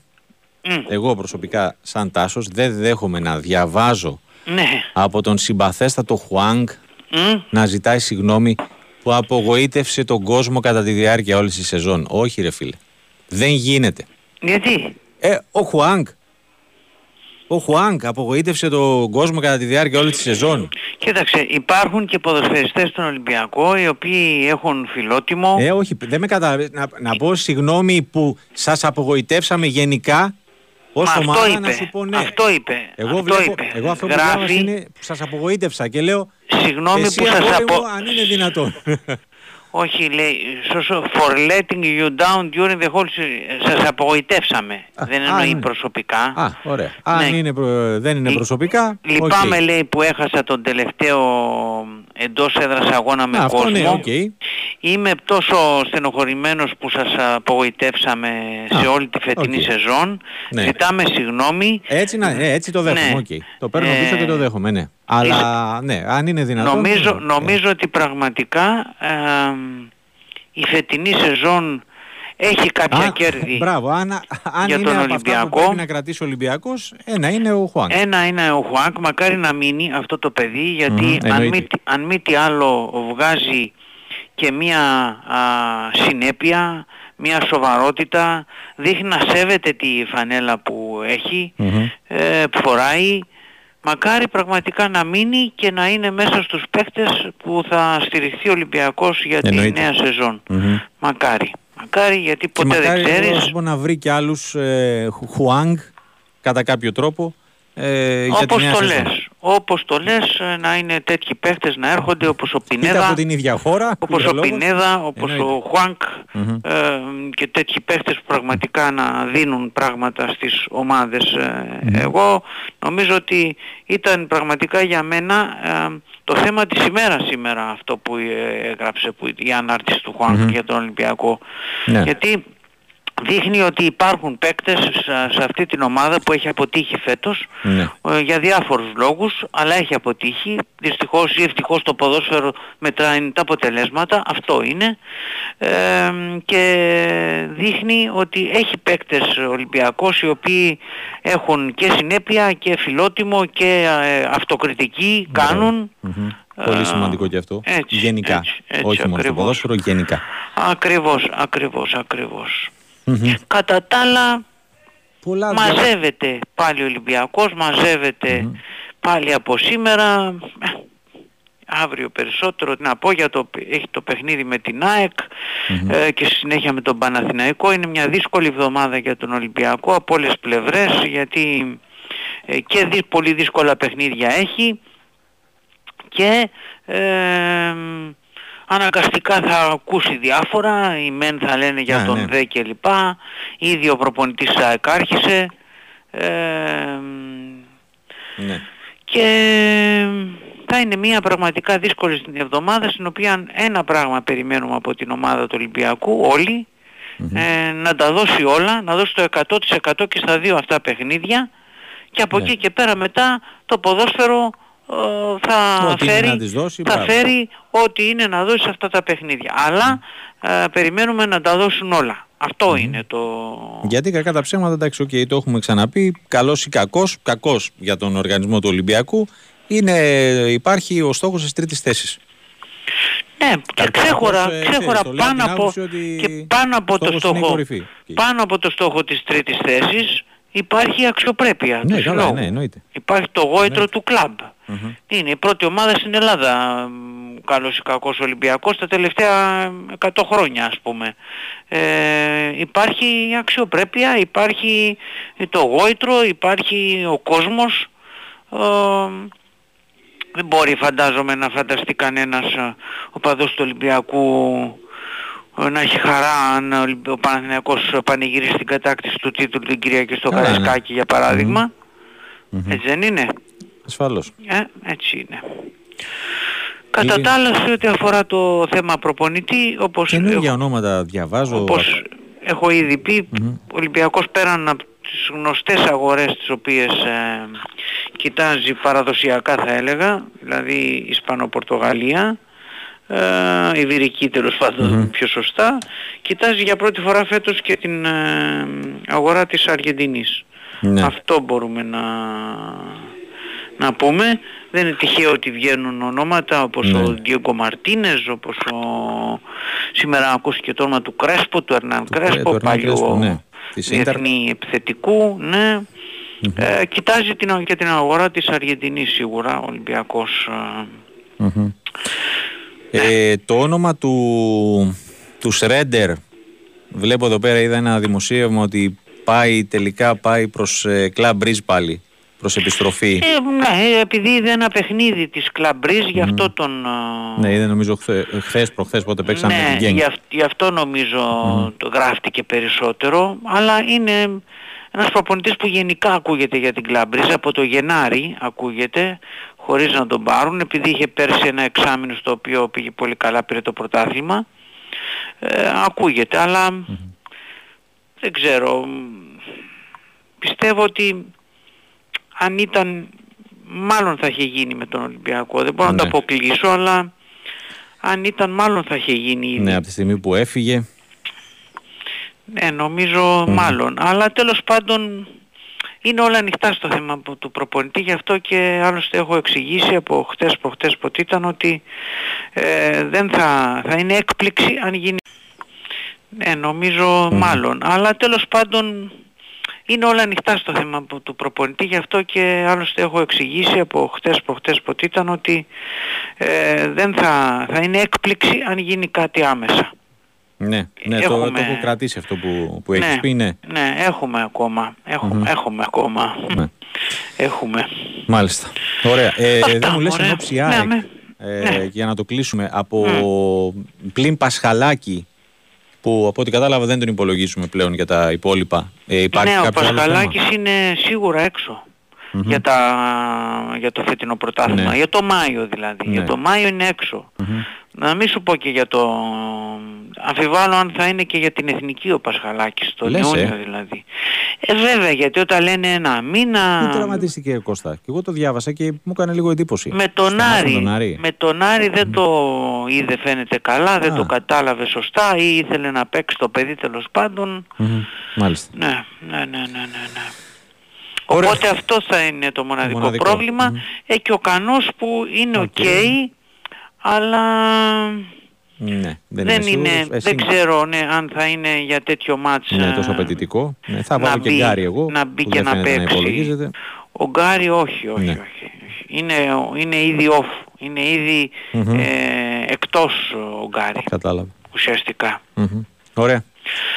K: Mm.
A: εγώ προσωπικά σαν Τάσος, δεν δέχομαι να διαβάζω
K: Ναι.
A: από τον συμπαθέστατο Χουάνγκ
K: Mm.
A: να ζητάει συγγνώμη που απογοήτευσε τον κόσμο κατά τη διάρκεια όλης της σεζόν. Όχι ρε φίλε, δεν γίνεται.
K: Γιατί;
A: Ε, ο Χουάνγκ. Ο Χουάνγκ απογοήτευσε τον κόσμο κατά τη διάρκεια όλης της σεζόν.
K: Κοίταξε, υπάρχουν και ποδοσφαιριστές στον Ολυμπιακό οι οποίοι έχουν φιλότιμο.
A: Ε, όχι, δεν με κατα... να, να πω συγγνώμη που σας απογοητεύσαμε γενικά ως
K: Μα αυτό
A: ομάδα
K: είπε,
A: να σου πω ναι.
K: αυτό είπε,
A: Εγώ,
K: αυτό
A: βλέπω,
K: είπε.
A: εγώ αυτό που
K: Γράφει-
A: διάβασα είναι που σας απογοήτευσα και λέω
K: Συγγνώμη
A: εσύ
K: που σας
A: αγόρι
K: απο...
A: μου, αν είναι δυνατόν.
K: Όχι, λέει, σωστό, for letting you down during the whole season. Σας απογοητεύσαμε. Δεν
A: α,
K: εννοεί
A: ναι.
K: προσωπικά.
A: Α, ωραία. Αν
K: Ναι.
A: είναι, προ- δεν είναι
K: Λυ-
A: προσωπικά,
K: Λυπάμαι,
A: οκ.
K: λέει, που έχασα τον τελευταίο εντός έδρας αγώνα με
A: Α, αυτό
K: κόσμο.
A: ναι, οκ.
K: Είμαι τόσο στενοχωρημένος που σας απογοητεύσαμε σε
A: Α,
K: όλη τη φετινή
A: οκ.
K: σεζόν.
A: Ναι.
K: Ζητάμε συγγνώμη.
A: Έτσι, να, ε, έτσι το δέχομαι,
K: Ναι.
A: οκ. Το παίρνω
K: Ε,
A: πίσω και το δέχομαι, ναι. Αλλά ναι, αν είναι δυνατόν.
K: Νομίζω,
A: ναι.
K: νομίζω ότι πραγματικά ε, η φετινή σεζόν έχει κάποια
A: Α,
K: κέρδη.
A: Μπράβο, αν, αν
K: για
A: είναι
K: τον
A: από αυτά που
K: Ολυμπιακό.
A: πρέπει να κρατήσει ο Ολυμπιακός, ένα είναι ο Χουάνγκ.
K: Ένα είναι ο Χουάνκ, μακάρι να μείνει αυτό το παιδί, γιατί
A: Μμμ,
K: αν,
A: εννοείται.
K: μη, τι- αν μη τι άλλο βγάζει και μία α, συνέπεια, μία σοβαρότητα, δείχνει να σέβεται τη φανέλα που έχει,
A: Μμμ.
K: ε, που φοράει. Μακάρι πραγματικά να μείνει και να είναι μέσα στους παίκτες που θα στηριχθεί ο Ολυμπιακός για
A: Εννοείται.
K: τη νέα σεζόν.
A: Μμμ.
K: Μακάρι. Μακάρι γιατί
A: Και
K: ποτέ
A: μακάρι
K: δεν
A: εγώ να
K: ξέρεις.
A: σου πω να βρει και άλλους ε, Χου- Χουάνγκ κατά κάποιο τρόπο ε, για τη
K: Όπως
A: νέα
K: το
A: σεζόν.
K: λες. Όπως το λες ε, να είναι τέτοιοι παίχτες να έρχονται όπως ο
A: Είτε
K: Πινέδα,
A: από την ίδια χώρα,
K: όπως ο
A: πληρολόγος.
K: Πινέδα, όπως
A: Εννοείται.
K: ο Χουάνκ
A: Μμμ.
K: ε, και τέτοιοι παίχτες που πραγματικά να δίνουν πράγματα στις ομάδες. Ε, Εγώ νομίζω ότι ήταν πραγματικά για μένα ε, το θέμα της ημέρας σήμερα αυτό που ε, έγραψε που, η ανάρτηση του Χουάνκ
A: Μμμ.
K: για τον Ολυμπιακό.
A: Ναι.
K: Γιατί δείχνει ότι υπάρχουν παίκτες σε, σε αυτή την ομάδα που έχει αποτύχει φέτος
A: Ναι.
K: ε, για διάφορους λόγους, αλλά έχει αποτύχει. Δυστυχώς ή ευτυχώς το ποδόσφαιρο μετράει τα αποτελέσματα, αυτό είναι. Ε, και δείχνει ότι έχει παίκτες Ολυμπιακός οι οποίοι έχουν και συνέπεια και φιλότιμο και ε, αυτοκριτική κάνουν.
A: Μμμ. Πολύ
K: Ε,
A: σημαντικό και αυτό.
K: έτσι,
A: γενικά.
K: έτσι, έτσι,
A: Όχι μόνο στο
K: ακριβώς.
A: ποδόσφαιρο, γενικά.
K: Ακριβώς, ακριβώς, ακριβώς.
A: Μμμ.
K: Κατά τα άλλα
A: Πολλά
K: μαζεύεται πάλι ο Ολυμπιακός, μαζεύεται πάλι από σήμερα. Ε, Αύριο περισσότερο τι να πω για το, έχει το παιχνίδι με την ΑΕΚ ε, και στη συνέχεια με τον Παναθηναϊκό. Είναι μια δύσκολη εβδομάδα για τον Ολυμπιακό από όλες πλευρές γιατί ε, και δι- πολύ δύσκολα παιχνίδια έχει και ε, αναγκαστικά θα ακούσει διάφορα, οι μεν θα λένε για
A: Ναι,
K: τον
A: ναι.
K: ΔΕ και λοιπά, ήδη ο προπονητής της ΑΕΚ άρχισε ε,
A: Ναι.
K: και θα είναι μια πραγματικά δύσκολη στην εβδομάδα στην οποία ένα πράγμα περιμένουμε από την ομάδα του Ολυμπιακού όλοι ε, να τα δώσει όλα, να δώσει το 100% και στα δύο αυτά παιχνίδια και από
A: Ναι.
K: εκεί και πέρα μετά το ποδόσφαιρο ε, θα,
A: Ό,τι είναι
K: φέρει,
A: να της δώσει,
K: θα
A: μπράβο.
K: φέρει ό,τι είναι να δώσει σε αυτά τα παιχνίδια. Αλλά ε, περιμένουμε να τα δώσουν όλα. Αυτό είναι το...
A: Γιατί κακά τα ψέματα, εντάξει, οκ, το έχουμε ξαναπεί. Καλός ή κακός, κακός για τον οργανισμό του Ολυμπιακού, είναι, υπάρχει ο στόχος τη τρίτη θέση.
K: Ναι, και ξέχωρα,
A: Κακώς, ε,
K: ξέχωρα
A: ξέρεις, το λέω
K: πάνω
A: από την
K: από,
A: άποψη ότι
K: και πάνω από το
A: στόχος είναι η
K: στόχο,
A: κορυφή.
K: πάνω από το στόχο της τρίτης θέσης υπάρχει η αξιοπρέπεια
A: Ναι,
K: του
A: καλά,
K: συλλόγου.
A: ναι, εννοείται.
K: Υπάρχει το γόητρο του κλαμπ.
A: Μμμ.
K: Είναι η πρώτη ομάδα στην Ελλάδα, μ, καλός ή κακός Ολυμπιακός, τα τελευταία 100 χρόνια ας πούμε. Ε, υπάρχει η αξιοπρέπεια, υπάρχει το γόητρο, υπάρχει ο κόσμος. Ε, δεν μπορεί φαντάζομαι να φανταστεί κανένας ε, ο παδός του Ολυμπιακού ε, να έχει χαρά αν ο Ολυμπ- ο Παναθηναϊκός πανηγυρίσει την κατάκτηση του τίτλου την Κυριακή στο
A: Καλά, ναι.
K: Καραϊσκάκι για παραδειγμα Έτσι δεν είναι;
A: Ασφαλώς.
K: Ε, έτσι είναι. Κατά τα άλλα σε ό,τι αφορά το θέμα προπονητή, όπως,
A: Καινούργια
K: έχω,
A: ονόματα διαβάζω.
K: όπως έχω ήδη πει, ο Ολυμπιακός πέραν από τις γνωστές αγορές τις οποίες ε, κοιτάζει παραδοσιακά θα έλεγα, δηλαδή Ισπανο-Πορτογαλία, ε, Ιβηρική τέλος πάντων πιο σωστά, κοιτάζει για πρώτη φορά φέτος και την ε, αγορά της Αργεντινής.
A: Ναι.
K: Αυτό μπορούμε να, να πούμε. Δεν είναι τυχαίο ότι βγαίνουν ονόματα όπως
A: Ναι.
K: ο Διόγκο Μαρτίνες, όπως ο... σήμερα ακούστηκε το όνομα του Κρέσπο, του Ερνάν
A: Κρέ-
K: Κρέσπο,
A: του Ερνάν Κρέσπο,
K: παλιού
A: ναι. Της Ίντερ.
K: διεθνή επιθετικού, ναι. Ε, κοιτάζει την, και την αγορά της Αργεντινής σίγουρα, ο Ολυμπιακός. ε,
A: Μμμ. Ε, το όνομα του, του Σρέντερ, βλέπω εδώ πέρα είδα ένα δημοσίευμα ότι πάει τελικά πάει προς ε, Club Breeze πάλι, προς επιστροφή.
K: Ε, ναι, επειδή είδε ένα παιχνίδι της Κλαμπρής, γι' αυτό τον... ε,
A: ναι, είδα νομίζω χθε, χθες προχθές πότε παίξαμε με
K: ναι,
A: την Γκένγκ.
K: γι' αυ- γι' αυτό νομίζω το γράφτηκε περισσότερο, αλλά είναι ένας προπονητής που γενικά ακούγεται για την Κλαμπρίζ, από το Γενάρη ακούγεται, χωρίς να τον πάρουν, επειδή είχε πέρσι ένα εξάμεινο στο οποίο πήγε πολύ καλά, πήρε το πρωτάθλημα, ε, ακούγεται, αλλά δεν ξέρω, μ, πιστεύω ότι αν ήταν, μάλλον θα είχε γίνει με τον Ολυμπιακό, δεν μπορώ να το
A: Ναι.
K: αποκλείσω, αλλά αν ήταν μάλλον θα είχε γίνει ήδη.
A: Ναι, από τη στιγμή που έφυγε.
K: Ναι, νομίζω μάλλον. Αλλά τέλος πάντων είναι όλα ανοιχτά στο θέμα που- του προπονητή, γι' αυτό και άλλωστε έχω εξηγήσει από χτες προχτές πότε ήταν ότι ε, δεν θα, θα είναι έκπληξη αν γίνει. Ναι, νομίζω μάλλον. Αλλά τέλος πάντων είναι όλα ανοιχτά στο θέμα που- του προπονητή, γι' αυτό και άλλωστε έχω εξηγήσει από χτες προχτές πότε ήταν ότι ε, δεν θα, θα είναι έκπληξη αν γίνει κάτι άμεσα.
A: Ναι, ναι το,
K: Έχουμε-
A: το έχω κρατήσει αυτό που, που έχεις
K: ναι,
A: πει, ναι.
K: ναι, έχουμε ακόμα. Έχουμε, έχουμε ακόμα.
A: Ναι.
K: Έχουμε.
A: Μάλιστα. Ωραία. Ε,
K: Αυτά,
A: δεν μου λες
K: ωραία.
A: εν ώψη
K: Ναι,
A: ΑΕΚ,
K: ναι.
A: ε, για να το κλείσουμε, από πλην Πασχαλάκη, που από ό,τι κατάλαβα δεν τον υπολογίσουμε πλέον για τα υπόλοιπα. Ε, υπάρχει
K: ναι, ο
A: κάποιο άλλο θέμα;
K: Πασχαλάκης είναι σίγουρα έξω. Για, τα, για το φετινό πρωτάθλημα.
A: Ναι.
K: Για το Μάιο δηλαδή.
A: Ναι.
K: Για το Μάιο είναι έξω. Να μην σου πω και για το... Αμφιβάλλω αν θα είναι και για την εθνική ο Πασχαλάκης, το
A: Λες, ε.
K: Ιούνιο δηλαδή. Ε, βέβαια, γιατί όταν λένε ένα μήνα...
A: Πού τραυματίστηκε Κώστα. Και εγώ το διάβασα και μου έκανε λίγο εντύπωση.
K: Με τον
A: Σταμάτησε
K: Άρη,
A: τον Άρη.
K: με τον Άρη δεν το είδε φαίνεται καλά, δεν
A: Α.
K: το κατάλαβε σωστά ή ήθελε να παίξει το παιδί τέλος πάντων.
A: Μμμ. Μάλιστα.
K: Ναι, ναι, ναι, ναι, ναι. ναι.
A: Ωραία.
K: Οπότε αυτό θα είναι το μοναδικό,
A: μοναδικό.
K: πρόβλημα.
A: Μμμ.
K: Ε, και ο Κανός που είναι οκ, αλλά
A: Ναι, δεν,
K: δεν,
A: είμαι
K: είναι,
A: σίγουρος. Εσύ
K: δεν ξέρω ναι, αν θα είναι για τέτοιο μάτς
A: Ναι,
K: ε,
A: τόσο απαιτητικό. Ναι, θα
K: να
A: βάλω και
K: μπει-
A: γκάρι εγώ.
K: να μπει
A: που
K: και
A: δεν
K: να
A: φαίνεται
K: παίξει.
A: υπολογίζεται.
K: Ο Γκάρι όχι, όχι,
A: Ναι.
K: όχι. όχι. Είναι, είναι ήδη off, είναι ήδη
A: Μμμ.
K: ε, εκτός ο Γκάρι
A: Κατάλαβα.
K: ουσιαστικά.
A: Μμμ. Ωραία.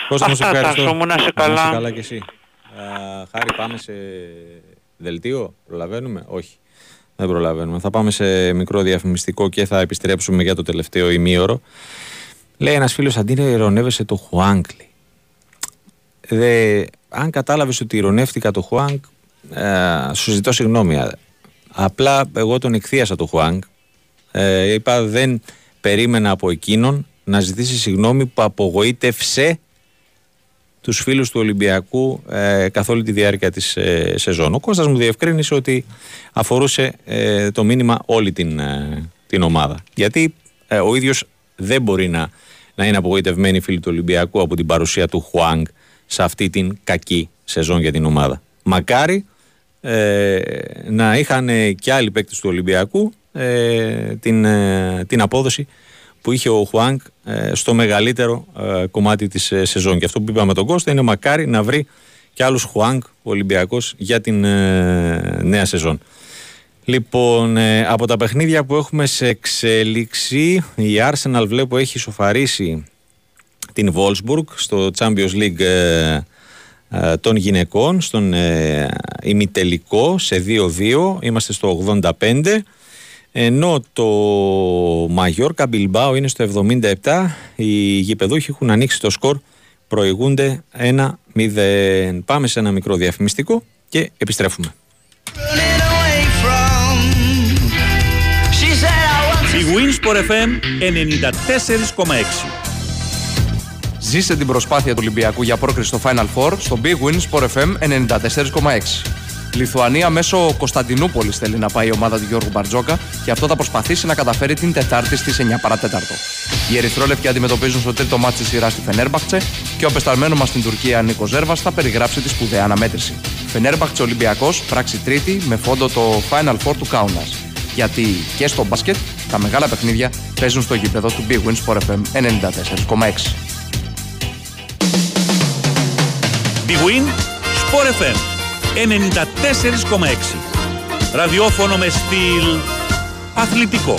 A: Κώστα, μου σε
K: Αυτά,
A: ευχαριστώ.
K: Τάσο μου, να σε
A: Να
K: καλά.
A: καλά και εσύ. Α, Χάρη, πάμε σε δελτίο; Προλαβαίνουμε; Όχι. Δεν προλαβαίνουμε. Θα πάμε σε μικρό διαφημιστικό και θα επιστρέψουμε για το τελευταίο ημίωρο. Λέει ένας φίλος, αντί να ειρωνεύεσαι το Χουάνκλι. Δε, αν κατάλαβες ότι ειρωνεύτηκα το Χουάνκ, ε, σου ζητώ συγγνώμη. Απλά εγώ τον εκθίασα το Χουάνγκ. Ε, είπα δεν περίμενα από εκείνον να ζητήσει συγγνώμη που απογοήτευσε τους φίλους του Ολυμπιακού ε, καθ' όλη τη διάρκεια της ε, σεζόν. Ο Κώστας μου διευκρίνησε ότι αφορούσε ε, το μήνυμα όλη την, ε, την ομάδα. Γιατί ο ίδιος δεν μπορεί να, να είναι απογοητευμένοι φίλοι του Ολυμπιακού από την παρουσία του Χουάνγκ σε αυτή την κακή σεζόν για την ομάδα. Μακάρι να είχαν και άλλοι παίκτες του Ολυμπιακού την, την απόδοση που είχε ο Χουάνκ ε, στο μεγαλύτερο ε, κομμάτι της ε, σεζόν. Και αυτό που είπαμε τον Κώστα είναι μακάρι να βρει και άλλους Χουάνκ ο Ολυμπιακός για την νέα σεζόν. Λοιπόν, από τα παιχνίδια που έχουμε σε εξέλιξη, η Arsenal βλέπω έχει σοφαρίσει την Wolfsburg στο Champions League των γυναικών, στον ημιτελικό σε 2-2, είμαστε στο 85 ενώ το Μαγιόρκα Μπιλμπάο είναι στο 77. Οι γηπεδούχοι έχουν ανοίξει το σκορ, προηγούνται 1-0. Πάμε σε ένα μικρό διαφημιστικό και επιστρέφουμε.
G: Η Winsport FM 94,6
L: Ζήσε την προσπάθεια του Ολυμπιακού για πρόκριση στο Final Four στο Big Win Sport FM 94,6. Λιθουανία μέσω Κωνσταντινούπολης θέλει να πάει η ομάδα του Γιώργου Μπαρτζόκα και αυτό θα προσπαθήσει να καταφέρει την Τετάρτη στις 9 παρατέταρτο. Οι Ερυθρόλευκοι αντιμετωπίζουν στο τρίτο μάτι της σειράς στη Φενέρμπαχτσε και ο πεσταλμένο μας στην Τουρκία Νίκος Ζέρβας θα περιγράψει τη σπουδαία αναμέτρηση. Φενέρμπαχτσε Ολυμπιακός, πράξη τρίτη με φόντο το Final Four του Κάουνα. Γιατί και στο μπάσκετ τα μεγάλα παιχνίδια παίζουν στο γήπεδο του Big Win Sport FM 94,6.
G: Big Win Sport FM 94,6. Ραδιόφωνο με στυλ αθλητικό.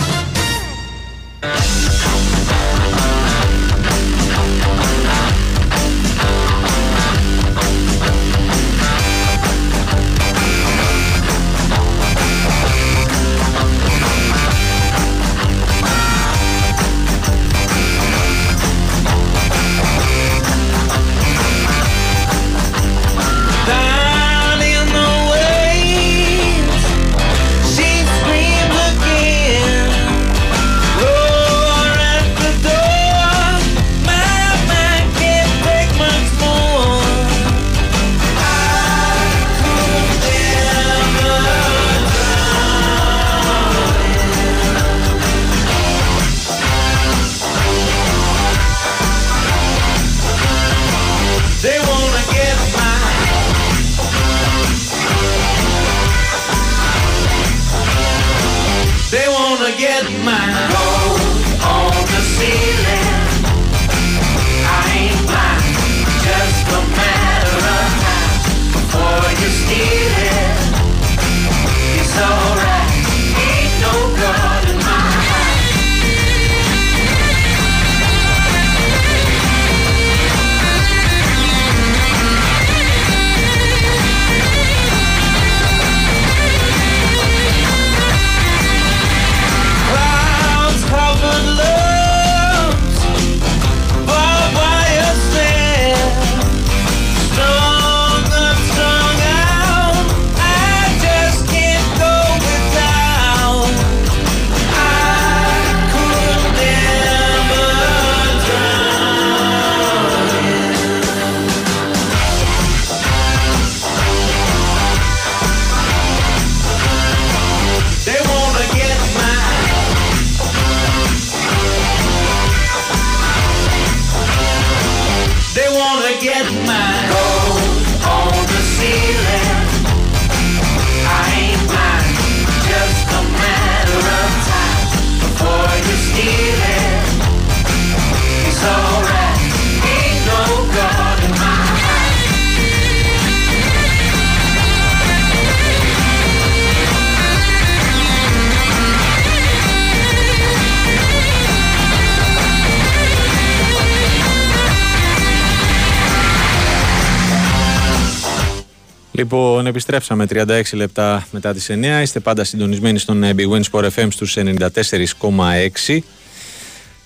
A: Λοιπόν, επιστρέψαμε 36 λεπτά μετά τις 9. Είστε πάντα συντονισμένοι στον ε, Big Win Sport FM στους 94,6.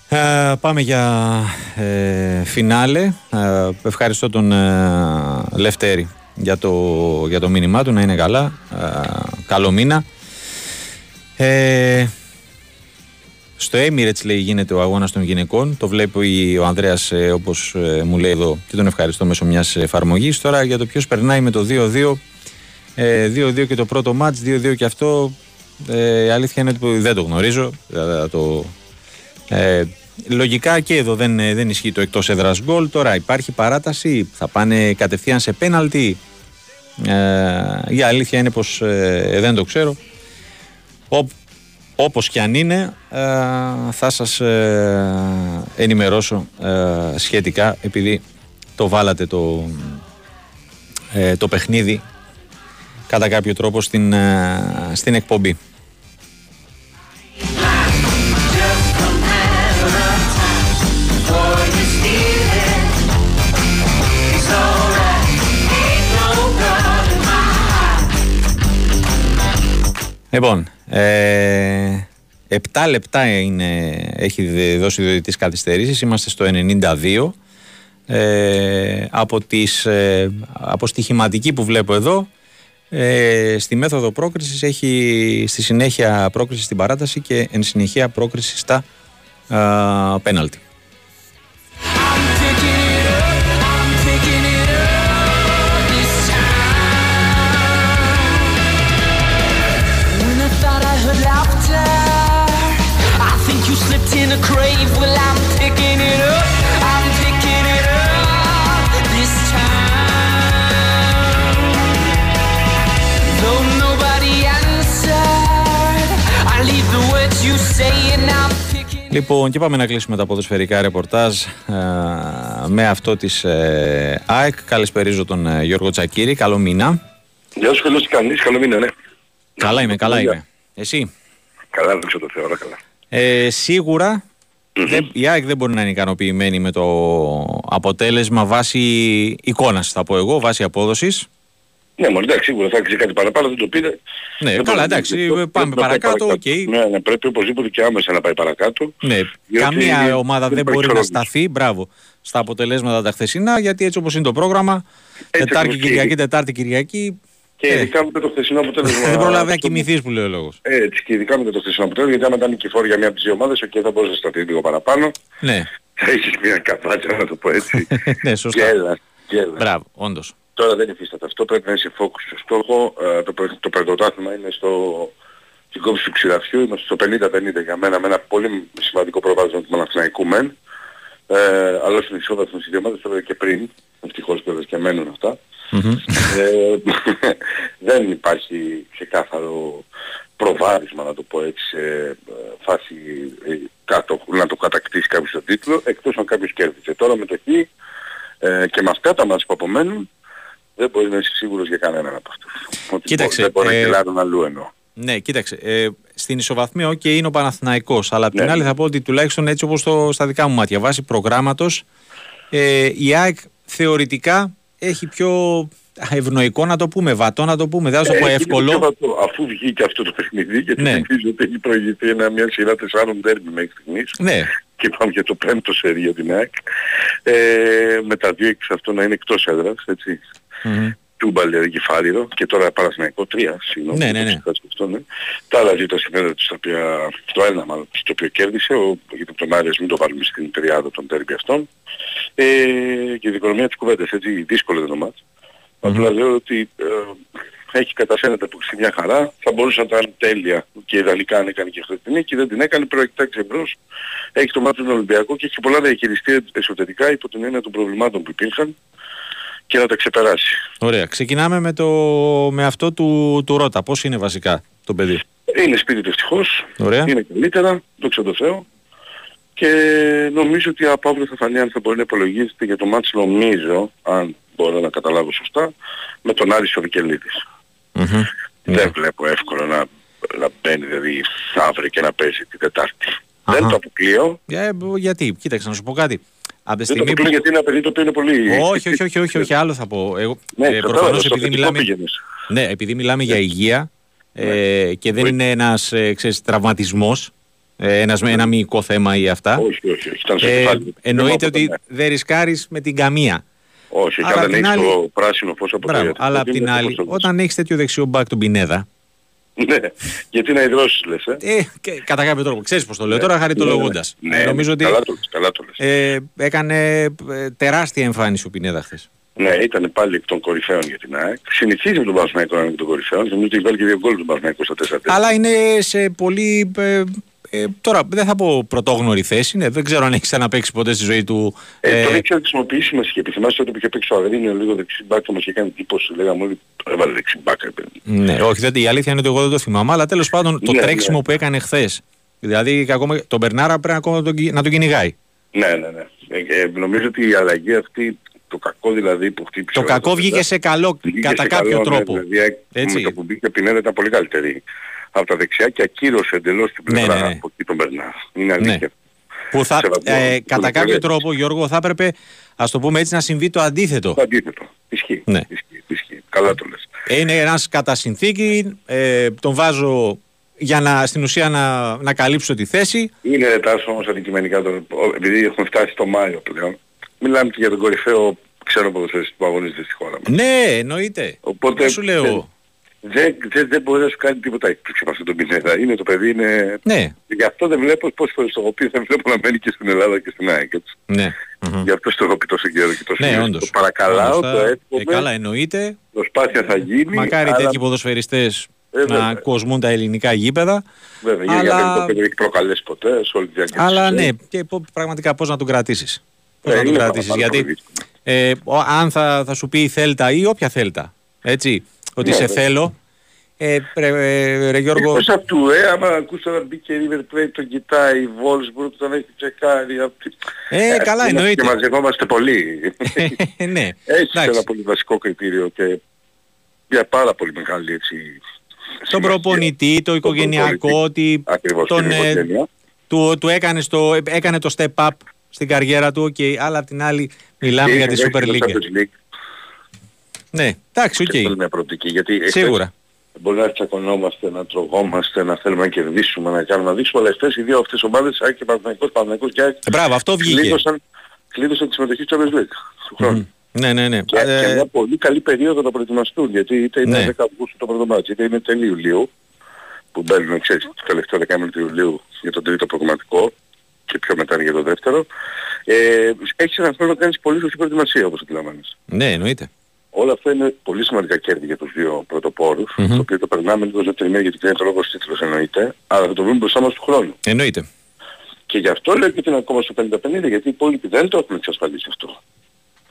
A: Ε, πάμε για ε, φινάλε. Ε, ευχαριστώ τον ε, Λευτέρη για το, για το μήνυμά του, να είναι καλά. καλό μήνα. Ε, στο Emirates λέει γίνεται ο αγώνας των γυναικών. Το βλέπει ο Ανδρέας ε, όπως ε, μου λέει εδώ και τον ευχαριστώ μέσω μιας εφαρμογής. Τώρα για το ποιος περνάει με το 2-2. 2-2 και το πρώτο μάτς, 2-2 και αυτό. Ε, η αλήθεια είναι ότι δεν το γνωρίζω. το, ε, λογικά και εδώ δεν, δεν ισχύει το εκτός έδρας γκολ. Τώρα υπάρχει παράταση, θα πάνε κατευθείαν σε πέναλτι. Ε, η αλήθεια είναι πως ε, δεν το ξέρω. Ο, όπως και αν είναι ε, θα σας ε, ενημερώσω σχετικά επειδή το βάλατε το, το παιχνίδι κατά κάποιο τρόπο στην, στην εκπομπή. Λοιπόν, ε, 7 λεπτά είναι, έχει δώσει διοικητής καθυστερήσεις, είμαστε στο 92. Ε, από, τις, ε, από στοιχηματική που βλέπω εδώ, ε, στη μέθοδο πρόκρισης έχει στη συνέχεια πρόκριση στην παράταση και εν συνεχεία πρόκριση στα ε, πέναλτι. Λοιπόν, και πάμε να κλείσουμε τα ποδοσφαιρικά ρεπορτάζ ε, με αυτό της ε, ΑΕΚ. Καλησπερίζω τον ε, Γιώργο Τσακύρη. Καλό μήνα.
M: Γεια σου, καλώς κανείς. Καλό μήνα, ναι.
A: Καλά είμαι, καλά είμαι. Εσύ;
M: Καλά, δεν ξέρω το Θεό, καλά.
A: Ε, σιγουρα η ΑΕΚ δεν μπορεί να είναι ικανοποιημένη με το αποτέλεσμα βάσει εικόνας, θα πω εγώ, βάσει απόδοσης.
M: Ναι, μόνο εντάξει, σίγουρα θα έχει κάτι παραπάνω, δεν το πείτε.
A: Ναι, καλά, εντάξει, πάμε παρακάτω, οκ.
M: Ναι, ναι, πρέπει οπωσδήποτε και άμεσα να πάει παρακάτω.
A: Ναι, καμία ομάδα δεν μπορεί να σταθεί, μπράβο, στα αποτελέσματα τα χθεσινά, γιατί έτσι όπως είναι το πρόγραμμα, Τετάρτη, Κυριακή, Τετάρτη, Κυριακή,
M: και ε. ειδικά με το χθεσινό αποτέλεσμα.
A: Δεν προλαβαίνει να κοιμηθείς που λέει ο λόγος.
M: Έτσι και ειδικά με το χθεσινό αποτέλεσμα, γιατί άμα ήταν νικηφόρο για μια από τις δύο ομάδες, και θα μπορούσε να σταθεί λίγο παραπάνω.
A: Ναι.
M: Θα έχεις μια καβάτζα να το πω έτσι.
A: ναι, σωστά.
M: Γέλα, γέλα.
A: Μπράβο, όντως.
M: Τώρα δεν υφίσταται αυτό, πρέπει να είσαι focus στο στόχο. Ε, το, το πρωτοτάθλημα είναι στο στην κόψη του ξηραφιού, είμαστε στο 50-50 για μένα, με ένα πολύ σημαντικό προβάδισμα του Παναθηναϊκού μεν. Ε, αλλά είναι ισόδαθμο οι δύο ομάδες, το και πριν, ευτυχώς βέβαια και μένουν αυτά. ε, δεν υπάρχει ξεκάθαρο προβάδισμα, να το πω έτσι, σε ε, φάση ε, κάτω, να το κατακτήσει κάποιος το τίτλο, εκτός αν κάποιος κέρδισε. Τώρα με το χ ε, και με αυτά τα μας που απομένουν, δεν μπορείς να είσαι σίγουρος για κανέναν από αυτούς. Ότι
A: Κοίταξε,
M: δεν μπορεί
A: ε,
M: να κελάρουν αλλού εννοώ.
A: Ναι, κοίταξε. Ε, στην ισοβαθμία, OK, είναι ο Παναθηναϊκός. Αλλά απ' την ναι. άλλη θα πω ότι τουλάχιστον έτσι όπως το, στα δικά μου μάτια, βάσει προγράμματος, ε, η ΑΕΚ θεωρητικά έχει πιο ευνοϊκό να το πούμε, βατό να το πούμε, δεν θα το πω εύκολο.
M: Βατό, αφού βγήκε αυτό το παιχνίδι, γιατί ναι. νομίζω ότι έχει προηγηθεί ένα, μια σειρά τεσσάρων τέρμι μέχρι στιγμής.
A: Ναι.
M: Και πάμε για το πέμπτο σερί για την ΑΕΚ. Ε, με τα δύο εξ αυτό να είναι εκτός έδρας, έτσι. Mm-hmm. Τούμπαλε κεφάλαιο και τώρα Παναθηναϊκό τρία, συγγνώμη.
A: Ναι, ναι, ναι.
M: Αυτό, ναι. Τα άλλα δύο τα συμφέροντα τους, τα οποία, το ένα μάλλον, το οποίο κέρδισε, ο, γιατί τον Άρης μην το βάλουμε στην τριάδα των τέρμπι αυτών. Ε, και η δικονομία της κουβέντας, έτσι, δύσκολο δεν το μάτς. Mm-hmm. Απλά λέω ότι ε, έχει καταφέρει που μια χαρά, θα μπορούσε να ήταν τέλεια και ιδανικά αν έκανε και χθες την νίκη, δεν την έκανε, προεκτάξει εμπρός, έχει το μάτι του Ολυμπιακού και έχει πολλά να διαχειριστεί εσωτερικά υπό την έννοια των προβλημάτων που υπήρχαν και να τα ξεπεράσει.
A: Ωραία. Ξεκινάμε με, το, με αυτό του, του Ρώτα. Πώς είναι βασικά το παιδί;
M: Είναι σπίτι του ευτυχώς.
A: Ωραία.
M: Είναι καλύτερα, δόξα τω Θεώ. Και νομίζω ότι από αύριο θα φανεί αν θα μπορεί να υπολογίζεται για το μάτς νομίζω, αν μπορώ να καταλάβω σωστά, με τον Άρη Σοβικελίδης.
A: Mm-hmm.
M: Δεν yeah. βλέπω εύκολο να, να μπαίνει δηλαδή αύριο και να παίζει την Τετάρτη. Uh-huh. Δεν το αποκλείω.
A: Yeah, γιατί, κοίταξε να σου πω κάτι.
M: Από τη στιγμή που... γιατί είναι ένα παιδί το οποίο είναι πολύ...
A: Όχι, όχι, όχι, όχι, όχι άλλο θα πω. Εγώ, ναι, ε, προφανώς επειδή μιλάμε, ναι, επειδή μιλάμε για υγεία ε, ναι. και δεν είναι ένας ε, ξέρεις, τραυματισμός, ε, ένας, ναι. ένα μυϊκό θέμα ή αυτά.
M: Όχι, όχι, όχι. Ήταν
A: ε, εννοείται ότι ναι. δεν ρισκάρεις με την καμία.
M: Όχι, και δεν έχεις άλλη... το πράσινο φως από
A: Μπράβο, το Αλλά απ' την άλλη, όταν έχεις τέτοιο δεξιό μπακ τον Πινέδα,
M: Ναι, γιατί να υδρώσεις λες, ε.
A: Ε, και, κατά κάποιο τρόπο. Ξέρεις πώς το λέω τώρα, χαριτολογώντας.
M: Ναι, ναι,
A: Νομίζω ότι
M: καλά το λες, καλά το λες.
A: ε, έκανε ε, τεράστια εμφάνιση ο Πινέδα χθες.
M: Ναι, ήταν πάλι εκ των κορυφαίων για την ΑΕΚ. Συνηθίζει με τον Παναθηναϊκό να είναι εκ των κορυφαίων. Νομίζω ότι έχει βάλει και δύο γκολ τον Παναθηναϊκό στα 4
A: Αλλά είναι σε πολύ. Ε, ε, τώρα δεν θα πω πρωτόγνωρη θέση. Ναι, δεν ξέρω αν έχει ξαναπέξει ποτέ στη ζωή του.
M: Ε,
A: ε,
M: τον έχει χρησιμοποιήσει μας και επιθυμάσαι ότι που είχε παίξει ο Αγρίνιο λίγο δεξί μπάκ και μας είχε κάνει τύπος, λέγαμε όλοι, έβαλε δεξί μπάκ, ρε παιδί.
A: ναι, όχι, δεν, η αλήθεια είναι ότι εγώ δεν το θυμάμαι. Αλλά τέλος πάντων το
M: Ναι,
A: τρέξιμο
M: ναι.
A: που έκανε χθες. Δηλαδή και ακόμα τον Μπερνάρα πρέπει ακόμα να τον, κυ- να τον κυνηγάει.
M: Ναι, ναι, ναι. Ε, ε, νομίζω ότι η αλλαγή αυτή, το κακό δηλαδή που χτύπησε...
A: Το
M: ο
A: κακό
M: Ρόμπερτ,
A: βγήκε σε καλό
M: βγήκε
A: κατά
M: σε
A: κάποιο
M: καλό, ναι,
A: τρόπο.
M: δηλαδή,
A: Έτσι.
M: Με το που μπήκε ο Πινέδα ήταν πολύ καλύτερη από τα δεξιά και ακύρωσε εντελώς την
A: Ναι,
M: πλευρά
A: ναι, ναι.
M: από εκεί τον Μπερνάρ. Είναι αλήθεια.
A: Που θα,
M: Σεβασμό.
A: ε, κατά
M: Τον
A: κάποιο
M: Πινέδα.
A: τρόπο, Γιώργο, θα έπρεπε, ας το πούμε έτσι, να συμβεί το αντίθετο.
M: Το αντίθετο. Ισχύει.
A: Ναι.
M: Ισχύει. Ισχύει. Καλά το λες.
A: Είναι ένας κατά συνθήκη, ε, τον βάζω για να, στην ουσία να, να καλύψω τη θέση.
M: Είναι ρετάς όμως αντικειμενικά το, επειδή έχουμε φτάσει στο Μάιο πλέον. Μιλάμε και για τον κορυφαίο ξένο ποδοσφαιριστή που αγωνίζεται στη χώρα μας.
A: Ναι, εννοείται.
M: Οπότε
A: Δεν σου λέω.
M: Δεν, δεν, δεν μπορεί να σου κάνει τίποτα έκπληξη από αυτόν τον Πινέδα. Είναι το παιδί, είναι...
A: Ναι,
M: Γι' αυτό δεν βλέπω πώς φορές το έχω πει, δεν βλέπω να μένει και στην Ελλάδα και στην ΑΕΚ. έτσι.
A: ναι.
M: Γι' αυτό στο έχω πει τόσο καιρό και τόσο
A: Ναι,
M: καιρό.
A: όντως.
M: Το παρακαλάω,
A: Όντως,
M: το
A: θα-
M: εύχομαι,
A: ε, καλά, εννοείται.
M: προσπάθεια θα γίνει.
A: Μακάρι
M: αλλά,
A: τέτοιοι ποδοσφαιριστές
M: Ε,
A: να
M: βέβαια.
A: κοσμούν τα ελληνικά γήπεδα.
M: Βέβαια,
A: αλλά-
M: γιατί αυτό δεν έχει προκαλέσει ποτέ σε όλη τη διάρκεια της
A: Αλλά
M: σεζόν.
A: ναι, και πο- πραγματικά πώς να τον κρατήσεις. Πώς
M: Ε,
A: να τον
M: είναι
A: κρατήσεις.
M: πάρα πολύ
A: Γιατί ε, ο- αν θα, θα σου πει η Θέλτα ή όποια Θέλτα, έτσι, ότι
M: Ναι,
A: σε
M: βέβαια.
A: θέλω, ε, πρέ, ε, ρε Γιώργο,
M: Εκτός αυτού, ε, άμα ακούς τώρα μπήκε η River Plate, τον κοιτάει, η Wolfsburg τον έχει τσεκάρει. αυτή-
A: Ε, καλά,
M: είμαστε
A: εννοείται.
M: Και μαζευόμαστε πολύ.
A: ναι,
M: Έχει
A: εντάξει.
M: ένα πολύ βασικό κριτήριο και μια πάρα πολύ μεγάλη έτσι...
A: τον προπονητή, το οικογενειακό, ότι
M: Ακριβώς,
A: τον,
M: την
A: ε,
M: οικογένεια.
A: του, του έκανε, στο, έκανε το step up στην καριέρα του, okay, αλλά απ' την άλλη μιλάμε
M: Και
A: για τη
M: έχει
A: Super
M: το
A: League.
M: Champions League
A: Ναι, εντάξει, οκ.
M: και θέλει μια προοπτική. Γιατί εχθές
A: Σίγουρα.
M: Μπορεί να τσακωνόμαστε, να τρωγόμαστε, να θέλουμε να κερδίσουμε, να κάνουμε να δείξουμε, αλλά εχθές οι δύο αυτές ομάδες, ΑΕΚ και Παναθηναϊκός, Παναθηναϊκός και ΑΕΚ,
A: Ε, Μπράβο, αυτό βγήκε.
M: κλείδωσαν, κλείδωσαν τη συμμετοχή στο Champions League του χρόνου.
A: Ναι, ναι, ναι.
M: Και, και
A: Ε,
M: μια πολύ καλή περίοδο να προετοιμαστούν, γιατί είτε είναι
A: Ναι.
M: 10 Αυγούστου το πρώτο μάτι, είτε είναι τέλη Ιουλίου, που μπαίνουν, ξέρεις, το τελευταίο δεκάμινο του Ιουλίου για τον τρίτο προγραμματικό και πιο μετά είναι για το δεύτερο. Ε, έχεις έναν χρόνο να κάνεις πολύ σωστή προετοιμασία, όπως αντιλαμβάνεσαι.
A: ναι, εννοείται.
M: Όλα αυτά είναι πολύ σημαντικά κέρδη για τους δύο πρωτοπόρους,
A: Μμμ.
M: το οποίο το περνάμε λίγο δεύτερη μέρα γιατί είναι το λόγος τίτλος εννοείται, αλλά θα το βρούμε μπροστά μας του χρόνου.
A: Εννοείται.
M: Και γι' αυτό λέω και ότι είναι ακόμα στο 50-50, γιατί οι υπόλοιποι δεν το έχουν εξασφαλίσει αυτό.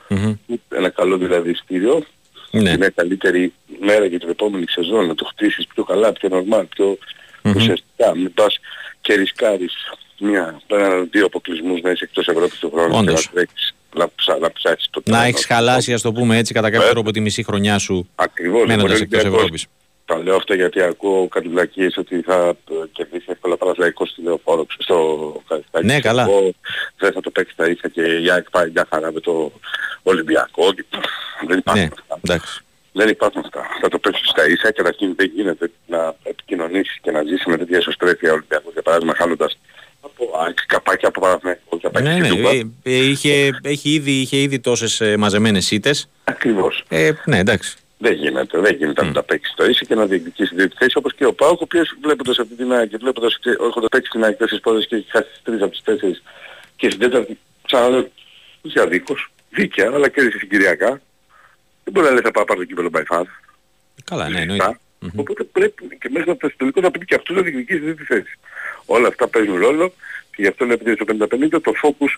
A: Μμμ.
M: Ένα καλό δηλαδή ειστήριο,
A: Ναι.
M: μια καλύτερη μέρα για την επόμενη σεζόν, να το χτίσεις πιο καλά, πιο νορμάλ, πιο
A: Μμμ.
M: ουσιαστικά, μην πας και ρισκάρεις μια, ένα, δύο αποκλεισμούς να είσαι εκτός Ευρώπης του χρόνου και να
A: Όντως.
M: τρέξεις, να, ψά, να ψάξεις το
A: Να
M: τρένο.
A: έχεις χαλάσει, ας το πούμε έτσι, κατά κάποιο
M: Βέβαια.
A: τρόπο τη μισή χρονιά σου
M: Ακριβώς.
A: μένοντας
M: μπορεί ο
A: εκτός
M: Ολυμπιακός-
A: Ευρώπης.
M: Τα λέω αυτά γιατί ακούω κάτι βλακίες ότι θα ε, κερδίσει εύκολα παραθλαϊκό στη λεωφόρο στο Καριστάκι.
A: Ναι, καλά.
M: Εγώ δεν θα το παίξει τα ίσα και η ΑΕΚ πάει για χαρά με το Ολυμπιακό. Και, δεν υπάρχουν
A: Ναι,
M: αυτά.
A: εντάξει.
M: Δεν υπάρχουν αυτά. Θα το παίξεις στα ίσα και καταρχήν δεν γίνεται να επικοινωνήσεις και να ζήσεις με τέτοια εσωστρέφεια Ολυμπιακός για παράδειγμα χάνοντας από ΑΕΚ, καπάκια από Παναθηναϊκό, καπάκια
A: Ναι,
M: και
A: ναι.
M: Τούμπα.
A: ε, ε, είχε, έχει ήδη, είχε ήδη τόσες μαζεμένες ήττες.
M: Ακριβώς.
A: Ε, ναι, εντάξει.
M: Δεν γίνεται, δεν γίνεται να τα παίξει το ίσα και να διεκδικήσει τρίτη θέση όπως και ο Πάουκ, ο οποίος βλέποντας αυτή την ΑΕΚ και βλέποντας ότι έχοντας παίξει την ΑΕΚ τέσσερις πόδες και έχει χάσει τις τρεις από τις τέσσερις και στην τέταρτη ξαναλέω όχι αδίκως, δίκαια, αλλά κέρδισε συγκυριακά. Δεν μπορεί να λέει θα πάω πάρω το κύπελο by far.
A: Καλά, ναι, εννοείται.
M: Οπότε πρέπει και μέχρι να φτάσει στο τελικό θα πρέπει και αυτός να διεκδικήσει την τρίτη θέση. Όλα αυτά παίζουν ρόλο και γι' αυτό λέω επειδή στο 50-50 το focus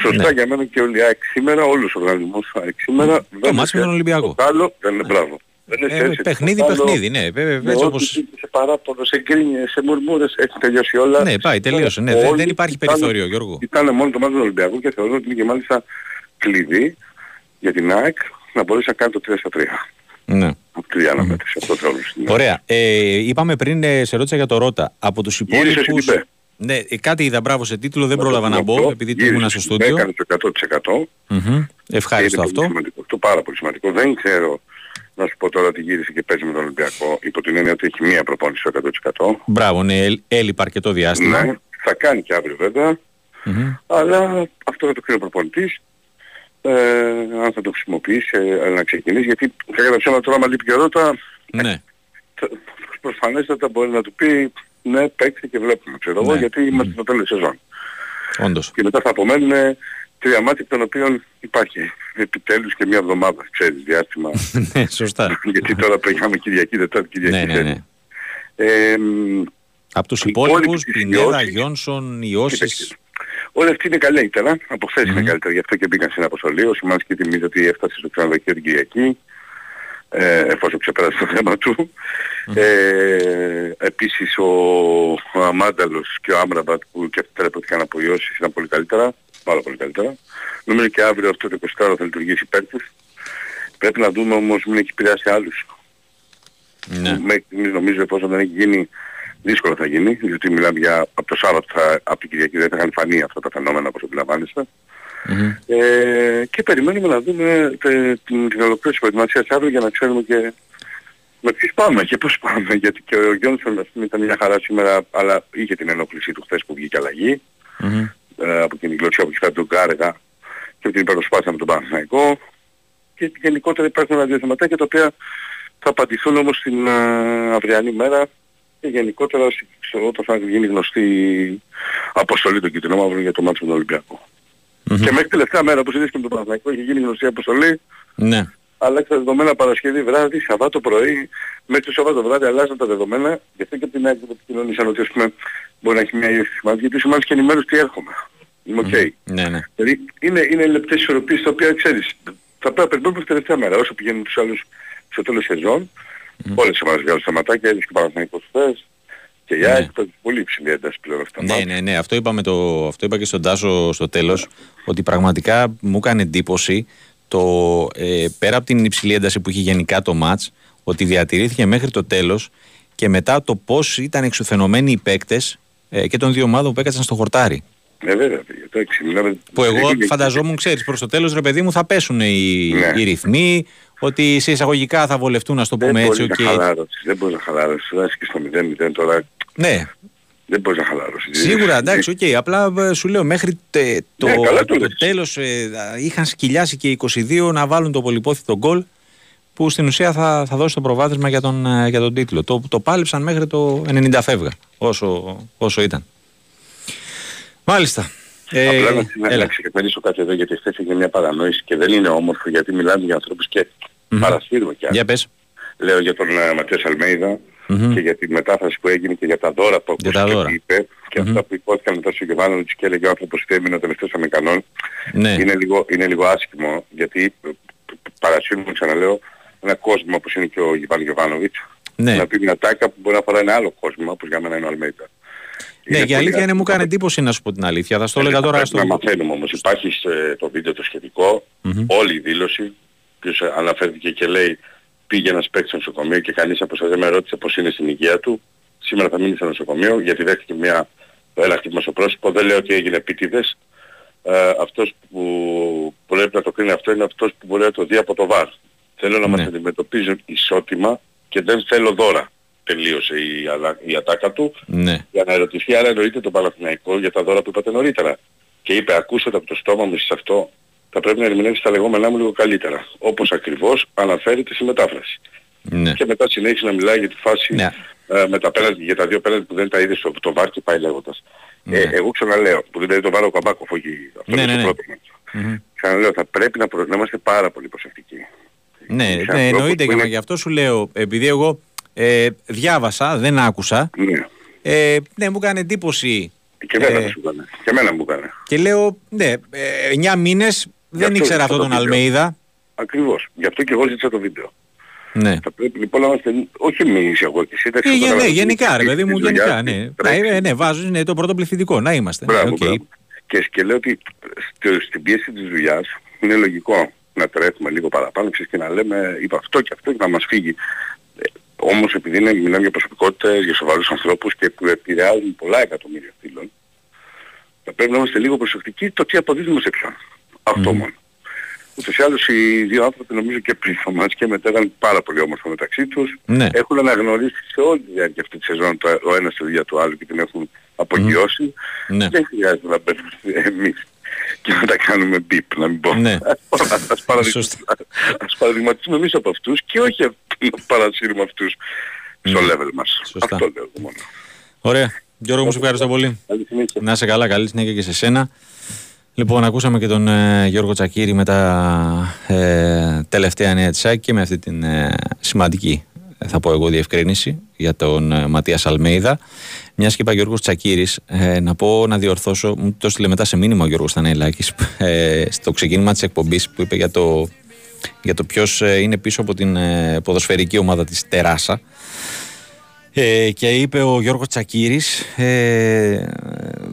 M: σωστά
A: Ναι.
M: για μένα και όλοι οι ΑΕΚ σήμερα, όλους τους οργανισμούς ΑΕΚ σήμερα
A: Το μάτς με τον Ολυμπιακό.
M: το άλλο δεν είναι μπράβο. Δεν είναι
A: Ε,
M: θέση,
A: παιχνίδι,
M: το άλλο,
A: παιχνίδι, ναι. Βέβαια,
M: με
A: έτσι
M: ό,τι
A: όπως...
M: υπήρχε σε παράπονο, σε γκρίνιες, σε μουρμούρες, έχει τελειώσει όλα.
A: Ναι, πάει, τελείωσε. Ναι, δεν-
M: Όλοι
A: δεν υπάρχει
M: κοιτάνε-
A: περιθώριο, Γιώργο.
M: Κοιτάνε μόνο το μάτι του Ολυμπιακού και θεωρώ ότι είναι και μάλιστα κλειδί για την ΑΕΚ να μπορέσει να κάνει το 3 στα 3.
A: Ναι.
M: Αυτή η αναμέτρηση, αυτό θέλω. στην
A: Ωραία. Ε, είπαμε πριν, ε, σε ρώτησα για το Ρότα. Από τους
M: Γύρισε
A: υπόλοιπους...
M: στην ΠΕ.
A: Ναι, ε, κάτι είδα μπράβο σε τίτλο, δεν πρόλαβα να μπω,
M: Γύρισε
A: επειδή του ήμουνα στο
M: στην ΠΕ,
A: στούντιο.
M: Έκανε το 100%.
A: Μμμ. Ευχάριστο
M: Είναι πολύ
A: αυτό.
M: σημαντικό. Αυτό πάρα πολύ σημαντικό. Δεν ξέρω να σου πω τώρα ότι γύρισε και παίζει με τον Ολυμπιακό υπό την έννοια ότι έχει μία προπόνηση στο 100%.
A: Μπράβο, ναι, έλ- έλειπα αρκετό διάστημα.
M: Ναι, θα κάνει και αύριο βέβαια.
A: Μμμ.
M: Αλλά αυτό θα το κρίνει ο προπονητής. Ε, αν θα το χρησιμοποιήσει, ε, να ξεκινήσει. Γιατί κατά τα ψέματα τώρα, άμα λείπει και ο Ρότα,
A: Ναι.
M: θα- προφανέστατα μπορεί να του πει ναι παίξε και βλέπουμε ξέρω εγώ
A: Ναι.
M: γιατί είμαστε στο τέλος της σεζόν.
A: Όντως.
M: Και μετά θα απομένουν τρία μάτια των οποίων υπάρχει επιτέλους και μια εβδομάδα ξέρεις διάστημα
A: ναι, σωστά.
M: γιατί τώρα πήγαμε Κυριακή Δετάρτη Κυριακή
A: ναι, ναι,
M: Τέτη.
A: ναι.
M: Ε, μ,
A: Από τους
M: Οι
A: υπόλοιπους,
M: υπόλοιποι
A: Πινέδα,
M: της
A: Γιόνσον,
M: Κοίταξε.
A: Ιώσης.
M: Όλοι αυτοί είναι καλύτερα, από χθες είναι καλύτερα, γι' αυτό και μπήκαν στην αποστολή. Ο Σιμάνσκι θυμίζει ότι έφτασε στο ξενοδοχείο την Κυριακή, ε, εφόσον ξεπέρασε το θέμα του. Ε, επίσης ο, ο Αμάνταλος και ο Άμραμπατ που και αυτοί τηλεπαθήκαν από Ιώσης ήταν πολύ καλύτερα, πάρα πολύ καλύτερα. Νομίζω και αύριο αυτό το 24 θα λειτουργήσει υπέρ τους. Πρέπει να δούμε όμως μην έχει επηρεάσει άλλους.
A: Ναι.
M: Μέχρι στιγμής νομίζω εφόσον δεν έχει γίνει δύσκολο θα γίνει, διότι μιλάμε για από το Σάββατο, θα, από την Κυριακή δεν θα είχαν φανεί αυτά τα φαινόμενα όπως αντιλαμβάνεστε.
A: Μμμ.
M: Ε, και περιμένουμε να δούμε τε- την, την ολοκλήρωση της προετοιμασίας αύριο για να ξέρουμε και με ποιους πάμε και πώς πάμε. Γιατί και ο Γιόνσον ας πούμε, ήταν μια χαρά σήμερα, αλλά είχε την ενόχλησή του χθες που βγήκε αλλαγή.
A: Μμμ.
M: Ε, από την γλωσσία που έχει φέρει τον Κάρεγα και την υπεροσπάθεια με τον Παναθηναϊκό. Και γενικότερα υπάρχουν ένα-δύο θεματάκια τα οποία θα απαντηθούν όμως την ε, αυριανή μέρα και γενικότερα σ- ξέρω, όταν θα γίνει γνωστή η αποστολή των κυτρινόμαυρων για το μάτσο με τον Ολυμπιακό.
A: Μμμ.
M: Και μέχρι τελευταία μέρα όπως είδες και με τον Παναθηναϊκό είχε γίνει γνωστή η αποστολή,
A: Ναι.
M: αλλάξει τα δεδομένα Παρασκευή βράδυ, Σαββάτο πρωί, μέχρι το Σαββάτο βράδυ αλλάζαν τα δεδομένα, γι' αυτό και από την άκρη που επικοινωνήσαν ότι ας πούμε μπορεί να έχει μια ίωση σημάδι, γιατί σημάδι και ενημέρωσης τι έρχομαι. Είμαι οκ.
A: Ναι, ναι.
M: Δηλαδή είναι, είναι λεπτές ισορροπίες τα οποία ξέρεις. Θα πρέπει να περιμένουμε την τελευταία μέρα. Όσο πηγαίνουν τους άλλους στο τέλος σεζόν, όλες οι ομάδες βγάζουν σταματάκια, έδειξε και ο Παναθηναϊκός χθες και η ΑΕΚ παίζει πολύ υψηλή ένταση πλέον αυτά. τα
A: Ναι,
M: μάτια.
A: ναι, ναι. Αυτό, είπαμε το, αυτό είπα και στον Τάσο στο τέλος, ότι πραγματικά μου έκανε εντύπωση το, ε, πέρα από την υψηλή ένταση που είχε γενικά το μάτς, ότι διατηρήθηκε μέχρι το τέλος και μετά το πώς ήταν εξουθενωμένοι οι παίκτες ε, και των δύο ομάδων που έκατσαν στο χορτάρι.
M: Ε, βέβαια, παιδιά, εντάξει, μιλάμε...
A: Που εγώ
M: είναι-
A: φανταζόμουν, ξέρεις, προς το τέλος ρε παιδί μου θα πέσουν οι,
M: Ναι.
A: οι ρυθμοί, ότι σε εισαγωγικά θα βολευτούν, να το
M: Δεν
A: πούμε έτσι.
M: μπορείς να
A: οκ.
M: χαλάρωσες, δεν μπορείς να χαλάρωσες. Τώρα είσαι και στο 0-0 τώρα,
A: Ναι,
M: δεν μπορείς να χαλάρωσες.
A: Σίγουρα, εντάξει, οκ. Απλά ε, σου λέω μέχρι τε- το,
M: Ναι, καλά το
A: το
M: λες.
A: τέλος ε, είχαν σκυλιάσει και οι 22 να βάλουν το πολυπόθητο γκολ που στην ουσία θα, θα δώσει το προβάδισμα για τον, ε, για τον τίτλο. Το, το πάλεψαν μέχρι το 90 φεύγα, όσο, όσο ήταν. Μάλιστα. Ε,
M: Απλά να, να,
A: έλα.
M: να ξεκαθαρίσω κάτι εδώ γιατί χθες έγινε μια παρανόηση και δεν είναι όμορφο γιατί μιλάμε για ανθρώπους και παρασύρουμε κι άλλοι.
A: Για πες.
M: Λέω για τον uh, Ματίας Αλμέιδα
A: Μμμ.
M: και για τη μετάφραση που έγινε και για τα δώρα που
A: Για τα
M: ακούστηκε
A: δώρα.
M: και είπε και αυτά που υπόθηκαν μετά στο Γεβάνοβιτς και έλεγε ο άνθρωπος ότι έμεινε ο τελευταίος Αμερικανών
A: Ναι.
M: είναι, λίγο, είναι λίγο άσχημο γιατί ε, παρασύρουμε ξαναλέω ένα κόσμο όπως είναι και ο Γιβάν Γεβάνοβιτς
A: Ναι.
M: να πει μια τάκα που μπορεί να αφορά ένα άλλο κόσμο όπως για μένα είναι ο Αλμέιδα.
A: Ναι,
M: Είναι
A: και η
M: πολύ
A: αλήθεια είναι μου
M: άσχημο.
A: κάνει εντύπωση να σου πω την αλήθεια. Θα στο
M: Ε,
A: έλεγα
M: θα
A: τώρα
M: πρέπει
A: στο.
M: Να μαθαίνουμε όμως. Υπάρχει σε το βίντεο το σχετικο
A: Μμμ.
M: όλη η δήλωση, ποιος αναφέρθηκε και λέει πήγε ένας παίκτης στο νοσοκομείο και κανείς από εσάς δεν με ρώτησε πώς είναι στην υγεία του. Σήμερα θα μείνει στο νοσοκομείο γιατί δέχτηκε μια ένα χτύπημα στο πρόσωπος. Δεν λέω ότι έγινε επίτηδες. Ε, αυτός που πρέπει να το κρίνει αυτό είναι αυτός που μπορεί να το δει από το βάρ. Θέλω να
A: Ναι.
M: μας αντιμετωπίζουν ισότιμα και δεν θέλω δώρα. Τελείωσε η, αλα- η ατάκα του
A: Ναι.
M: για να ερωτηθεί άρα εννοείται τον Παναθηναϊκό για τα δώρα που είπατε νωρίτερα. Και είπε ακούσατε από το στόμα μου εσείς αυτό θα πρέπει να ερμηνεύσει τα λεγόμενά μου λίγο καλύτερα. Όπως ακριβώς αναφέρεται στη μετάφραση.
A: Ναι.
M: Και μετά συνέχισε να μιλάει για τη φάση
A: Ναι.
M: ε, με τα πέναλτι, για τα δύο πέναλτι που δεν τα είδες στο το βάρ και πάει λέγοντας.
A: Ναι.
M: Ε, εγώ ξαναλέω, που δηλαδή το βάλω ο Καμπάκοφ, όχι αυτό
A: Ναι,
M: είναι
A: ναι,
M: το
A: ναι.
M: πρώτο μάτσο. Ξαναλέω, θα πρέπει να, προ... να είμαστε πάρα πολύ προσεκτικοί.
A: Ναι,
M: Είσαι
A: ναι,
M: ανθρώπους
A: εννοείται
M: που
A: και
M: είναι-
A: γι' αυτό σου λέω, επειδή εγώ ε, διάβασα, δεν άκουσα.
M: Ναι.
A: Ε, ναι, μου έκανε εντύπωση.
M: Και εμένα
A: Ε,
M: μου σου έκανε. Και εμένα μου έκανε.
A: Και λέω, ναι, ε, 9 μήνες δεν
M: αυτό
A: ήξερα
M: ζήτησα
A: αυτό
M: το
A: τον
M: βίντεο.
A: Αλμέιδα.
M: Ακριβώς. Γι' αυτό και εγώ ζήτησα το βίντεο.
A: Ναι.
M: Θα πρέπει λοιπόν να είμαστε, όχι εμείς εγώ και εσύ, εντάξει,
A: Ε,
M: το
A: γε- ναι,
M: καταλαβαίνω.
A: γενικά, ρε
M: Τη-
A: παιδί μου,
M: της δουλειάς,
A: γενικά.
M: της
A: Ναι,
M: τρέξης.
A: Ε, ναι βάζω, είναι το πρώτο πληθυντικό. Να είμαστε.
M: Μπράβο,
A: Ναι, οκ.
M: μπράβο. Και, και λέω ότι στο- στην πίεση της δουλειάς είναι λογικό να τρέχουμε λίγο παραπάνω ξέρεις, και να λέμε είπα αυτό και αυτό και να μας φύγει. Ε, όμως επειδή είναι, μιλάμε για προσωπικότητες, για σοβαρούς ανθρώπους και που επηρεάζουν πολλά εκατομμύρια φίλων, θα πρέπει να είμαστε λίγο προσεκτικοί το τι αποδίδουμε σε ποιον. Αυτό μόνο. Ούτως ή άλλως οι δύο άνθρωποι νομίζω και πριν το μάτς και μετά ήταν πάρα πολύ όμορφα μεταξύ τους.
A: Ναι.
M: Έχουν αναγνωρίσει σε όλη τη διάρκεια αυτή τη σεζόν το, ο ένας τη δουλειά του άλλου και την έχουν απογειώσει.
A: Ναι.
M: Δεν χρειάζεται να μπαίνουμε εμείς και να τα κάνουμε μπιπ, να μην πω.
A: Ναι.
M: Ας, παραδειγμα-
A: Σωστά.
M: ας παραδειγματίσουμε εμείς από αυτούς και όχι να παρασύρουμε αυτούς. στο level μας.
A: Σωστά.
M: Αυτό λέω μόνο.
A: Ωραία. Γιώργο μου, σε ευχαριστώ πολύ. Να είσαι καλά, καλή συνέχεια και σε σένα. Λοιπόν, ακούσαμε και τον ε, Γιώργο Τσακύρη με τα ε, τελευταία νέα της ΑΕΚ και με αυτή την ε, σημαντική, ε, θα πω εγώ, διευκρίνηση για τον ε, Ματίας Αλμέιδα. Μιας και είπα Γιώργος Τσακύρης, ε, να πω να διορθώσω, μου το στείλε μετά σε μήνυμα ο Γιώργος Στανέλάκη ε, στο ξεκίνημα της εκπομπής που είπε για το, για το ποιος είναι πίσω από την ε, ποδοσφαιρική ομάδα της Τεράσα. Ε, και είπε ο Γιώργος Τσακύρης ε,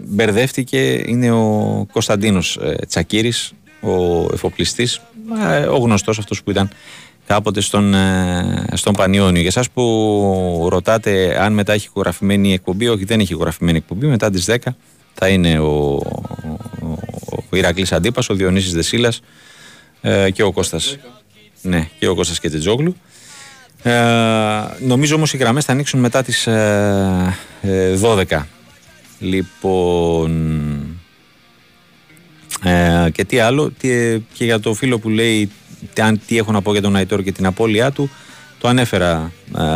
A: μπερδεύτηκε είναι ο Κωνσταντίνος ε, Τσακύρης ο εφοπλιστής ε, ο γνωστός αυτός που ήταν κάποτε στον, ε, στον Πανιόνιο. Για εσάς που ρωτάτε αν μετά έχει ηχογραφημένη εκπομπή όχι δεν έχει ηχογραφημένη εκπομπή μετά τις 10 θα είναι ο, ο, ο Ηρακλής Αντίπας ο Διονύσης Δεσίλας ε, και ο Κώστας. Ναι, και ο Κώστας Κετζετζόγλου ε, νομίζω όμως οι γραμμές θα ανοίξουν μετά τις ε, 12. Ε, λοιπόν... Ε, και τι άλλο, τι, και για το φίλο που λέει τι, τι έχω να πω για τον Αϊτόρ και την απώλειά του, το ανέφερα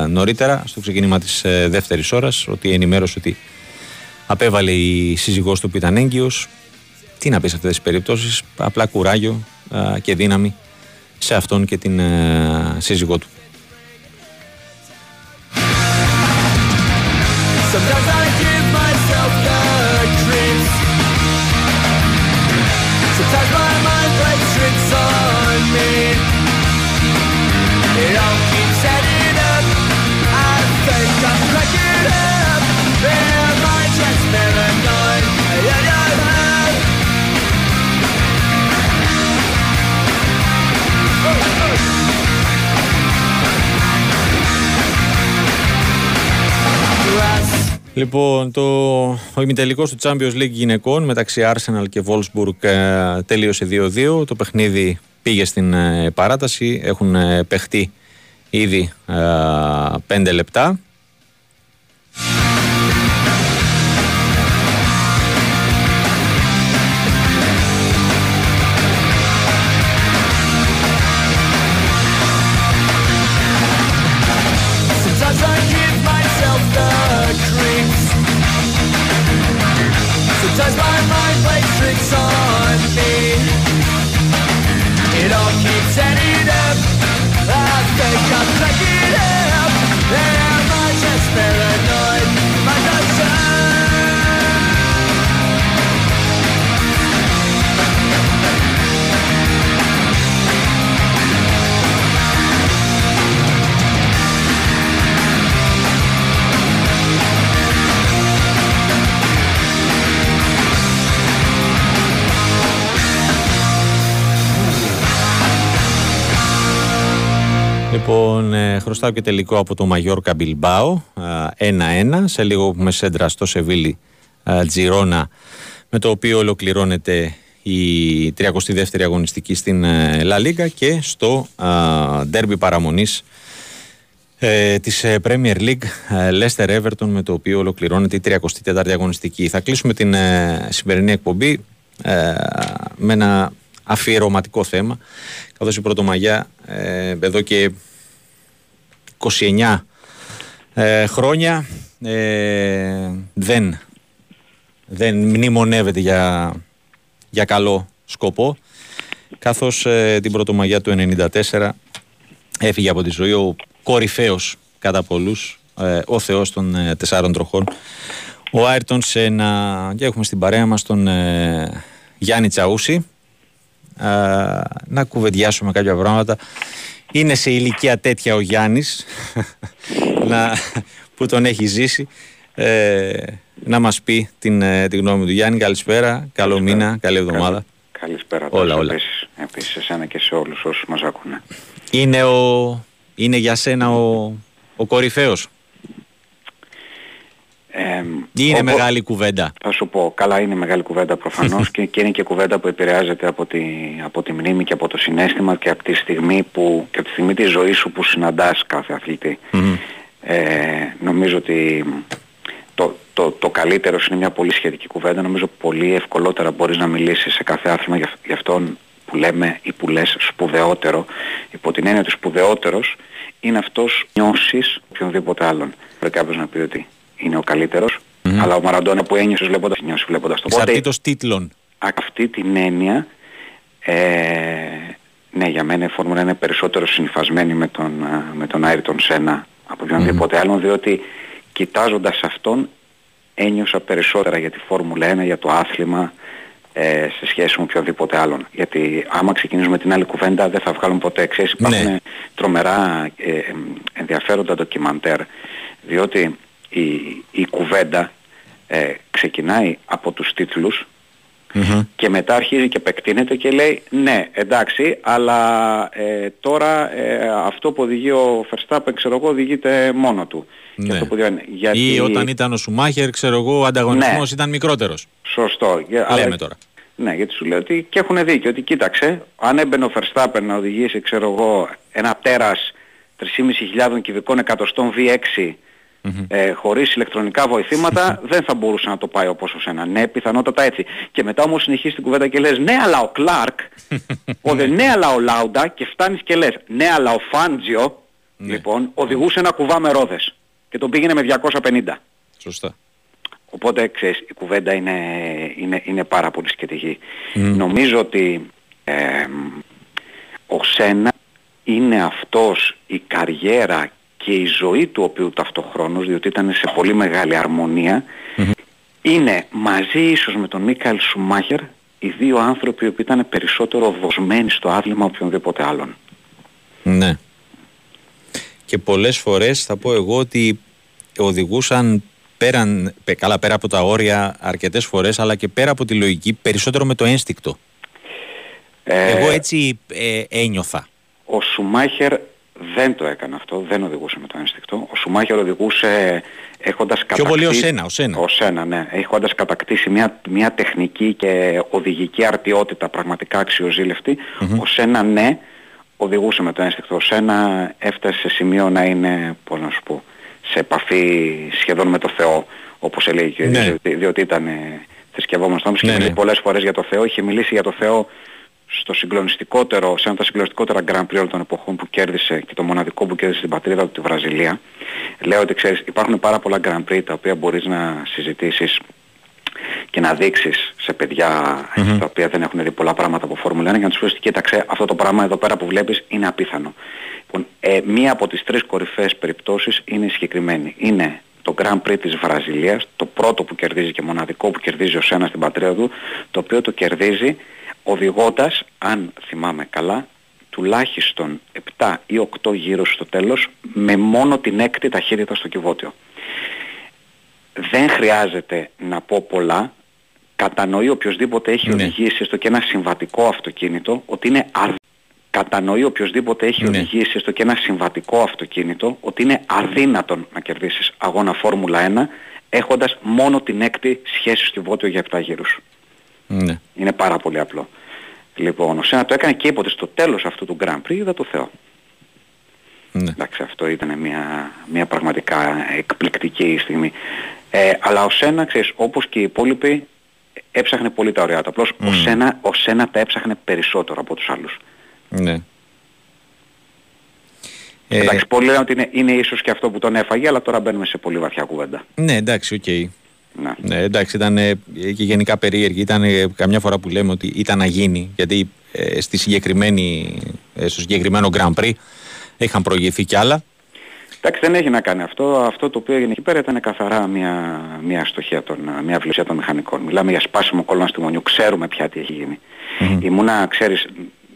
A: νωρίτερα στο ξεκίνημα της δεύτερης ώρας, ότι ενημέρωσε ότι απέβαλε η σύζυγός του που ήταν έγκυος. Τι να πεις σε αυτές τις περιπτώσεις, απλά κουράγιο και δύναμη σε αυτόν και την σύζυγό του. Sometimes I Λοιπόν, το, ο ημιτελικός του Champions League γυναικών μεταξύ Arsenal και Wolfsburg ε, τελείωσε 2-2. Το παιχνίδι πήγε στην ε, παράταση. Έχουν ε, παιχτεί ήδη 5 λεπτά. Λοιπόν, ε, χρωστάω και τελικό από το Μαγιόρκα Μπιλμπάο 1-1. Σε λίγο με σέντρα στο Σεβίλη Τζιρόνα, με το οποίο ολοκληρώνεται η 32η αγωνιστική στην ε, Λα Λίγκα και στο ντέρμπι παραμονής ε, της ε, Premier League Leicester Everton με το οποίο ολοκληρώνεται η 34η αγωνιστική. Θα κλείσουμε την ε, σημερινή εκπομπή με ένα αφιερωματικό θέμα καθώς η Πρωτομαγιά εδώ και 29 ε, χρόνια ε, δεν, δεν μνημονεύεται για, για καλό σκοπό καθώς ε, την Πρωτομαγιά του 1994 έφυγε από τη ζωή ο κορυφαίος κατά πολλούς ο θεός των τεσσάρων τροχών ο Άιρτον σε ένα και έχουμε στην παρέα μας τον Γιάννη Τσαούση να κουβεντιάσουμε κάποια πράγματα είναι σε ηλικία τέτοια ο Γιάννης να, που τον έχει ζήσει ε, να μας πει την, ε, τη γνώμη του Γιάννη. Καλησπέρα, καλό μήνα, καλή εβδομάδα.
N: Καλησπέρα.
A: Όλα, όλα.
N: Επίσης, επίσης εσένα και σε όλους όσους μας ακούνε.
A: Είναι, ο, είναι για σένα ο, ο κορυφαίος. Ε, είναι μεγάλη κουβέντα;
N: Θα σου πω, καλά είναι μεγάλη κουβέντα προφανώς και, και είναι και κουβέντα που επηρεάζεται από τη, από τη μνήμη και από το συνέστημα και από τη στιγμή, που, και από τη στιγμή της ζωής σου που συναντάς κάθε Ε, νομίζω ότι το, το, το καλύτερο είναι μια πολύ σχετική κουβέντα. Νομίζω πολύ ευκολότερα μπορείς να μιλήσεις σε κάθε άθλημα για, για αυτόν που λέμε ή που λες σπουδαιότερο υπό την έννοια του σπουδαιότερος είναι αυτός νιώσεις οποιονδήποτε άλλον. Πρέπει κάποιος να πει ότι είναι ο καλύτερος, αλλά ο Μαραντόνα που ένιωσες βλέποντας νιώσεις βλέποντας το πότε.
A: Εξαρτήτως τίτλων.
N: Αυτή την έννοια, ε, ναι για μένα η Φόρμουλα είναι περισσότερο συνυφασμένη με τον, με τον Άιρτον Σένα από οποιονδήποτε άλλον, διότι κοιτάζοντας αυτόν ένιωσα περισσότερα για τη Φόρμουλα 1, για το άθλημα, ε, σε σχέση με οποιοδήποτε άλλον. Γιατί άμα ξεκινήσουμε την άλλη κουβέντα δεν θα βγάλουν ποτέ. Ξέρεις,
A: Ναι.
N: υπάρχουν τρομερά ε, ε, ενδιαφέροντα ντοκιμαντέρ, διότι η, η κουβέντα ε, ξεκινάει από τους τίτλους και μετά αρχίζει και επεκτείνεται και λέει ναι εντάξει αλλά ε, τώρα ε, αυτό που οδηγεί ο Verstappen ξέρω εγώ οδηγείται μόνο του. Και
A: Ναι.
N: αυτό που διαβαίνει. Γιατί...
A: Ή όταν ήταν ο Σουμάχερ, ξέρω εγώ, ο ανταγωνισμός
N: Ναι.
A: ήταν μικρότερος.
N: Σωστό. Για-
A: Λέμε
N: αλλά-
A: τώρα.
N: Ναι, γιατί σου λέω ότι και έχουν δίκιο ότι κοίταξε, αν έμπαινε ο Verstappen να οδηγήσει, ξέρω εγώ, ένα τέρας 3.500 κυβικών εκατοστών V6 ε, χωρίς ηλεκτρονικά βοηθήματα δεν θα μπορούσε να το πάει όπως ο Σένα. Ναι, πιθανότατα έτσι. Και μετά όμως συνεχίζεις την κουβέντα και λες ναι αλλά ο Κλάρκ, ο δε, ναι αλλά ο Λάουντα και φτάνεις και λες ναι αλλά ο Φάντζιο λοιπόν οδηγούσε ένα κουβά με ρόδες και τον πήγαινε με 250.
A: Σωστά.
N: Οπότε ξέρεις, η κουβέντα είναι, είναι, είναι πάρα πολύ σχετική. Νομίζω ότι ε, ο Σένα είναι αυτός η καριέρα και η ζωή του οποίου ταυτοχρόνως, διότι ήταν σε πολύ μεγάλη αρμονία, είναι μαζί ίσως με τον Μίκαελ Σουμάχερ οι δύο άνθρωποι που ήταν περισσότερο δοσμένοι στο άθλημα από οποιονδήποτε άλλον.
A: Ναι. Και πολλές φορές θα πω εγώ ότι οδηγούσαν πέραν, πε- καλά πέρα από τα όρια αρκετές φορές αλλά και πέρα από τη λογική περισσότερο με το ένστικτο.
N: Ε,
A: Εγώ έτσι ε, ένιωθα.
N: Ο Σουμάχερ δεν το έκανε αυτό, δεν οδηγούσε με το ένστικτο. Ο Σουμάχερ οδηγούσε έχοντας
A: Πιο
N: κατακτήσει...
A: πολύ ο Σένα, ο Σένα.
N: Ο Σένα, ναι. Έχοντας κατακτήσει μια, μια τεχνική και οδηγική αρτιότητα πραγματικά αξιοζήλευτη. Ο Σένα, ναι, οδηγούσε με το ένστικτο. Ο Σένα έφτασε σε σημείο να είναι, πώς να σου πω, σε επαφή σχεδόν με το Θεό, όπως έλεγε και ο
A: Ναι.
N: ίδιος, διότι, διότι ήταν ε, θρησκευόμενος άνθρωπος και
A: Ναι,
N: είχε μιλήσει
A: ναι.
N: πολλές φορές για το Θεό. Είχε μιλήσει για το Θεό στο συγκλονιστικότερο, σε ένα από τα συγκλονιστικότερα Grand Prix όλων των εποχών που κέρδισε και το μοναδικό που κέρδισε στην πατρίδα του τη Βραζιλία. Λέω ότι ξέρεις υπάρχουν πάρα πολλά Grand Prix τα οποία μπορείς να συζητήσεις και να δείξεις σε παιδιά τα οποία δεν έχουν δει πολλά πράγματα από Φόρμουλα 1 και να τους πεις ότι κοίταξε αυτό το πράγμα εδώ πέρα που βλέπεις είναι απίθανο. Λοιπόν, ε, μία από τις τρεις κορυφαίες περιπτώσεις είναι η συγκεκριμένη. Είναι το Grand Prix της Βραζιλίας, το πρώτο που κερδίζει και μοναδικό που κερδίζει ο Σένας στην πατρίδα του, το οποίο το κερδίζει οδηγώντας, αν θυμάμαι καλά, τουλάχιστον 7 ή 8 γύρους στο τέλος με μόνο την έκτη ταχύτητα στο κυβότιο. Δεν χρειάζεται να πω πολλά. Κατανοεί οποιοδήποτε έχει
A: Ναι.
N: οδηγήσει έστω και ένα συμβατικό αυτοκίνητο ότι είναι αδ... Κατανοεί οποιοδήποτε έχει
A: Ναι.
N: οδηγήσει έστω και ένα συμβατικό αυτοκίνητο ότι είναι αδύνατον να κερδίσεις αγώνα Φόρμουλα 1 έχοντας μόνο την έκτη σχέση στο κυβότιο για 7 γύρους.
A: Ναι.
N: Είναι πάρα πολύ απλό. Λοιπόν, ο Σένα το έκανε και είπε ότι στο τέλος αυτού του Grand Prix είδα το Θεό.
A: Ναι.
N: Εντάξει, αυτό ήταν μια, μια πραγματικά εκπληκτική στιγμή. Ε, αλλά ο Σένα, ξέρεις, όπως και οι υπόλοιποι, έψαχνε πολύ τα ωραία του. Απλώς ο, Σένα, ο Σένα τα έψαχνε περισσότερο από τους άλλους.
A: ναι. Ε,
N: Εντάξει, πολλοί λένε ότι είναι, είναι ίσως και αυτό που τον έφαγε, αλλά τώρα μπαίνουμε σε πολύ βαθιά κουβέντα.
A: ναι, εντάξει, οκ.
N: Ναι.
A: Ναι, εντάξει, ήταν ε, και γενικά περίεργη. Ήταν ε, καμιά φορά που λέμε ότι ήταν να γίνει, γιατί ε, στη συγκεκριμένη, ε, στο συγκεκριμένο Grand Prix είχαν προηγηθεί κι άλλα.
N: Εντάξει, δεν έχει να κάνει αυτό. Αυτό το οποίο έγινε εκεί πέρα ήταν καθαρά μια, μια αστοχία των, μια αβλεψία των μηχανικών. Μιλάμε για σπάσιμο κολόνας τιμονιού. Ξέρουμε πια τι έχει γίνει. Ήμουνα, ξέρεις,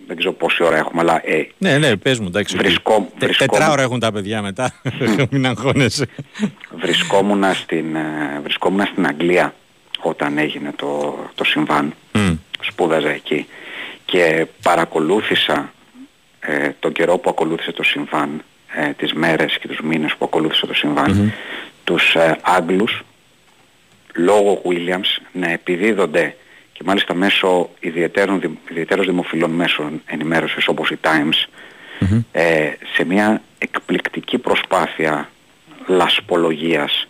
N: δεν ξέρω πόση ώρα έχουμε, αλλά ε,
A: Ναι, ναι, πες μου, εντάξει. οκ.
N: Βρισκό-
A: Τε-
N: βρισκόμουν-
A: Τετράωρα έχουν τα παιδιά μετά. Μην αγχώνεσαι.
N: βρισκόμουν, στην, ε, βρισκόμουν στην Αγγλία όταν έγινε το, το συμβάν.
A: Μμ.
N: Σπούδαζα εκεί και παρακολούθησα ε, τον καιρό που ακολούθησε το συμβάν, ε, τις μέρες και τους μήνες που ακολούθησε το συμβάν, τους ε, Άγγλους λόγω Williams να επιδίδονται και μάλιστα μέσω ιδιαίτερων, δη- ιδιαίτερως δημοφιλών μέσων ενημέρωσης όπως η Times ε, σε μια εκπληκτική προσπάθεια λασπολογίας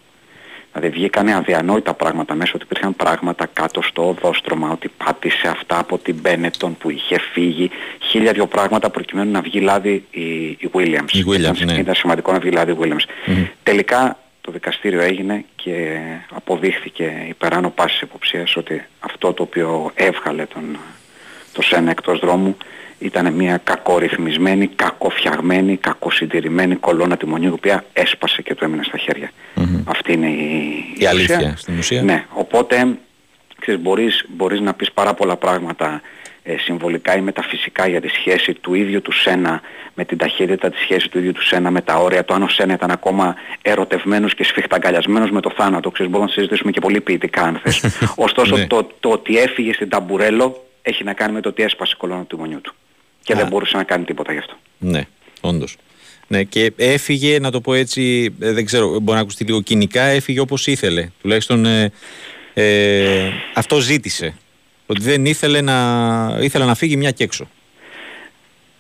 N: Δηλαδή βγήκανε αδιανόητα πράγματα μέσα, ότι υπήρχαν πράγματα κάτω στο οδόστρωμα, ότι πάτησε αυτά από την Μπένετον που είχε φύγει, χίλια δυο πράγματα προκειμένου να βγει λάδι η, η Williams.
A: Η Williams,
N: ήταν,
A: ναι.
N: ήταν σημαντικό να βγει λάδι η Williams. Τελικά το δικαστήριο έγινε και αποδείχθηκε υπεράνω πάσης υποψίας ότι αυτό το οποίο έβγαλε τον, το Σένα εκτός δρόμου ήταν μια κακορυθμισμένη, κακοφτιαγμένη, κακοσυντηρημένη κολόνα τιμονιού η οποία έσπασε και του έμεινε στα χέρια. Αυτή είναι η,
A: Η αλήθεια στην ουσία.
N: Ναι, οπότε ξέρεις, μπορείς, μπορείς να πεις πάρα πολλά πράγματα ε, συμβολικά ή μεταφυσικά για τη σχέση του ίδιου του Σένα με την ταχύτητα, της σχέσης του ίδιου του Σένα με τα όρια του, αν ο Σένα ήταν ακόμα ερωτευμένος και σφιχταγκαλιασμένος με το θάνατο, ξέρεις, μπορούμε να συζητήσουμε και πολύ ποιητικά αν θες. Ωστόσο
A: Ναι.
N: το, το ότι έφυγε στην Ταμπουρέλο έχει να κάνει με το ότι έσπασε η κολόνα του μονιού του. Και δεν μπορούσε να κάνει τίποτα γι' αυτό.
A: Ναι, όντως. Ναι, και έφυγε, να το πω έτσι, ε, δεν ξέρω, μπορεί να ακουστεί λίγο κοινικά, έφυγε όπως ήθελε. Τουλάχιστον ε, ε, αυτό ζήτησε. Ότι δεν ήθελε να, ήθελε να φύγει μια και έξω.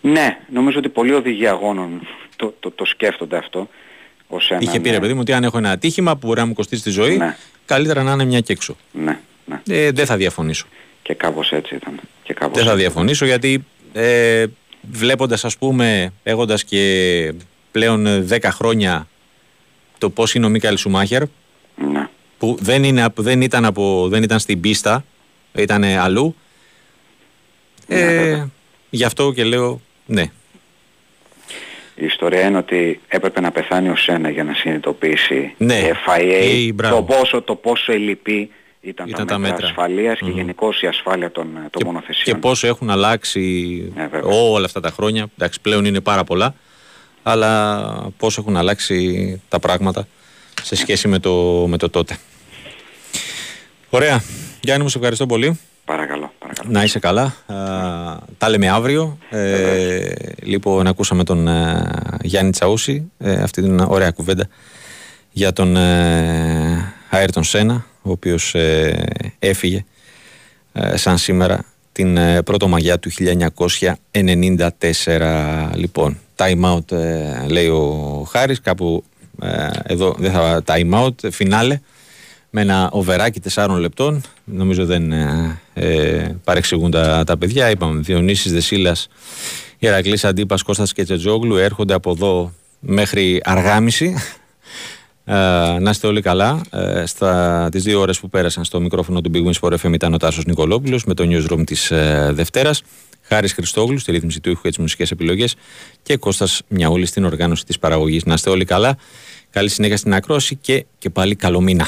N: Ναι, νομίζω ότι πολλοί οδηγοί αγώνων το, το, το σκέφτονται αυτό. Ως ένα,
A: Είχε πει ρε παιδί μου ότι αν έχω ένα ατύχημα που μπορεί να μου κοστίσει τη ζωή, καλύτερα να είναι μια και έξω.
N: Ναι, ναι.
A: Ε, δεν θα διαφωνήσω.
N: Και κάπως έτσι ήταν. Και κάπως
A: Δεν θα
N: έτσι
A: διαφωνήσω γιατί ε, βλέποντας ας πούμε, έχοντας και πλέον ε, 10 χρόνια το πώς είναι ο Μίκαλ Σουμάχερ
N: Ναι.
A: που δεν, είναι, απ- δεν, ήταν από, δεν ήταν στην πίστα, ήταν αλλού. Ε, γι' αυτό και λέω ναι.
N: Η ιστορία είναι ότι έπρεπε να πεθάνει ο Σένα για να συνειδητοποιήσει
A: Ναι.
N: η FIA
A: Ε, μπράβο.
N: το πόσο, το πόσο ελλειπή ήταν,
A: Ήταν
N: τα
A: τα
N: μέτρα,
A: μέτρα.
N: ασφαλείας και
A: Μμμ.
N: γενικώ η ασφάλεια των, των μονοθεσιών.
A: Και πόσο έχουν αλλάξει
N: βέβαια.
A: όλα αυτά τα χρόνια. Εντάξει, πλέον είναι πάρα πολλά. Αλλά πόσο έχουν αλλάξει τα πράγματα σε σχέση με το, με το τότε. Ωραία. Γιάννη μου, σε ευχαριστώ πολύ.
N: Παρακαλώ, παρακαλώ.
A: Να είσαι καλά. Α, τα λέμε αύριο. Ε, λοιπόν, ακούσαμε τον ε, Γιάννη Τσαούση, ε, αυτή την ωραία κουβέντα για τον ε, Άιρτον Σένα, ο οποίος ε, έφυγε ε, σαν σήμερα την ε, πρώτο μαγιά του 1994. Λοιπόν, time out ε, λέει ο Χάρης, κάπου ε, εδώ δεν θα time out, φινάλε με ένα οβεράκι 4 λεπτών. Νομίζω δεν ε, ε, παρεξηγούν τα, τα παιδιά. Είπαμε Διονύσης Δεσίλας, Ηρακλής Αντίπας, Κώστας και Τσετζόγλου έρχονται από εδώ μέχρι αργάμιση. Ε, να είστε όλοι καλά. Ε, στα τις δύο ώρες που πέρασαν στο μικρόφωνο του Big Wins for FM ήταν ο Τάσος Νικολόπουλος με το newsroom της ε, Δευτέρας. Χάρης Χριστόγλου στη ρύθμιση του ήχου και τις μουσικές επιλογές και Κώστας Μιαούλης στην οργάνωση της παραγωγής. Να είστε όλοι καλά. Καλή συνέχεια στην ακρόαση και, και πάλι καλό μήνα.